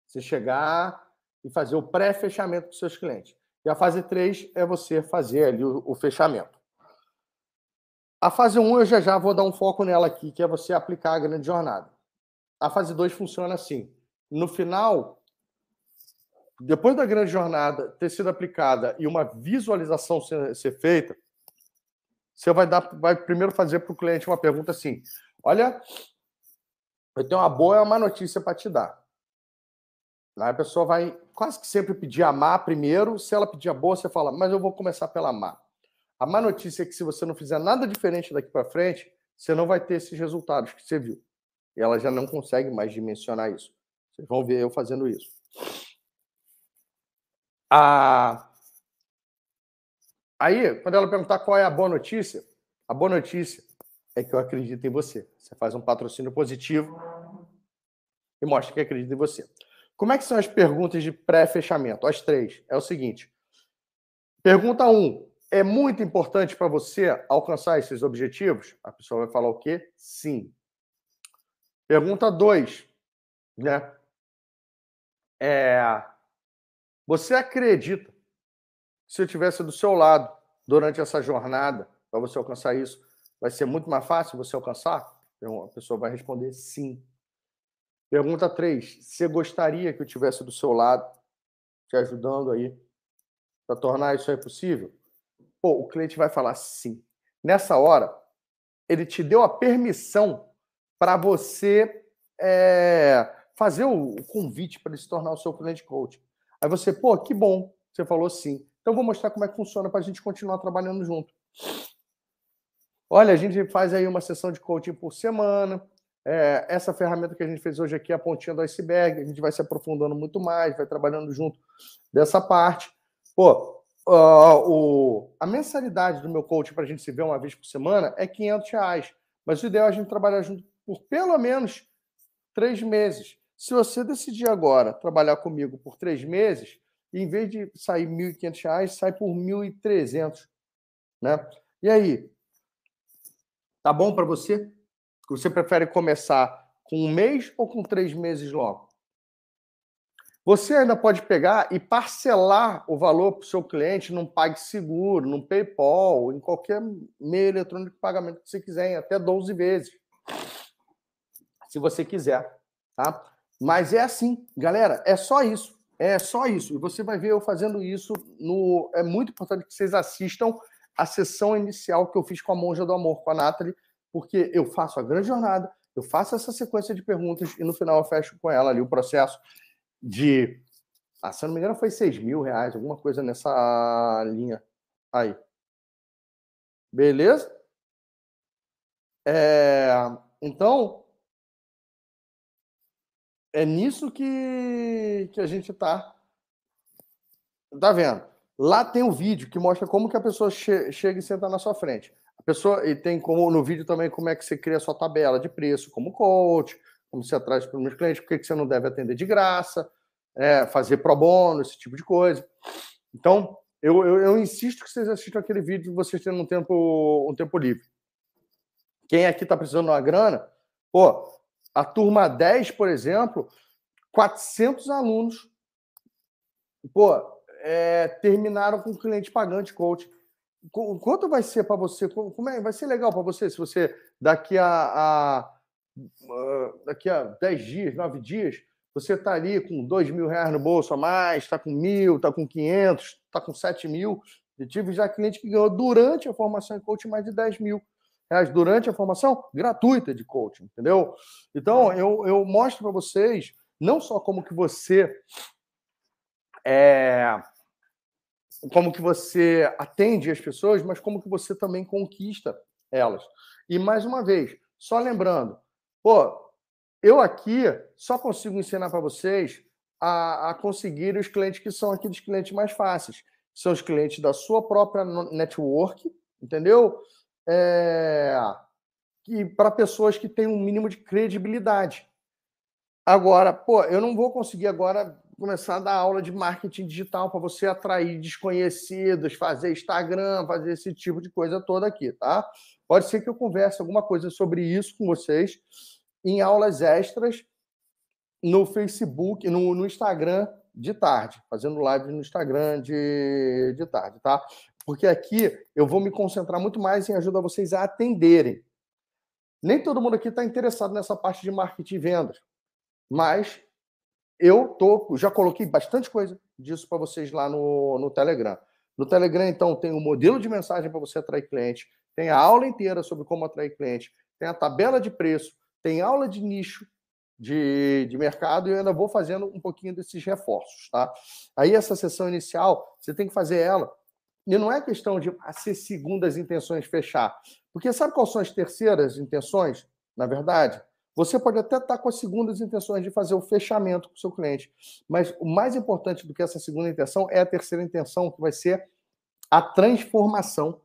[SPEAKER 1] Você chegar e fazer o pré-fechamento com seus clientes. E a fase 3 é você fazer ali o, o fechamento. A fase 1 eu já já vou dar um foco nela aqui, que é você aplicar a grande jornada. A fase 2 funciona assim. No final, depois da grande jornada ter sido aplicada e uma visualização ser, ser feita, você vai dar, vai primeiro fazer para o cliente uma pergunta assim: olha, eu tenho uma boa e uma má notícia para te dar. Aí a pessoa vai quase que sempre pedir a má primeiro. Se ela pedir a boa, você fala, mas eu vou começar pela má. A má notícia é que se você não fizer nada diferente daqui para frente, você não vai ter esses resultados que você viu. E ela já não consegue mais dimensionar isso. Vocês vão ver eu fazendo isso. Aí, quando ela perguntar qual é a boa notícia, a boa notícia é que eu acredito em você. Você faz um patrocínio positivo e mostra que acredita em você. Como é que são as perguntas de pré-fechamento? As três. É o seguinte. Pergunta 1. Um, é muito importante para você alcançar esses objetivos? A pessoa vai falar o quê? Sim. Pergunta 2. Né? É, você acredita que se eu estivesse do seu lado durante essa jornada, para você alcançar isso, vai ser muito mais fácil você alcançar? Então, a pessoa vai responder sim. Pergunta 3. Você gostaria que eu estivesse do seu lado, te ajudando aí, para tornar isso aí possível? Pô, o cliente vai falar sim. Nessa hora, ele te deu a permissão para você é, fazer o, convite para ele se tornar o seu cliente coach. Aí você, pô, que bom, você falou sim. Então vou mostrar como é que funciona para a gente continuar trabalhando junto. Olha, a gente faz aí uma sessão de coaching por semana. É, essa ferramenta que a gente fez hoje aqui é a pontinha do iceberg. A gente vai se aprofundando muito mais, vai trabalhando junto dessa parte. Pô, uh, o, a mensalidade do meu coaching para a gente se ver uma vez por semana é 500 reais. Mas o ideal é a gente trabalhar junto por pelo menos três meses. Se você decidir agora trabalhar comigo por três meses, em vez de sair R$ 1.500, sai por R$ 1.300. Né? E aí, Tá bom para você? Você prefere começar com um mês ou com três meses logo? Você ainda pode pegar e parcelar o valor para o seu cliente num PagSeguro, num PayPal, em qualquer meio eletrônico de pagamento que você quiser, em até 12 vezes. Se você quiser, tá? Mas é assim, galera, é só isso. É só isso. E você vai ver eu fazendo isso no. É muito importante que vocês assistam a sessão inicial que eu fiz com a Monja do Amor, com a Nathalie, porque eu faço a grande jornada, eu faço essa sequência de perguntas e no final eu fecho com ela ali o processo de. Ah, se eu não me engano, foi 6 mil reais, alguma coisa nessa linha aí. Beleza? É, então, é nisso que, que a gente está tá vendo. Lá tem um vídeo que mostra como que a pessoa che chega e senta na sua frente. A pessoa e tem como no vídeo também como é que você cria a sua tabela de preço como coach, como você traz para os meus clientes, por que você não deve atender de graça, é, fazer pro bono, esse tipo de coisa. Então, eu, eu, eu, insisto que vocês assistam aquele vídeo vocês tendo um tempo, um tempo livre. Quem aqui está precisando de uma grana, pô, a turma 10, por exemplo, 400 alunos. Pô, é, terminaram com cliente pagante coach. Quanto vai ser para você? Como é, vai ser legal para você se você daqui a, a, daqui a 10 dias, 9 dias, você está ali com 2 mil reais no bolso a mais, está com mil, está com 500, está com 7 mil. Eu tive já cliente que ganhou durante a formação em coaching mais de 10 mil reais durante a formação gratuita de coaching, entendeu? Então, eu, eu mostro para vocês não só como que você é, como que você atende as pessoas, mas como que você também conquista elas. E mais uma vez, só lembrando, pô, eu aqui só consigo ensinar para vocês a, a, conseguir os clientes que são aqueles clientes mais fáceis. São os clientes da sua própria network, entendeu? É, para pessoas que têm um mínimo de credibilidade. Agora, pô, eu não vou conseguir agora começar a dar aula de marketing digital para você atrair desconhecidos, fazer Instagram, fazer esse tipo de coisa toda aqui, tá? Pode ser que eu converse alguma coisa sobre isso com vocês em aulas extras no Facebook, no, no Instagram de tarde, fazendo live no Instagram de, de tarde, tá? Porque aqui eu vou me concentrar muito mais em ajudar vocês a atenderem. Nem todo mundo aqui está interessado nessa parte de marketing e vendas, mas eu tô, já coloquei bastante coisa disso para vocês lá no, no Telegram. No Telegram, então, tem o um modelo de mensagem para você atrair cliente, tem a aula inteira sobre como atrair cliente, tem a tabela de preço, tem aula de nicho de, de mercado e eu ainda vou fazendo um pouquinho desses reforços, tá? Aí essa sessão inicial, você tem que fazer ela E não é questão de ah, ser segundas intenções fechar. Porque sabe quais são as terceiras intenções, na verdade? Você pode até estar com as segundas intenções de fazer o fechamento com o seu cliente, mas o mais importante do que essa segunda intenção é a terceira intenção, que vai ser a transformação.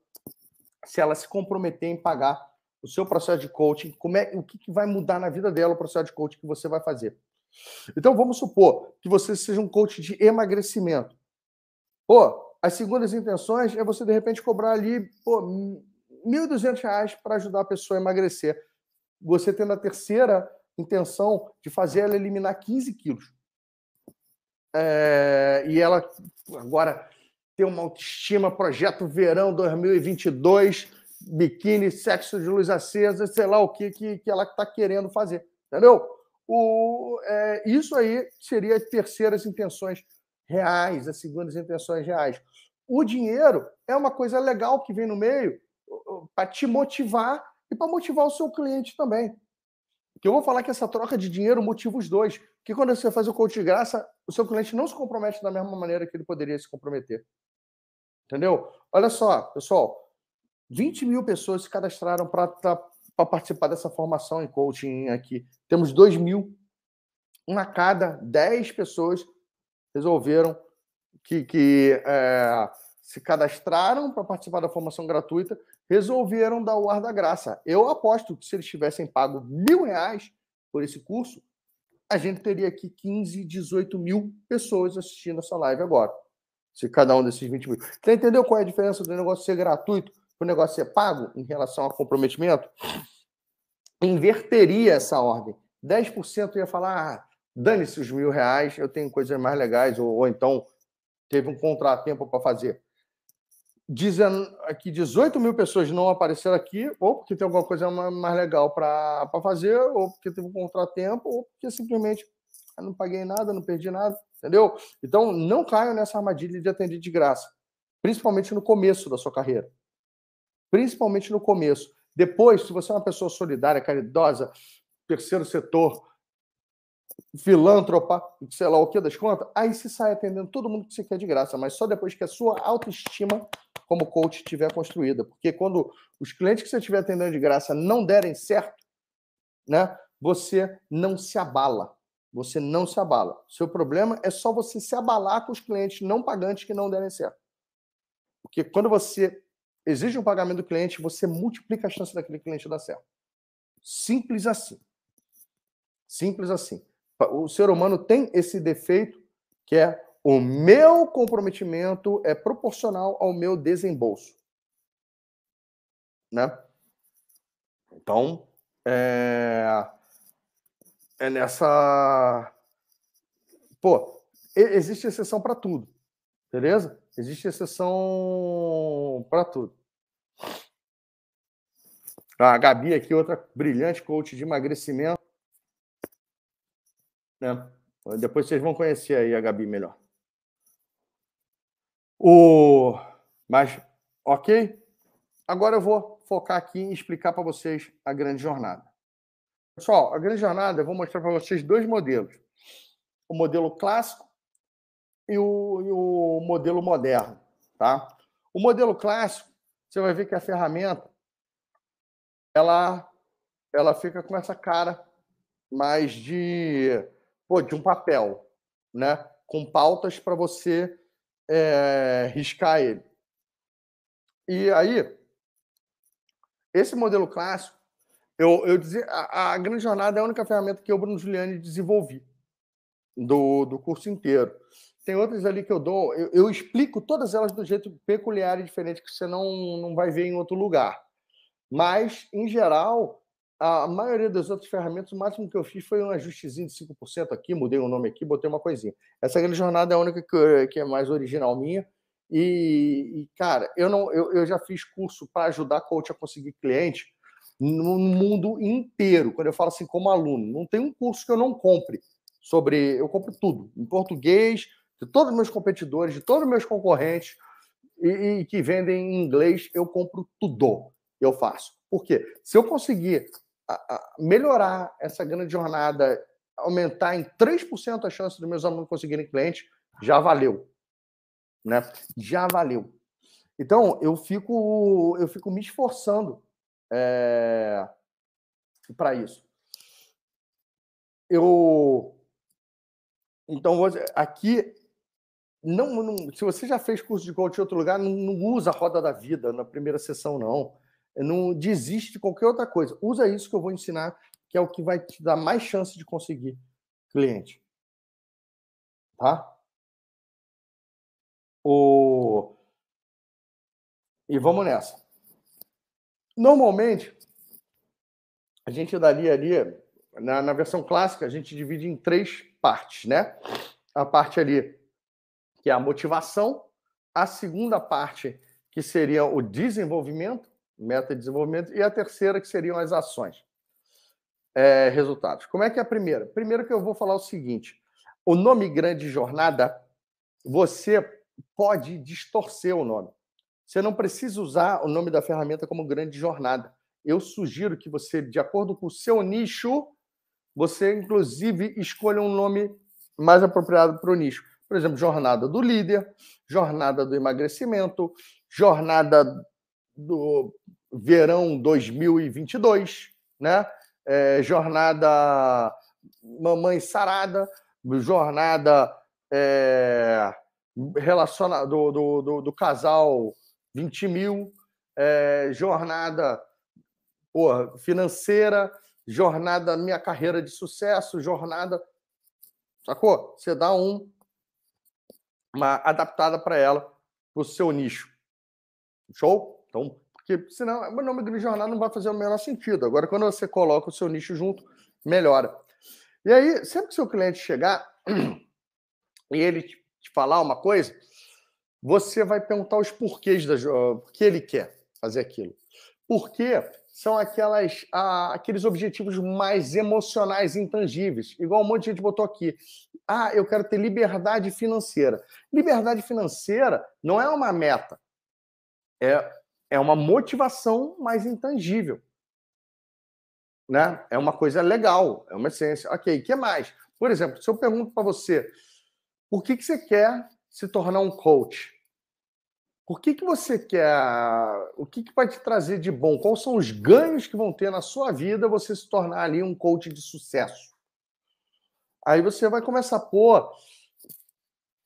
[SPEAKER 1] Se ela se comprometer em pagar o seu processo de coaching, como é, o que, que vai mudar na vida dela o processo de coaching que você vai fazer. Então vamos supor que você seja um coach de emagrecimento. Pô, as segundas intenções é você de repente cobrar ali, pô, R$ 1.200 para ajudar a pessoa a emagrecer você tendo a terceira intenção de fazer ela eliminar 15 quilos. É, e ela agora ter uma autoestima, projeto verão 2022, biquíni, sexo de luz acesa, sei lá o que, que, que ela está querendo fazer. Entendeu? O, é, isso aí seria as terceiras intenções reais, as segundas intenções reais. O dinheiro é uma coisa legal que vem no meio para te motivar e para motivar o seu cliente também. Que eu vou falar que essa troca de dinheiro motiva os dois. Que quando você faz o coach de graça, o seu cliente não se compromete da mesma maneira que ele poderia se comprometer. Entendeu? Olha só, pessoal, 20 mil pessoas se cadastraram para participar dessa formação em coaching aqui. Temos 2 mil. Uma cada 10 pessoas resolveram que, que é, se cadastraram para participar da formação gratuita resolveram dar o ar da graça. Eu aposto que se eles tivessem pago mil reais por esse curso, a gente teria aqui 15, 18 mil pessoas assistindo essa live agora. Se cada um desses 20 mil. Você entendeu qual é a diferença do negócio ser gratuito para o negócio ser pago em relação ao comprometimento? Inverteria essa ordem. 10% ia falar, ah, dane-se os mil reais, eu tenho coisas mais legais, ou, ou então teve um contratempo para fazer dizendo aqui 18 mil pessoas não apareceram aqui, ou porque tem alguma coisa mais legal para fazer, ou porque teve um contratempo, ou porque simplesmente eu não paguei nada, não perdi nada, entendeu? Então, não caiam nessa armadilha de atender de graça, principalmente no começo da sua carreira. Principalmente no começo. Depois, se você é uma pessoa solidária, caridosa, terceiro setor, filântropa, sei lá o que das contas, aí você sai atendendo todo mundo que você quer de graça, mas só depois que a sua autoestima como coach estiver construída. Porque quando os clientes que você estiver atendendo de graça não derem certo, né, você não se abala. Você não se abala. Seu problema é só você se abalar com os clientes não pagantes que não derem certo. Porque quando você exige um pagamento do cliente, você multiplica a chance daquele cliente dar certo. Simples assim. Simples assim. O ser humano tem esse defeito que é o meu comprometimento é proporcional ao meu desembolso. Né? Então, é, é nessa. Pô, existe exceção para tudo, beleza? Existe exceção para tudo. A Gabi aqui, outra brilhante coach de emagrecimento. Né? Depois vocês vão conhecer aí a Gabi melhor. O... Mas, ok? Agora eu vou focar aqui em explicar para vocês a grande jornada. Pessoal, a grande jornada, eu vou mostrar para vocês dois modelos. O modelo clássico e o, e o modelo moderno. Tá? O modelo clássico, você vai ver que a ferramenta ela, ela fica com essa cara mais de, pô, de um papel, né? com pautas para você é, riscar ele. E aí, esse modelo clássico, eu, eu dizia, a, a, grande jornada é a única ferramenta que eu, Bruno Giuliani, desenvolvi do, do curso inteiro. Tem outras ali que eu dou, eu, eu, explico todas elas do jeito peculiar e diferente que você não, não vai ver em outro lugar. Mas, em geral, a maioria das outras ferramentas, o máximo que eu fiz foi um ajustezinho de 5% aqui, mudei o nome aqui, botei uma coisinha. Essa grande jornada é a única que, que é mais original minha. E, e, cara, eu não eu, eu já fiz curso para ajudar coach a conseguir cliente no mundo inteiro. Quando eu falo assim como aluno, não tem um curso que eu não compre sobre, eu compro tudo, em português, de todos os meus competidores, de todos os meus concorrentes e, e que vendem em inglês, eu compro tudo. Eu faço. Por quê? Se eu conseguir melhorar essa grande jornada, aumentar em 3% a chance dos meus alunos conseguirem cliente, já valeu. Né? Já valeu. Então, eu fico, eu fico me esforçando é, para isso. Eu. Então, aqui. Não, não, se você já fez curso de coach em outro lugar, não, não usa a roda da vida na primeira sessão, não. Não desiste de qualquer outra coisa. Usa isso que eu vou ensinar, que é o que vai te dar mais chance de conseguir cliente. Tá? O... E vamos nessa. Normalmente, a gente daria ali, na, na versão clássica, a gente divide em três partes, né? A parte ali que é a motivação, a segunda parte que seria o desenvolvimento, meta de desenvolvimento, e a terceira que seriam as ações, é, resultados. Como é que é a primeira? Primeiro que eu vou falar o seguinte, o nome grande jornada, você pode distorcer o nome. Você não precisa usar o nome da ferramenta como grande jornada. Eu sugiro que você, de acordo com o seu nicho, você inclusive escolha um nome mais apropriado para o nicho. Por exemplo, jornada do líder, jornada do emagrecimento, jornada do verão 2022, né? É, jornada mamãe sarada, jornada é, relaciona, do, do, do, do casal 20 mil, é, jornada porra, financeira, jornada minha carreira de sucesso, jornada. Sacou? Você dá um, uma adaptada para ela, para o seu nicho. Show? Então, porque senão o nome de jornada não vai fazer o menor sentido. Agora, quando você coloca o seu nicho junto, melhora. E aí, sempre que seu cliente chegar e ele te falar uma coisa, você vai perguntar os porquês da que ele quer fazer aquilo. Porque são aquelas, ah, aqueles objetivos mais emocionais, intangíveis. Igual um monte de gente botou aqui. Ah, eu quero ter liberdade financeira. Liberdade financeira não é uma meta, é, é uma motivação mais intangível. Né? É uma coisa legal, é uma essência. Ok, o que mais? Por exemplo, se eu pergunto para você, por que, que você quer se tornar um coach? Por que, que você quer? O que, que vai te trazer de bom? Quais são os ganhos que vão ter na sua vida você se tornar ali um coach de sucesso? Aí você vai começar a pôr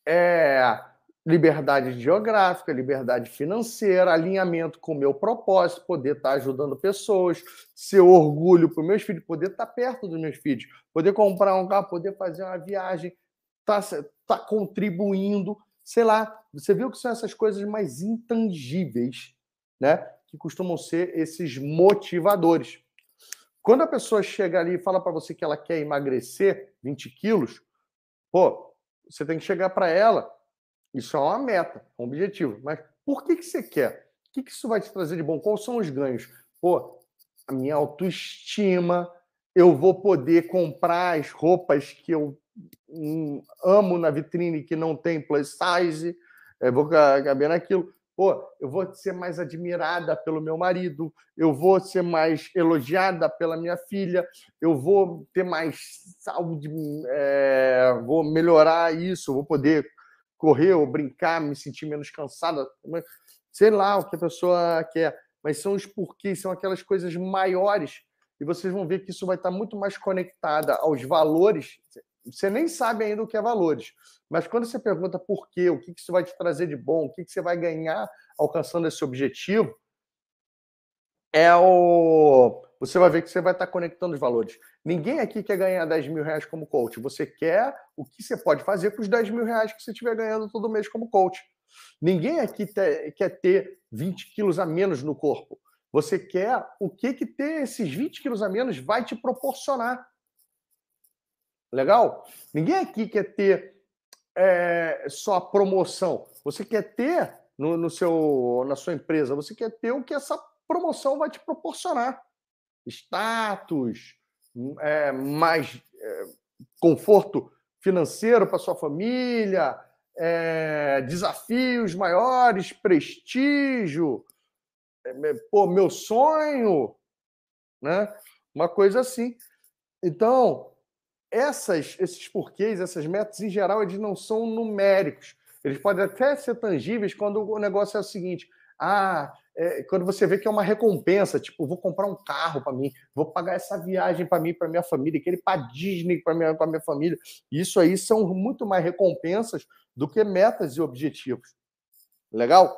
[SPEAKER 1] é, liberdade geográfica, liberdade financeira, alinhamento com o meu propósito, poder estar ajudando pessoas, ser orgulho para os meus filhos, poder estar perto dos meus filhos, poder comprar um carro, poder fazer uma viagem, estar tá, tá contribuindo sei lá, você viu que são essas coisas mais intangíveis, né? Que costumam ser esses motivadores. Quando a pessoa chega ali e fala para você que ela quer emagrecer 20 quilos, pô, você tem que chegar para ela. Isso é uma meta, um objetivo. Mas por que, que você quer? O que, que isso vai te trazer de bom? Quais são os ganhos? Pô, a minha autoestima, eu vou poder comprar as roupas que eu um, amo na vitrine que não tem plus size, é, vou caber naquilo. Pô, eu vou ser mais admirada pelo meu marido, eu vou ser mais elogiada pela minha filha, eu vou ter mais saúde, é, vou melhorar isso, vou poder correr ou brincar, me sentir menos cansada. Sei lá o que a pessoa quer, mas são os porquês, são aquelas coisas maiores e vocês vão ver que isso vai estar muito mais conectada aos valores você nem sabe ainda o que é valores. Mas quando você pergunta por quê, o que isso vai te trazer de bom, o que você vai ganhar alcançando esse objetivo, é o. Você vai ver que você vai estar conectando os valores. Ninguém aqui quer ganhar 10 mil reais como coach. Você quer o que você pode fazer com os 10 mil reais que você estiver ganhando todo mês como coach. Ninguém aqui quer ter 20 quilos a menos no corpo. Você quer o que, que ter esses 20 quilos a menos vai te proporcionar. Legal? Ninguém aqui quer ter é, só promoção. Você quer ter no, no, seu, na sua empresa, você quer ter o que essa promoção vai te proporcionar. Status, é, mais é, conforto financeiro para sua família, é, desafios maiores, prestígio, é, pô, meu sonho, né? Uma coisa assim. Então, essas, esses porquês, essas metas, em geral, eles não são numéricos. Eles podem até ser tangíveis quando o negócio é o seguinte: Ah, é, quando você vê que é uma recompensa, tipo, vou comprar um carro para mim, vou pagar essa viagem para mim, para minha família, aquele para Disney para minha, minha família. Isso aí são muito mais recompensas do que metas e objetivos. Legal?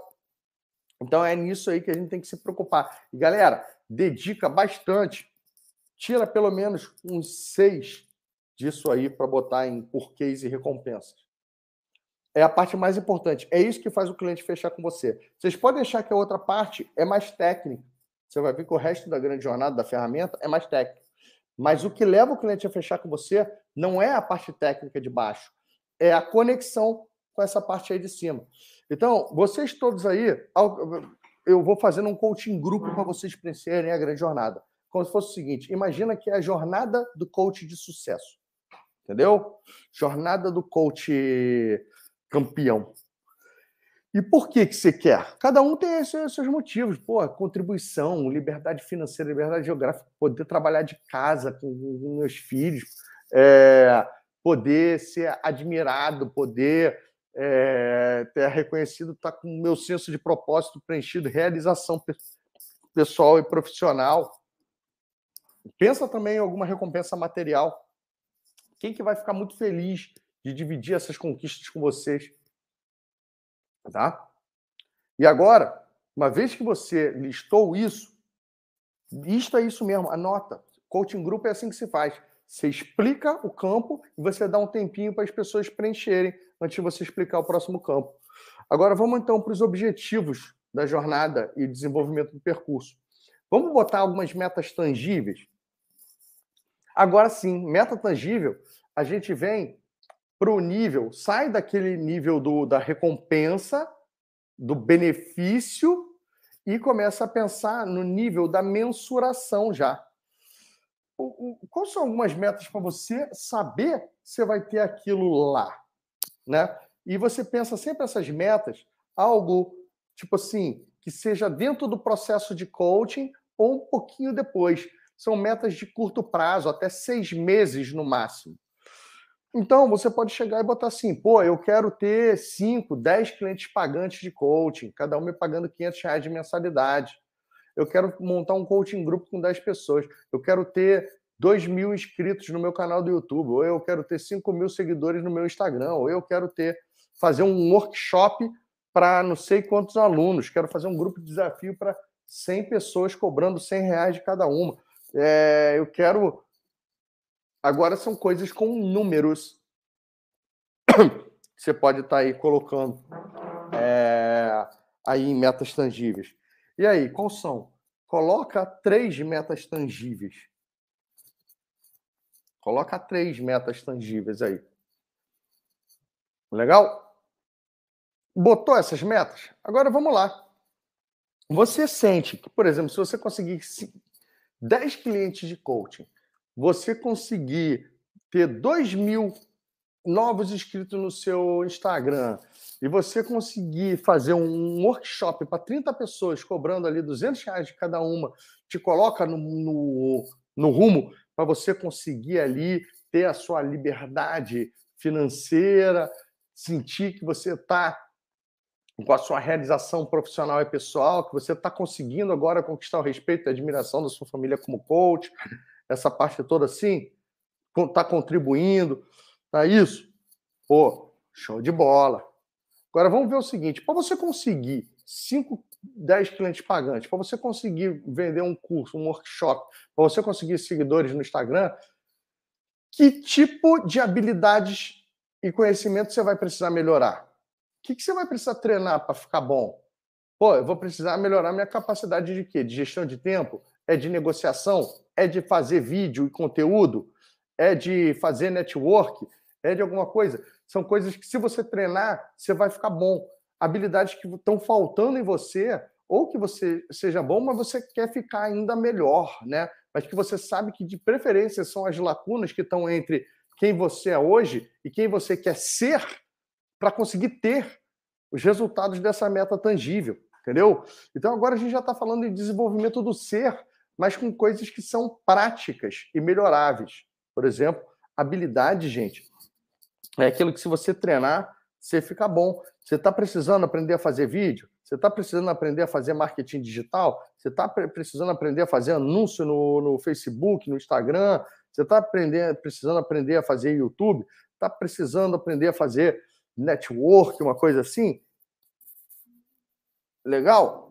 [SPEAKER 1] Então é nisso aí que a gente tem que se preocupar. E galera, dedica bastante, tira pelo menos uns seis disso aí para botar em porquês e recompensas é a parte mais importante. É isso que faz o cliente fechar com você. Vocês podem achar que a outra parte é mais técnica. Você vai ver que o resto da grande jornada da ferramenta é mais técnico. Mas o que leva o cliente a fechar com você não é a parte técnica de baixo, é a conexão com essa parte aí de cima. Então, vocês todos aí, eu vou fazendo um coaching grupo para vocês preencherem a grande jornada. Como se fosse o seguinte: imagina que é a jornada do coach de sucesso. Entendeu? Jornada do coach campeão. E por que que você quer? Cada um tem seus, seus motivos. Pô, contribuição, liberdade financeira, liberdade geográfica, poder trabalhar de casa com, com meus filhos, é, poder ser admirado, poder é, ter reconhecido, estar tá com o meu senso de propósito preenchido, realização pessoal e profissional. Pensa também em alguma recompensa material. Quem que vai ficar muito feliz de dividir essas conquistas com vocês. Tá? E agora, uma vez que você listou isso, lista isso mesmo, anota. Coaching Group é assim que se faz. Você explica o campo e você dá um tempinho para as pessoas preencherem antes de você explicar o próximo campo. Agora vamos então para os objetivos da jornada e desenvolvimento do percurso. Vamos botar algumas metas tangíveis? Agora sim, meta tangível, a gente vem para o nível, sai daquele nível do, da recompensa, do benefício, e começa a pensar no nível da mensuração já. O, o, quais são algumas metas para você saber se vai ter aquilo lá? Né? E você pensa sempre essas metas, algo tipo assim, que seja dentro do processo de coaching ou um pouquinho depois. São metas de curto prazo, até seis meses no máximo. Então, você pode chegar e botar assim, pô, eu quero ter 5, 10 clientes pagantes de coaching, cada um me pagando 500 reais de mensalidade. Eu quero montar um coaching grupo com 10 pessoas. Eu quero ter 2 mil inscritos no meu canal do YouTube, ou eu quero ter 5 mil seguidores no meu Instagram, ou eu quero ter fazer um workshop para não sei quantos alunos, quero fazer um grupo de desafio para 100 pessoas cobrando 100 reais de cada uma. É, eu quero Agora são coisas com números você pode estar tá aí colocando é, aí em metas tangíveis. E aí, quais são? Coloca três metas tangíveis. Coloca três metas tangíveis aí. Legal? Botou essas metas? Agora vamos lá. Você sente que, por exemplo, se você conseguir 10 clientes de coaching você conseguir ter 2 mil novos inscritos no seu Instagram e você conseguir fazer um workshop para 30 pessoas cobrando ali 200 reais de cada uma, te coloca no, no, no rumo para você conseguir ali ter a sua liberdade financeira, sentir que você está com a sua realização profissional e pessoal, que você está conseguindo agora conquistar o respeito e a admiração da sua família como coach, essa parte toda assim, está contribuindo, tá isso? Pô, show de bola. Agora vamos ver o seguinte: para você conseguir 5, 10 clientes pagantes, para você conseguir vender um curso, um workshop, para você conseguir seguidores no Instagram, que tipo de habilidades e conhecimento você vai precisar melhorar? O que, que você vai precisar treinar para ficar bom? Pô, eu vou precisar melhorar minha capacidade de quê? De gestão de tempo? É de negociação? É de fazer vídeo e conteúdo? É de fazer network? É de alguma coisa? São coisas que, se você treinar, você vai ficar bom. Habilidades que estão faltando em você, ou que você seja bom, mas você quer ficar ainda melhor, né? Mas que você sabe que, de preferência, são as lacunas que estão entre quem você é hoje e quem você quer ser para conseguir ter os resultados dessa meta tangível, entendeu? Então agora a gente já está falando em desenvolvimento do ser, mas com coisas que são práticas e melhoráveis. Por exemplo, habilidade, gente, é aquilo que se você treinar, você fica bom. Você está precisando aprender a fazer vídeo? Você está precisando aprender a fazer marketing digital? Você está precisando aprender a fazer anúncio no, no Facebook, no Instagram? Você está precisando aprender a fazer YouTube? Está precisando aprender a fazer network, uma coisa assim? Legal?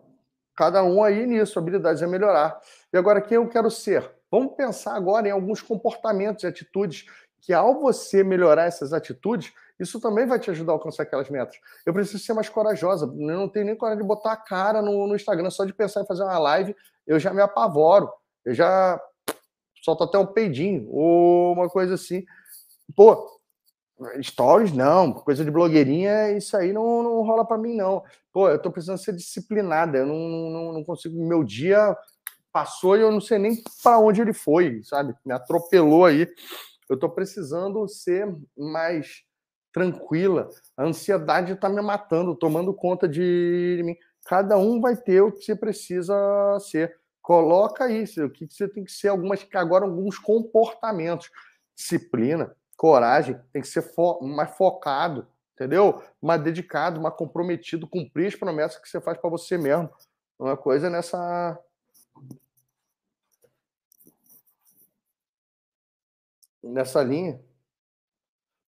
[SPEAKER 1] Cada um aí nisso, habilidades a melhorar. E agora, quem eu quero ser? Vamos pensar agora em alguns comportamentos e atitudes que, ao você melhorar essas atitudes, isso também vai te ajudar a alcançar aquelas metas. Eu preciso ser mais corajosa. Eu não tenho nem coragem de botar a cara no, no Instagram. Só de pensar em fazer uma live, eu já me apavoro. Eu já solto até um peidinho ou uma coisa assim. Pô, stories não, coisa de blogueirinha, isso aí não, não rola para mim, não. Pô, eu tô precisando ser disciplinada. Eu não, não, não consigo. Meu dia passou e eu não sei nem para onde ele foi, sabe? Me atropelou aí. Eu tô precisando ser mais tranquila. A ansiedade está me matando, tomando conta de mim. Cada um vai ter o que você precisa ser. Coloca isso, o que você tem que ser, algumas agora alguns comportamentos, disciplina, coragem, tem que ser fo mais focado, entendeu? Mais dedicado, mais comprometido, cumprir as promessas que você faz para você mesmo. Uma coisa nessa nessa linha.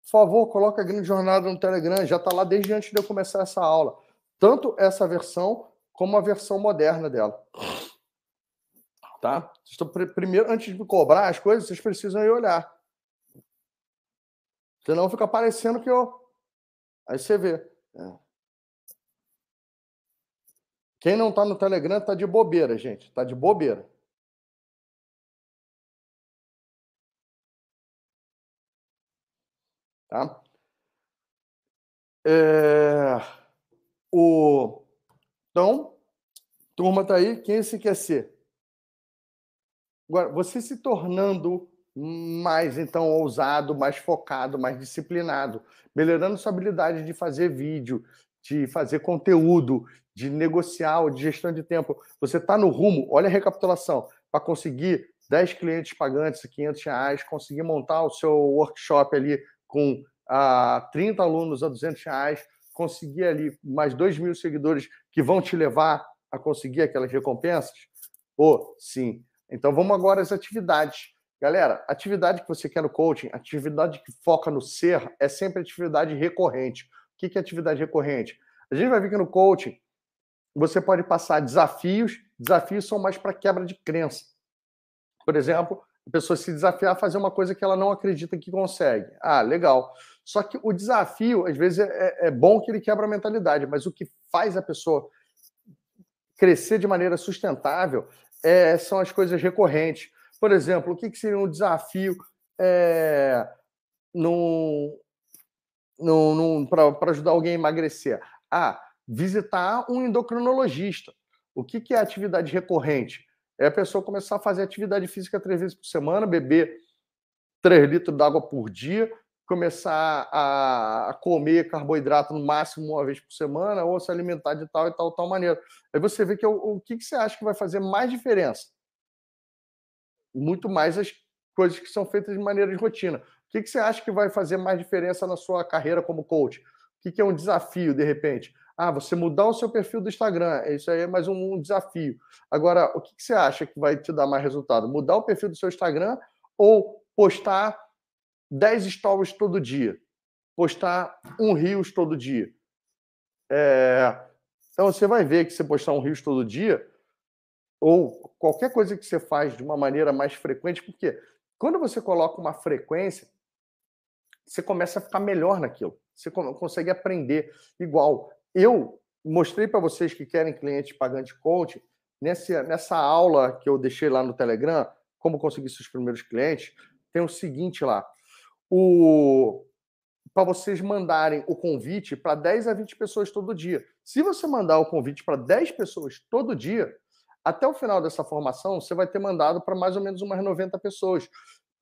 [SPEAKER 1] Por favor, coloque a grande jornada no Telegram, já está lá desde antes de eu começar essa aula. Tanto essa versão como a versão moderna dela. Tá? Primeiro, antes de cobrar as coisas, vocês precisam ir olhar. Senão fica parecendo que eu. Aí você vê. É. Quem não está no Telegram está de bobeira, gente. Está de bobeira. Tá? É... O... Então, turma tá aí, quem se quer ser? Agora, você se tornando mais, então, ousado, mais focado, mais disciplinado, melhorando sua habilidade de fazer vídeo, de fazer conteúdo, de negociar, de gestão de tempo. Você está no rumo, olha a recapitulação, para conseguir 10 clientes pagantes, 500 reais, conseguir montar o seu workshop ali com ah, 30 alunos a 200 reais, conseguir ali mais 2 mil seguidores que vão te levar a conseguir aquelas recompensas? Pô, sim. Então vamos agora às atividades. Galera, atividade que você quer no coaching, atividade que foca no ser, é sempre atividade recorrente. O que é atividade recorrente? A gente vai ver que no coaching você pode passar desafios, desafios são mais para quebra de crença. Por exemplo, a pessoa se desafiar a fazer uma coisa que ela não acredita que consegue. Ah, legal. Só que o desafio, às vezes, é, é, é bom que ele quebra a mentalidade, mas o que faz a pessoa crescer de maneira sustentável é, são as coisas recorrentes. Por exemplo, o que, seria um desafio é, num, num, para ajudar alguém a emagrecer? Ah, visitar um endocrinologista. O que, que é atividade recorrente? é a pessoa começar a fazer atividade física três vezes por semana, beber três litros d'água por dia, começar a comer carboidrato no máximo uma vez por semana, ou se alimentar de tal e tal, tal maneira. Aí você vê que é o, o que, que você acha que vai fazer mais diferença? Muito mais as coisas que são feitas de maneira de rotina. O que, que você acha que vai fazer mais diferença na sua carreira como coach? O que, que é um desafio, de repente? Ah, você mudar o seu perfil do Instagram, isso aí é mais um desafio. Agora, o que, você acha que vai te dar mais resultado? Mudar o perfil do seu Instagram ou postar 10 stories todo dia? Postar um Rios todo dia? É... Então, você vai ver que você postar um Rios todo dia, ou qualquer coisa que você faz de uma maneira mais frequente, porque quando você coloca uma frequência, você começa a ficar melhor naquilo. Você consegue aprender igual. Eu mostrei para vocês que querem cliente pagante coach, nessa, nessa aula que eu deixei lá no Telegram, como conseguir seus primeiros clientes, tem o seguinte lá. O para vocês mandarem o convite para 10 a 20 pessoas todo dia. Se você mandar o convite para 10 pessoas todo dia, até o final dessa formação, você vai ter mandado para mais ou menos umas 90 pessoas.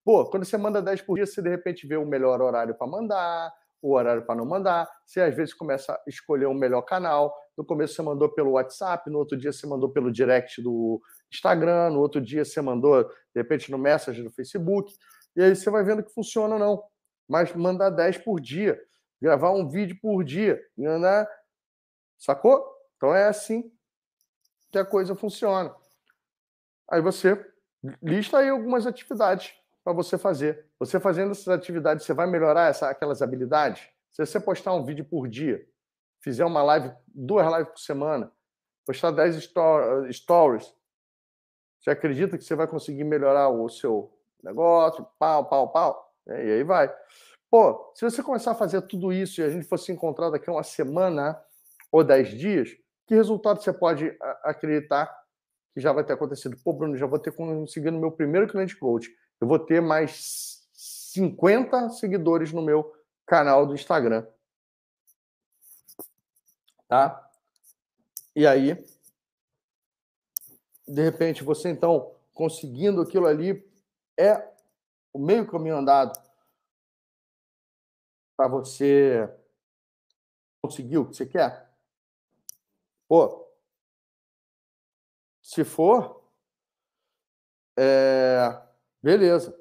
[SPEAKER 1] Pô, quando você manda 10 por dia, você de repente vê o melhor horário para mandar, o horário para não mandar. Você às vezes começa a escolher um melhor canal. No começo você mandou pelo WhatsApp, no outro dia você mandou pelo direct do Instagram, no outro dia você mandou, de repente, no Messenger do Facebook. E aí você vai vendo que funciona ou não. Mas mandar 10 por dia, gravar um vídeo por dia, né? Sacou? Então é assim que a coisa funciona. Aí você lista aí algumas atividades para você fazer. Você fazendo essas atividades, você vai melhorar essa, aquelas habilidades? Se você postar um vídeo por dia, fizer uma live, duas lives por semana, postar 10 stories, você acredita que você vai conseguir melhorar o seu negócio? Pau, pau, pau. E aí vai. Pô, se você começar a fazer tudo isso e a gente fosse encontrar daqui a uma semana ou dez dias, que resultado você pode acreditar que já vai ter acontecido? Pô, Bruno, já vou ter conseguido meu primeiro cliente coach. Eu vou ter mais 50 seguidores no meu canal do Instagram. Tá? E aí, de repente, você então conseguindo aquilo ali é o meio caminho andado para você conseguir o que você quer? Pô, se for, é, beleza.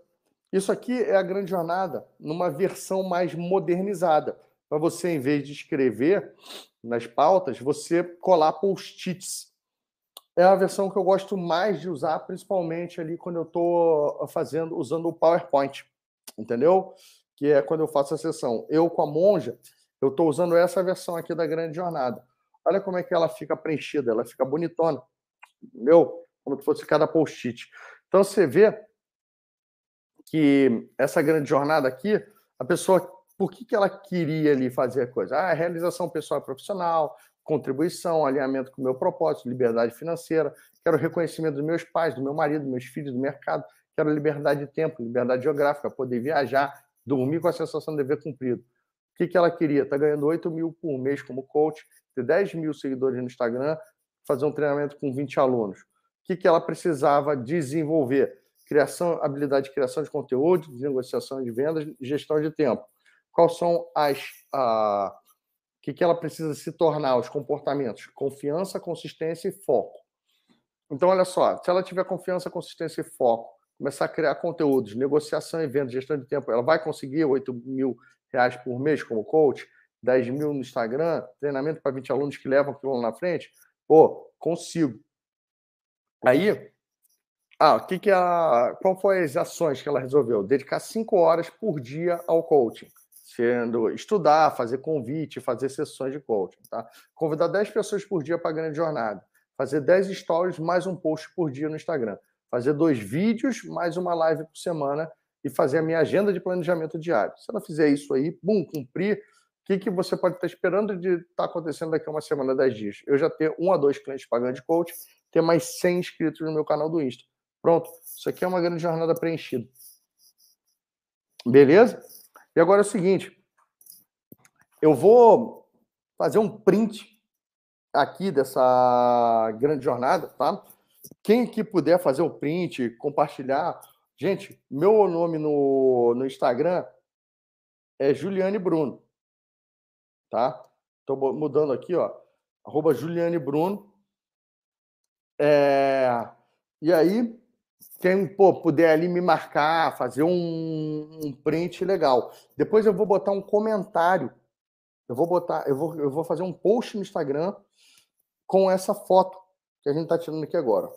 [SPEAKER 1] Isso aqui é a grande jornada numa versão mais modernizada. Para você, em vez de escrever nas pautas, você colar post-its é a versão que eu gosto mais de usar, principalmente ali quando eu estou fazendo, usando o PowerPoint, entendeu? Que é quando eu faço a sessão. Eu com a monja, eu estou usando essa versão aqui da grande jornada. Olha como é que ela fica preenchida, ela fica bonitona, entendeu? Como se fosse cada post-it. Então você vê que essa grande jornada aqui, a pessoa, por que, que ela queria ali fazer a coisa? Ah, realização pessoal e profissional, contribuição, alinhamento com o meu propósito, liberdade financeira, quero reconhecimento dos meus pais, do meu marido, dos meus filhos, do mercado, quero liberdade de tempo, liberdade geográfica, poder viajar, dormir com a sensação de dever cumprido. O que, que ela queria? Está ganhando 8 mil por mês como coach, ter 10 mil seguidores no Instagram, fazer um treinamento com 20 alunos. O que, que ela precisava desenvolver? Criação, habilidade de criação de conteúdo, de negociação de vendas e gestão de tempo. Quais são as. Uh, que, que ela precisa se tornar, os comportamentos? Confiança, consistência e foco. Então, olha só, se ela tiver confiança, consistência e foco, começar a criar conteúdos, negociação, eventos, gestão de tempo, ela vai conseguir 8 mil reais por mês como coach, 10 mil no Instagram, treinamento para 20 alunos que levam aquilo na frente? Pô, consigo. Aí, ah, que que a, qual foi as ações que ela resolveu? Dedicar 5 horas por dia ao coaching sendo estudar, fazer convite, fazer sessões de coaching, tá? Convidar 10 pessoas por dia para a grande jornada, fazer 10 stories mais um post por dia no Instagram, fazer dois vídeos mais uma live por semana e fazer a minha agenda de planejamento diário. Se ela fizer isso aí, bum, cumprir, o que, que você pode estar esperando de estar tá acontecendo daqui a uma semana, 10 dias? Eu já ter um a dois clientes pagando de coach, ter mais 100 inscritos no meu canal do Insta. Pronto, isso aqui é uma grande jornada preenchida. Beleza? E agora é o seguinte: eu vou fazer um print aqui dessa grande jornada, tá? Quem aqui puder fazer o print, compartilhar. Gente, meu nome no, no Instagram é Juliane Bruno, tá? Estou mudando aqui, ó, arroba Juliane Bruno. É, e aí, quem pô, puder ali me marcar, fazer um, um, print legal. Depois eu vou botar um comentário. Eu vou botar, eu vou, eu vou fazer um post no Instagram com essa foto que a gente está tirando aqui agora.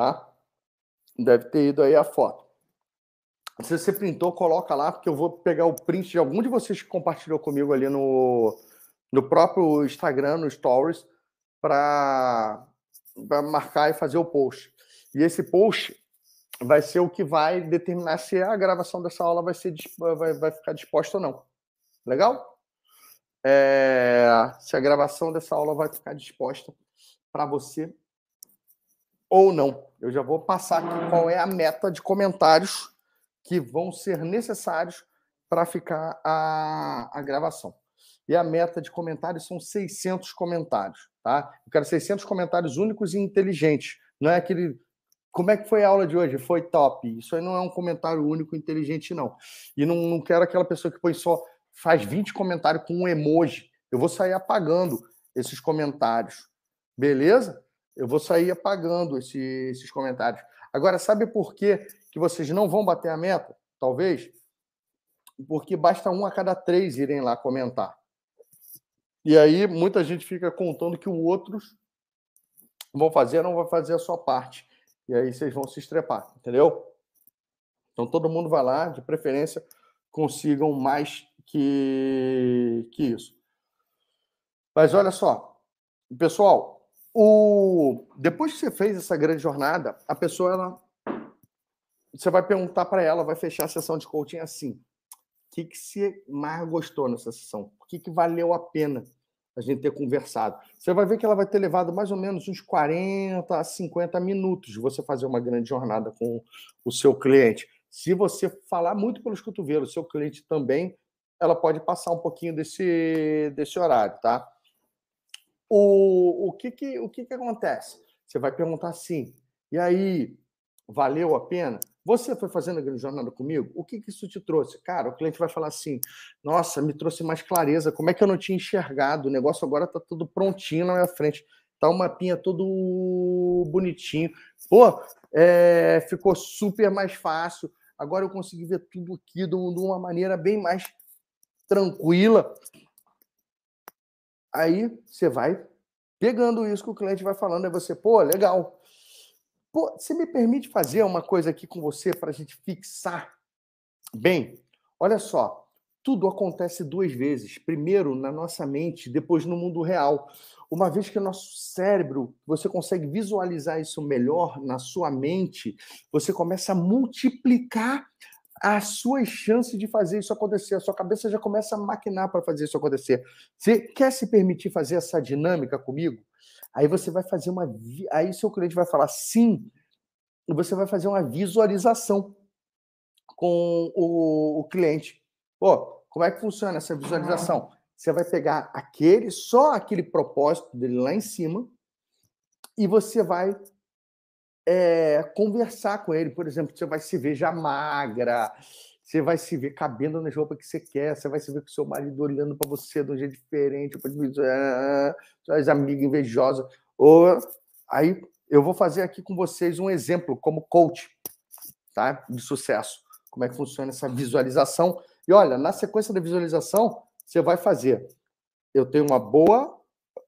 [SPEAKER 1] Tá? Deve ter ido aí a foto. Se você printou, coloca lá, porque eu vou pegar o print de algum de vocês que compartilhou comigo ali no, no próprio Instagram, no Stories, para marcar e fazer o post. E esse post vai ser o que vai determinar se a gravação dessa aula vai, ser, vai, vai ficar disposta ou não. Legal? É, se a gravação dessa aula vai ficar disposta para você ou não. Eu já vou passar aqui qual é a meta de comentários que vão ser necessários para ficar a, a gravação. E a meta de comentários são 600 comentários, tá? Eu quero 600 comentários únicos e inteligentes. Não é aquele como é que foi a aula de hoje? Foi top. Isso aí não é um comentário único e inteligente, não. E não, não quero aquela pessoa que põe só, faz 20 comentários com um emoji eu vou sair apagando esses comentários. Beleza? Eu vou sair apagando esse, esses comentários. Agora, sabe por que, que vocês não vão bater a meta? Talvez. Porque basta um a cada três irem lá comentar. E aí muita gente fica contando que os outros vão fazer, não vão fazer a sua parte. E aí vocês vão se estrepar, entendeu? Então todo mundo vai lá, de preferência, consigam mais que, que isso. Mas olha só, pessoal, o... depois que você fez essa grande jornada, a pessoa, ela... você vai perguntar para ela, vai fechar a sessão de coaching assim: o que, que você mais gostou nessa sessão? O que, que valeu a pena a gente ter conversado? Você vai ver que ela vai ter levado mais ou menos uns 40 a 50 minutos de você fazer uma grande jornada com o seu cliente. Se você falar muito pelos cotovelos, seu cliente também, ela pode passar um pouquinho desse, desse horário, tá? O, o, que, que, o que, que acontece? Você vai perguntar assim, e aí, valeu a pena? Você foi fazendo a grande jornada comigo? O que, que isso te trouxe? Cara, o cliente vai falar assim: nossa, me trouxe mais clareza. Como é que eu não tinha enxergado? O negócio agora está tudo prontinho na minha frente. Tá o mapinha todo bonitinho. Pô, é, ficou super mais fácil. Agora eu consegui ver tudo aqui de uma maneira bem mais tranquila. Aí você vai pegando isso que o cliente vai falando, é você, pô, legal. Pô, você me permite fazer uma coisa aqui com você para a gente fixar? Bem, olha só, tudo acontece duas vezes. Primeiro na nossa mente, depois no mundo real. Uma vez que o nosso cérebro, você consegue visualizar isso melhor na sua mente, você começa a multiplicar as suas chances de fazer isso acontecer. A sua cabeça já começa a maquinar para fazer isso acontecer. Você quer se permitir fazer essa dinâmica comigo? Aí você vai fazer uma. Aí seu cliente vai falar sim, e você vai fazer uma visualização com o, o cliente. Pô, como é que funciona essa visualização? Você vai pegar aquele, só aquele propósito dele lá em cima, e você vai é, conversar com ele. Por exemplo, você vai se ver já magra, você vai se ver cabendo nas roupas que você quer, você vai se ver com seu marido olhando para você de um jeito diferente, ah, suas amigas invejosas. Ou aí eu vou fazer aqui com vocês um exemplo como coach, tá? De sucesso. Como é que funciona essa visualização? E olha, na sequência da visualização, você vai fazer. Eu tenho uma boa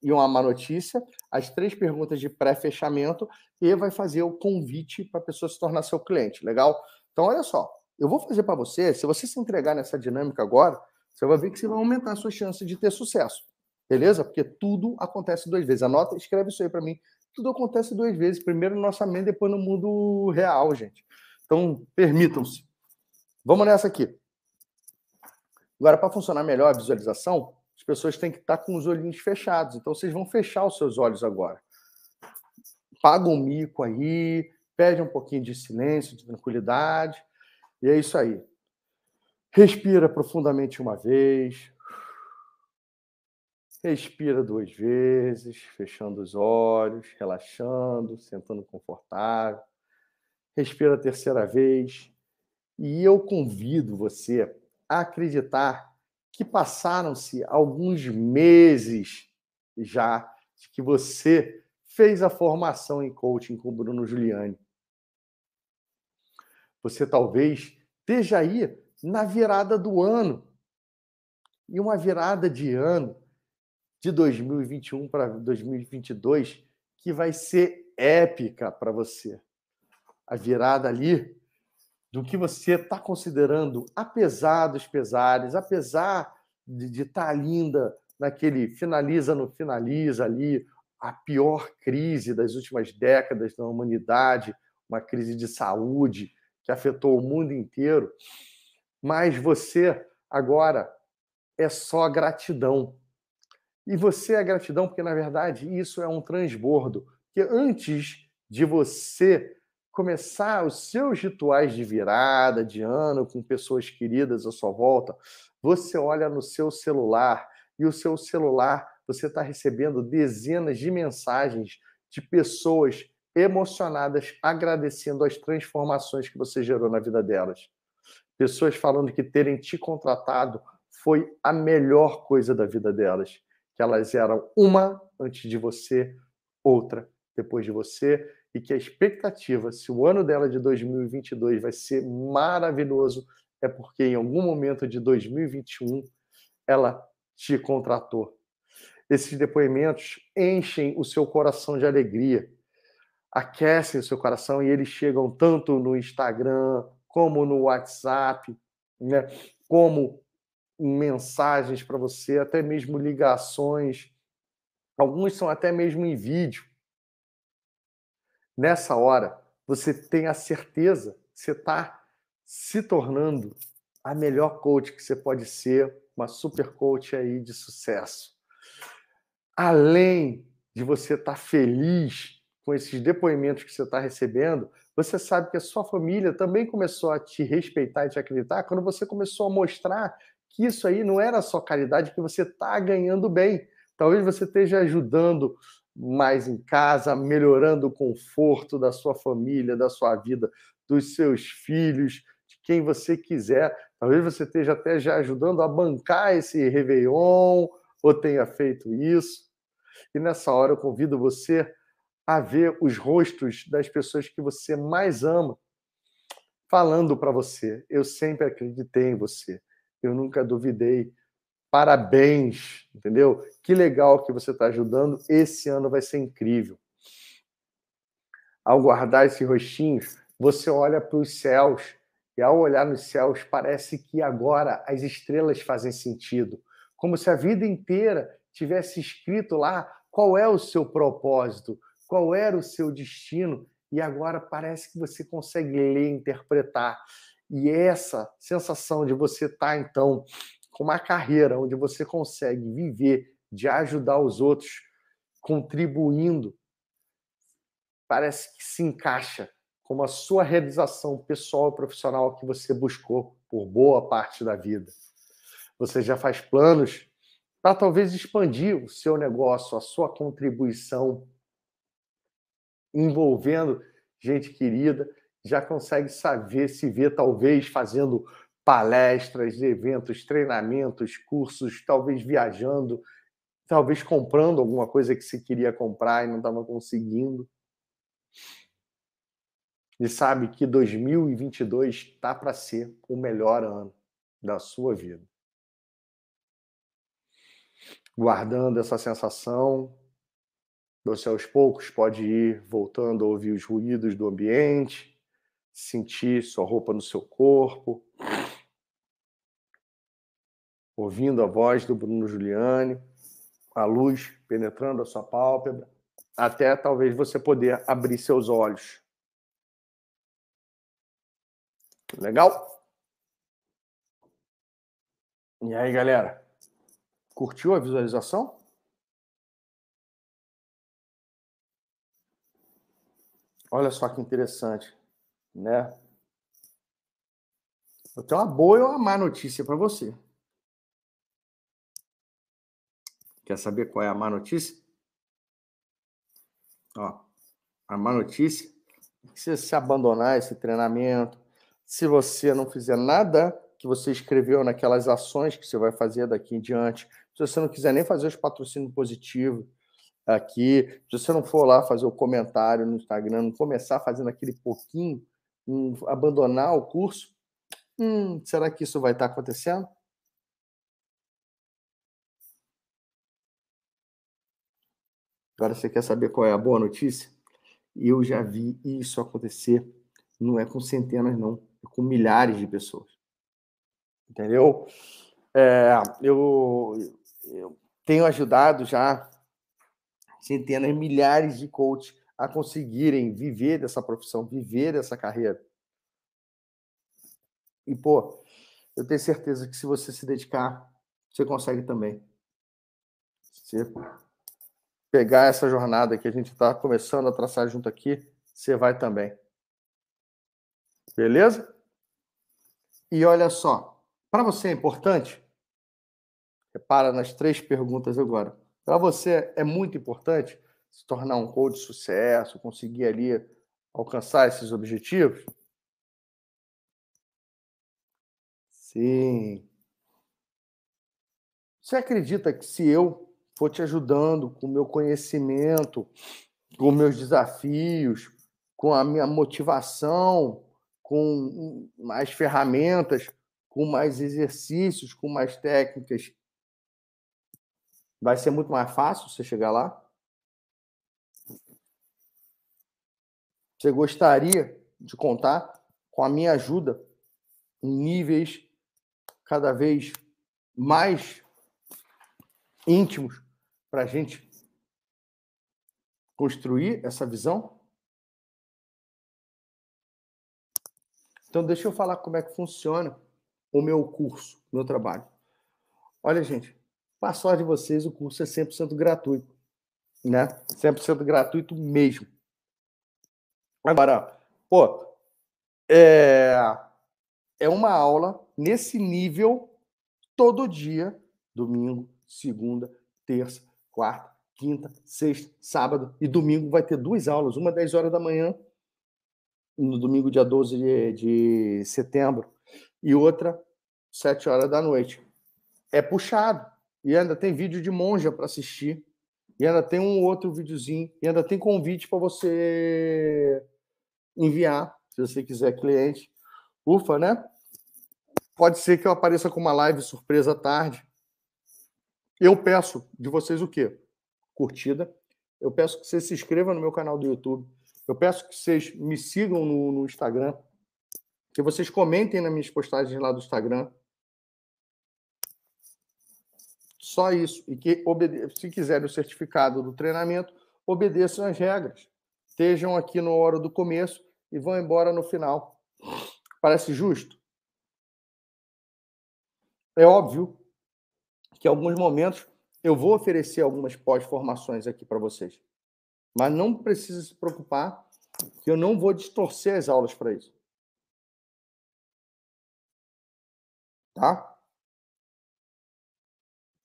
[SPEAKER 1] e uma má notícia, as três perguntas de pré-fechamento e vai fazer o convite para a pessoa se tornar seu cliente. Legal? Então, olha só. Eu vou fazer para você, se você se entregar nessa dinâmica agora, você vai ver que você vai aumentar a sua chance de ter sucesso. Beleza? Porque tudo acontece duas vezes. Anota, escreve isso aí para mim. Tudo acontece duas vezes. Primeiro no nossa mente, depois no mundo real, gente. Então, permitam-se. Vamos nessa aqui. Agora, para funcionar melhor a visualização, as pessoas têm que estar com os olhinhos fechados. Então, vocês vão fechar os seus olhos agora. Paga um mico aí, pede um pouquinho de silêncio, de tranquilidade. E é isso aí. Respira profundamente uma vez. Respira duas vezes, fechando os olhos, relaxando, sentando confortável. Respira a terceira vez. E eu convido você acreditar que passaram-se alguns meses já de que você fez a formação em coaching com o Bruno Giuliani. Você talvez esteja aí na virada do ano. E uma virada de ano de 2021 para 2022 que vai ser épica para você. A virada ali do que você está considerando, apesar dos pesares, apesar de estar tá linda naquele finaliza no finaliza ali, a pior crise das últimas décadas da humanidade, uma crise de saúde que afetou o mundo inteiro, mas você agora é só gratidão. E você é gratidão porque, na verdade, isso é um transbordo. Que antes de você começar os seus rituais de virada, de ano, com pessoas queridas à sua volta, você olha no seu celular e o seu celular, você está recebendo dezenas de mensagens de pessoas emocionadas agradecendo as transformações que você gerou na vida delas. Pessoas falando que terem te contratado foi a melhor coisa da vida delas. que elas eram uma antes de você, outra depois de você, e que a expectativa, se o ano dela de 2022 vai ser maravilhoso, é porque em algum momento de 2021 ela te contratou. Esses depoimentos enchem o seu coração de alegria, aquecem o seu coração e eles chegam tanto no Instagram, como no WhatsApp, né? como mensagens para você, até mesmo ligações. Alguns são até mesmo em vídeo. Nessa hora, você tem a certeza você está se tornando a melhor coach que você pode ser, uma super coach aí de sucesso. Além de você estar tá feliz com esses depoimentos que você está recebendo, você sabe que a sua família também começou a te respeitar e te acreditar quando você começou a mostrar que isso aí não era só caridade, que você está ganhando bem. Talvez você esteja ajudando mais em casa, melhorando o conforto da sua família, da sua vida, dos seus filhos, de quem você quiser. Talvez você esteja até já ajudando a bancar esse Réveillon, ou tenha feito isso. E nessa hora eu convido você a ver os rostos das pessoas que você mais ama falando para você: Eu sempre acreditei em você, eu nunca duvidei. Parabéns, entendeu? Que legal que você está ajudando. Esse ano vai ser incrível. Ao guardar esses rostinhos, você olha para os céus e ao olhar nos céus parece que agora as estrelas fazem sentido, como se a vida inteira tivesse escrito lá qual é o seu propósito, qual era o seu destino, e agora parece que você consegue ler, interpretar. E essa sensação de você estar, tá, então, com uma carreira onde você consegue viver de ajudar os outros, contribuindo, parece que se encaixa como a sua realização pessoal e profissional que você buscou por boa parte da vida. Você já faz planos para talvez expandir o seu negócio, a sua contribuição envolvendo gente querida, já consegue saber, se ver talvez fazendo palestras, eventos, treinamentos, cursos, talvez viajando, talvez comprando alguma coisa que se queria comprar e não estava conseguindo. E sabe que 2022 está para ser o melhor ano da sua vida. Guardando essa sensação, você aos poucos pode ir voltando a ouvir os ruídos do ambiente, sentir sua roupa no seu corpo, ouvindo a voz do Bruno Giuliani, a luz penetrando a sua pálpebra, até talvez você poder abrir seus olhos. Legal? E aí, galera? Curtiu a visualização? Olha só que interessante, né? Eu tenho uma boa e uma má notícia para você. Quer saber qual é a má notícia? Ó, a má notícia é que se você abandonar esse treinamento, se você não fizer nada que você escreveu naquelas ações que você vai fazer daqui em diante, se você não quiser nem fazer os patrocínios positivos, aqui. Se você não for lá fazer o comentário no Instagram, não começar fazendo aquele pouquinho, um, abandonar o curso, hum, será que isso vai estar acontecendo? Agora você quer saber qual é a boa notícia? Eu já vi isso acontecer, não é com centenas, não, é com milhares de pessoas. Entendeu? É, eu, eu tenho ajudado já centenas, milhares de coaches a conseguirem viver dessa profissão, viver dessa carreira. E, pô, eu tenho certeza que se você se dedicar, você consegue também. Você pegar essa jornada que a gente está começando a traçar junto aqui, você vai também. Beleza? E olha só, para você é importante? Repara nas três perguntas agora. Para você é muito importante se tornar um coach de sucesso, conseguir ali alcançar esses objetivos? Sim. Você acredita que se eu for te ajudando com o meu conhecimento, com meus desafios, com a minha motivação, com mais ferramentas, com mais exercícios, com mais técnicas, vai ser muito mais fácil você chegar lá? Você gostaria de contar com a minha ajuda em níveis cada vez mais íntimos para a gente construir essa visão? Então, deixa eu falar como é que funciona o meu curso, meu trabalho. Olha, gente, para sorte de vocês, o curso é 100% gratuito, né? 100% gratuito mesmo. Agora, pô, é, é uma aula nesse nível todo dia, domingo, segunda, terça, quarta, quinta, sexta, sábado e domingo vai ter duas aulas, uma 10 horas da manhã, no domingo, dia 12 de, de setembro, e outra 7 horas da noite. É puxado. E ainda tem vídeo de monja para assistir. E ainda tem um outro videozinho. E ainda tem convite para você enviar, se você quiser, cliente. Ufa, né? Pode ser que eu apareça com uma live surpresa à tarde. Eu peço de vocês o quê? Curtida. Eu peço que você se inscreva no meu canal do YouTube. Eu peço que vocês me sigam no, no Instagram. Que vocês comentem nas minhas postagens lá do Instagram. Só isso. E que, se quiserem o certificado do treinamento, obedeçam as regras estejam aqui na hora do começo e vão embora no final. Parece justo? É óbvio que alguns momentos eu vou oferecer algumas pós-formações aqui para vocês. Mas não precisa se preocupar que eu não vou distorcer as aulas para isso. Tá?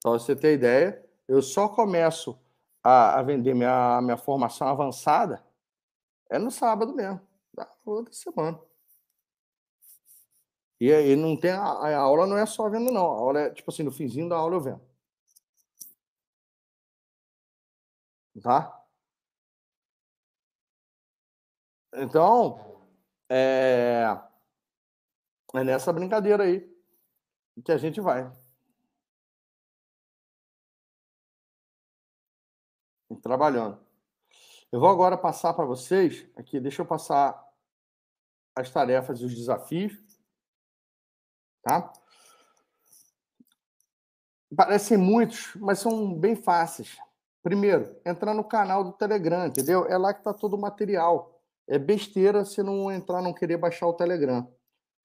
[SPEAKER 1] Para você ter ideia, eu só começo a, a vender minha, minha formação avançada é no sábado mesmo, da outra semana. E aí não tem a, a, aula não é só vendo não, a aula é tipo assim, no finzinho da aula eu vendo. Tá? Então, é, é nessa brincadeira aí que a gente vai. Trabalhando. Eu vou agora passar para vocês, aqui, deixa eu passar as tarefas e os desafios. Tá? Parecem muitos, mas são bem fáceis. Primeiro, entrar no canal do Telegram, entendeu? É lá que está todo o material. É besteira se não entrar, não querer baixar o Telegram.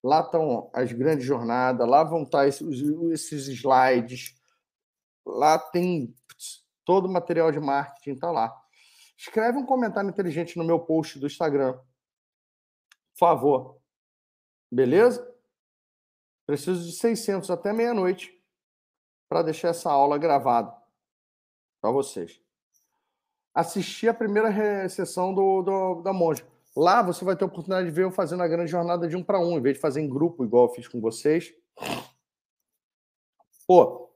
[SPEAKER 1] Lá estão as grandes jornadas, lá vão estar tá esses, esses slides, lá tem todo o material de marketing, está lá. Escreve um comentário inteligente no meu post do Instagram. Por favor. Beleza? Preciso de 600 até meia-noite para deixar essa aula gravada para vocês. Assistir a primeira sessão do, do, da Monja. Lá você vai ter a oportunidade de ver eu fazendo a grande jornada de um para um, em vez de fazer em grupo, igual eu fiz com vocês. Pô,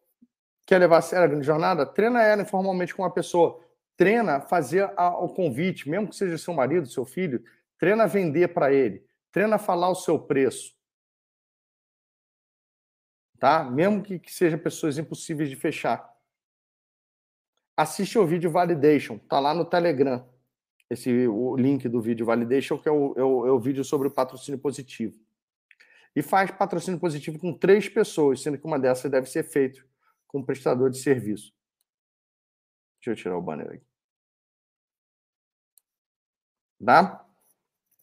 [SPEAKER 1] quer levar a sério a grande jornada? Treina ela informalmente com uma pessoa treina fazer a, o convite, mesmo que seja seu marido, seu filho, treina vender para ele, treina falar o seu preço. Tá? Mesmo que, que seja pessoas impossíveis de fechar. Assiste o vídeo Validation, tá lá no Telegram. Esse o link do vídeo Validation, que é o, é o, é o vídeo sobre o patrocínio positivo. E faz patrocínio positivo com três pessoas, sendo que uma dessas deve ser feito com um prestador de serviço. Deixa eu tirar o banner aqui.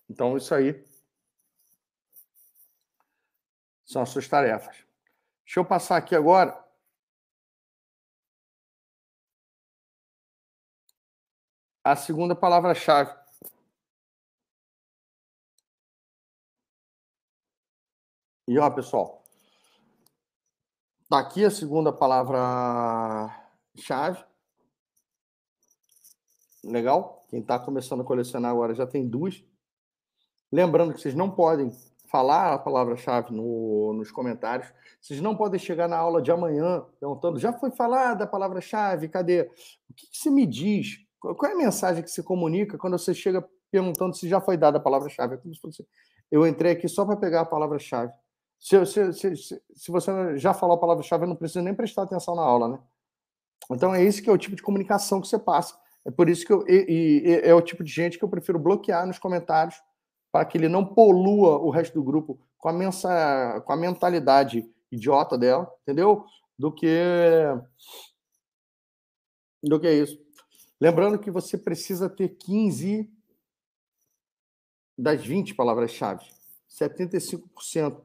[SPEAKER 1] Então, isso aí são as suas tarefas. Deixa eu passar aqui agora. A segunda palavra-chave. E ó, pessoal, tá aqui a segunda palavra-chave. Legal? Quem está começando a colecionar agora já tem duas. Lembrando que vocês não podem falar a palavra-chave no, nos comentários. Vocês não podem chegar na aula de amanhã perguntando: já foi falada a palavra-chave? Cadê? O que, que você me diz? Qual é a mensagem que se comunica quando você chega perguntando se já foi dada a palavra-chave? É como se fosse, eu entrei aqui só para pegar a palavra-chave. Se, se, se, se, você já falou a palavra-chave, eu não preciso nem prestar atenção na aula, né? Então é esse que é o tipo de comunicação que você passa. É por isso que eu, e, e, é o tipo de gente que eu prefiro bloquear nos comentários para que ele não polua o resto do grupo com a, mensa, com a mentalidade idiota dela, entendeu? Do que do que isso. Lembrando que você precisa ter 15 das 20 palavras-chave, 75%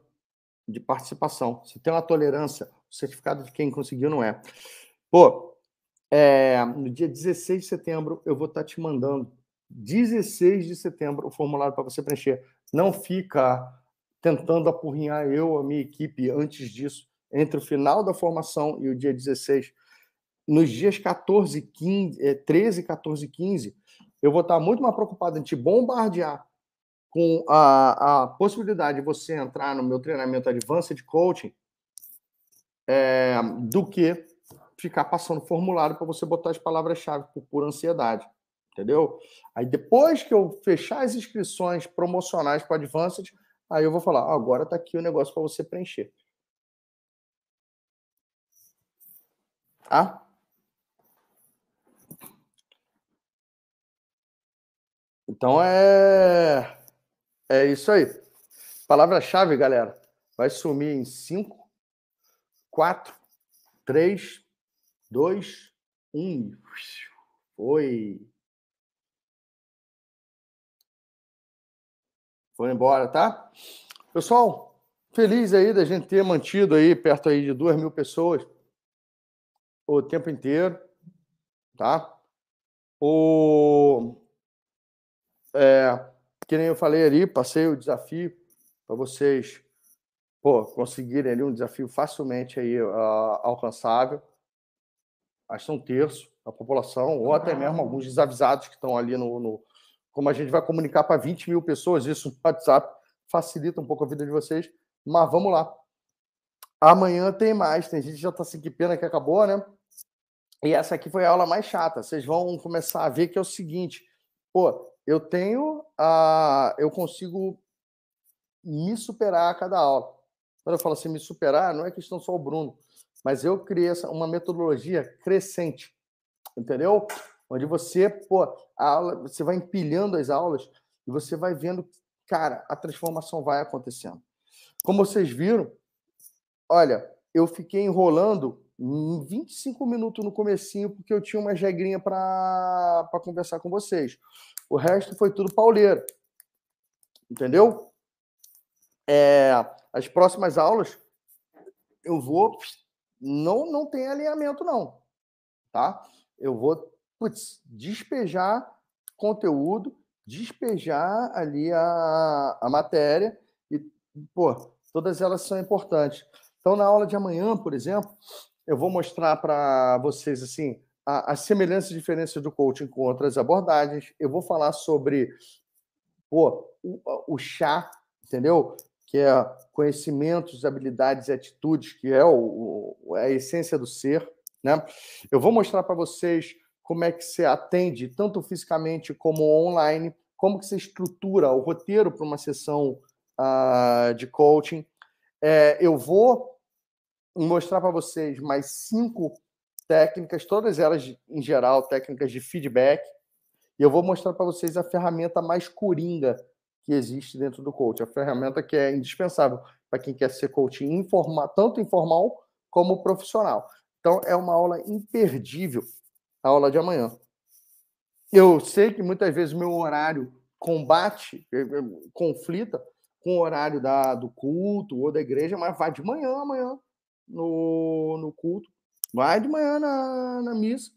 [SPEAKER 1] de participação. Você tem uma tolerância, o certificado de quem conseguiu não é. Pô, é, no dia 16 de setembro eu vou estar te mandando 16 de setembro o formulário para você preencher. Não fica tentando apurrinhar eu, a minha equipe, antes disso, entre o final da formação e o dia 16. Nos dias 14, 15, 13, 14 e 15, eu vou estar muito mais preocupado em te bombardear com a, a possibilidade de você entrar no meu treinamento Advanced Coaching é, do que ficar passando formulário para você botar as palavras-chave por pura ansiedade. Entendeu? Aí depois que eu fechar as inscrições promocionais para Advanced, aí eu vou falar: ah, agora está aqui o negócio para você preencher. Tá? Então é. É isso aí. Palavra-chave, galera, vai sumir em 5, 4, 3, 2, 1. Foi. Foi embora, tá? Pessoal, feliz aí da gente ter mantido aí perto aí de duas mil pessoas o tempo inteiro, tá? O... É, que nem eu falei ali, passei o desafio para vocês pô, conseguirem ali um desafio facilmente aí, uh, alcançável. Acho que um terço da população, ou até mesmo alguns desavisados que estão ali no, no como a gente vai comunicar para 20 mil pessoas, isso no WhatsApp facilita um pouco a vida de vocês. Mas vamos lá. Amanhã tem mais. Tem gente que já está assim, que pena que acabou, né? E essa aqui foi a aula mais chata. Vocês vão começar a ver que é o seguinte: pô, eu tenho a. Eu consigo me superar a cada aula. Quando eu falo assim, me superar, não é questão só o Bruno, mas eu criei uma metodologia crescente, entendeu? Onde você, pô, a aula, você vai empilhando as aulas e você vai vendo, cara, a transformação vai acontecendo. Como vocês viram, olha, eu fiquei enrolando 25 minutos no comecinho porque eu tinha uma regrinha para conversar com vocês. O resto foi tudo pauleira. Entendeu? É, as próximas aulas eu vou não não tem alinhamento não, tá? Eu vou putz, despejar conteúdo, despejar ali a, a matéria e pô, todas elas são importantes. Então na aula de amanhã, por exemplo, eu vou mostrar para vocês assim as semelhanças e diferenças do coaching com outras abordagens. Eu vou falar sobre pô, o, o chá, entendeu? Que é conhecimentos, habilidades e atitudes, que é o, o, a essência do ser. Né? Eu vou mostrar para vocês como é que você atende, tanto fisicamente como online, como que você estrutura o roteiro para uma sessão uh, de coaching. É, eu vou mostrar para vocês mais cinco técnicas, todas elas em geral técnicas de feedback, e eu vou mostrar para vocês a ferramenta mais coringa que existe dentro do coach, a ferramenta que é indispensável para quem quer ser coach informal, tanto informal como profissional. Então é uma aula imperdível, a aula de amanhã. Eu sei que muitas vezes meu horário combate, eh, eh, conflita com o horário da, do culto ou da igreja, mas vai de manhã amanhã no, no culto. Vai de manhã na, na missa.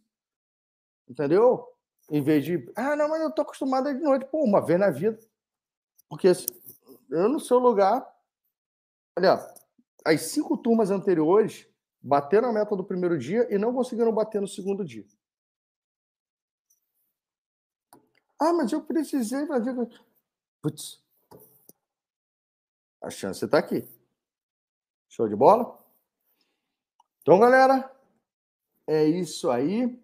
[SPEAKER 1] Entendeu? Em vez de, ah, não, mas eu tô acostumado de noite. Pô, uma vez na vida. Porque eu, no seu lugar, olha, as cinco turmas anteriores bateram a meta do primeiro dia e não conseguiram bater no segundo dia. Ah, mas eu precisei fazer. Putz. A chance está aqui. Show de bola? Então, galera, é isso aí.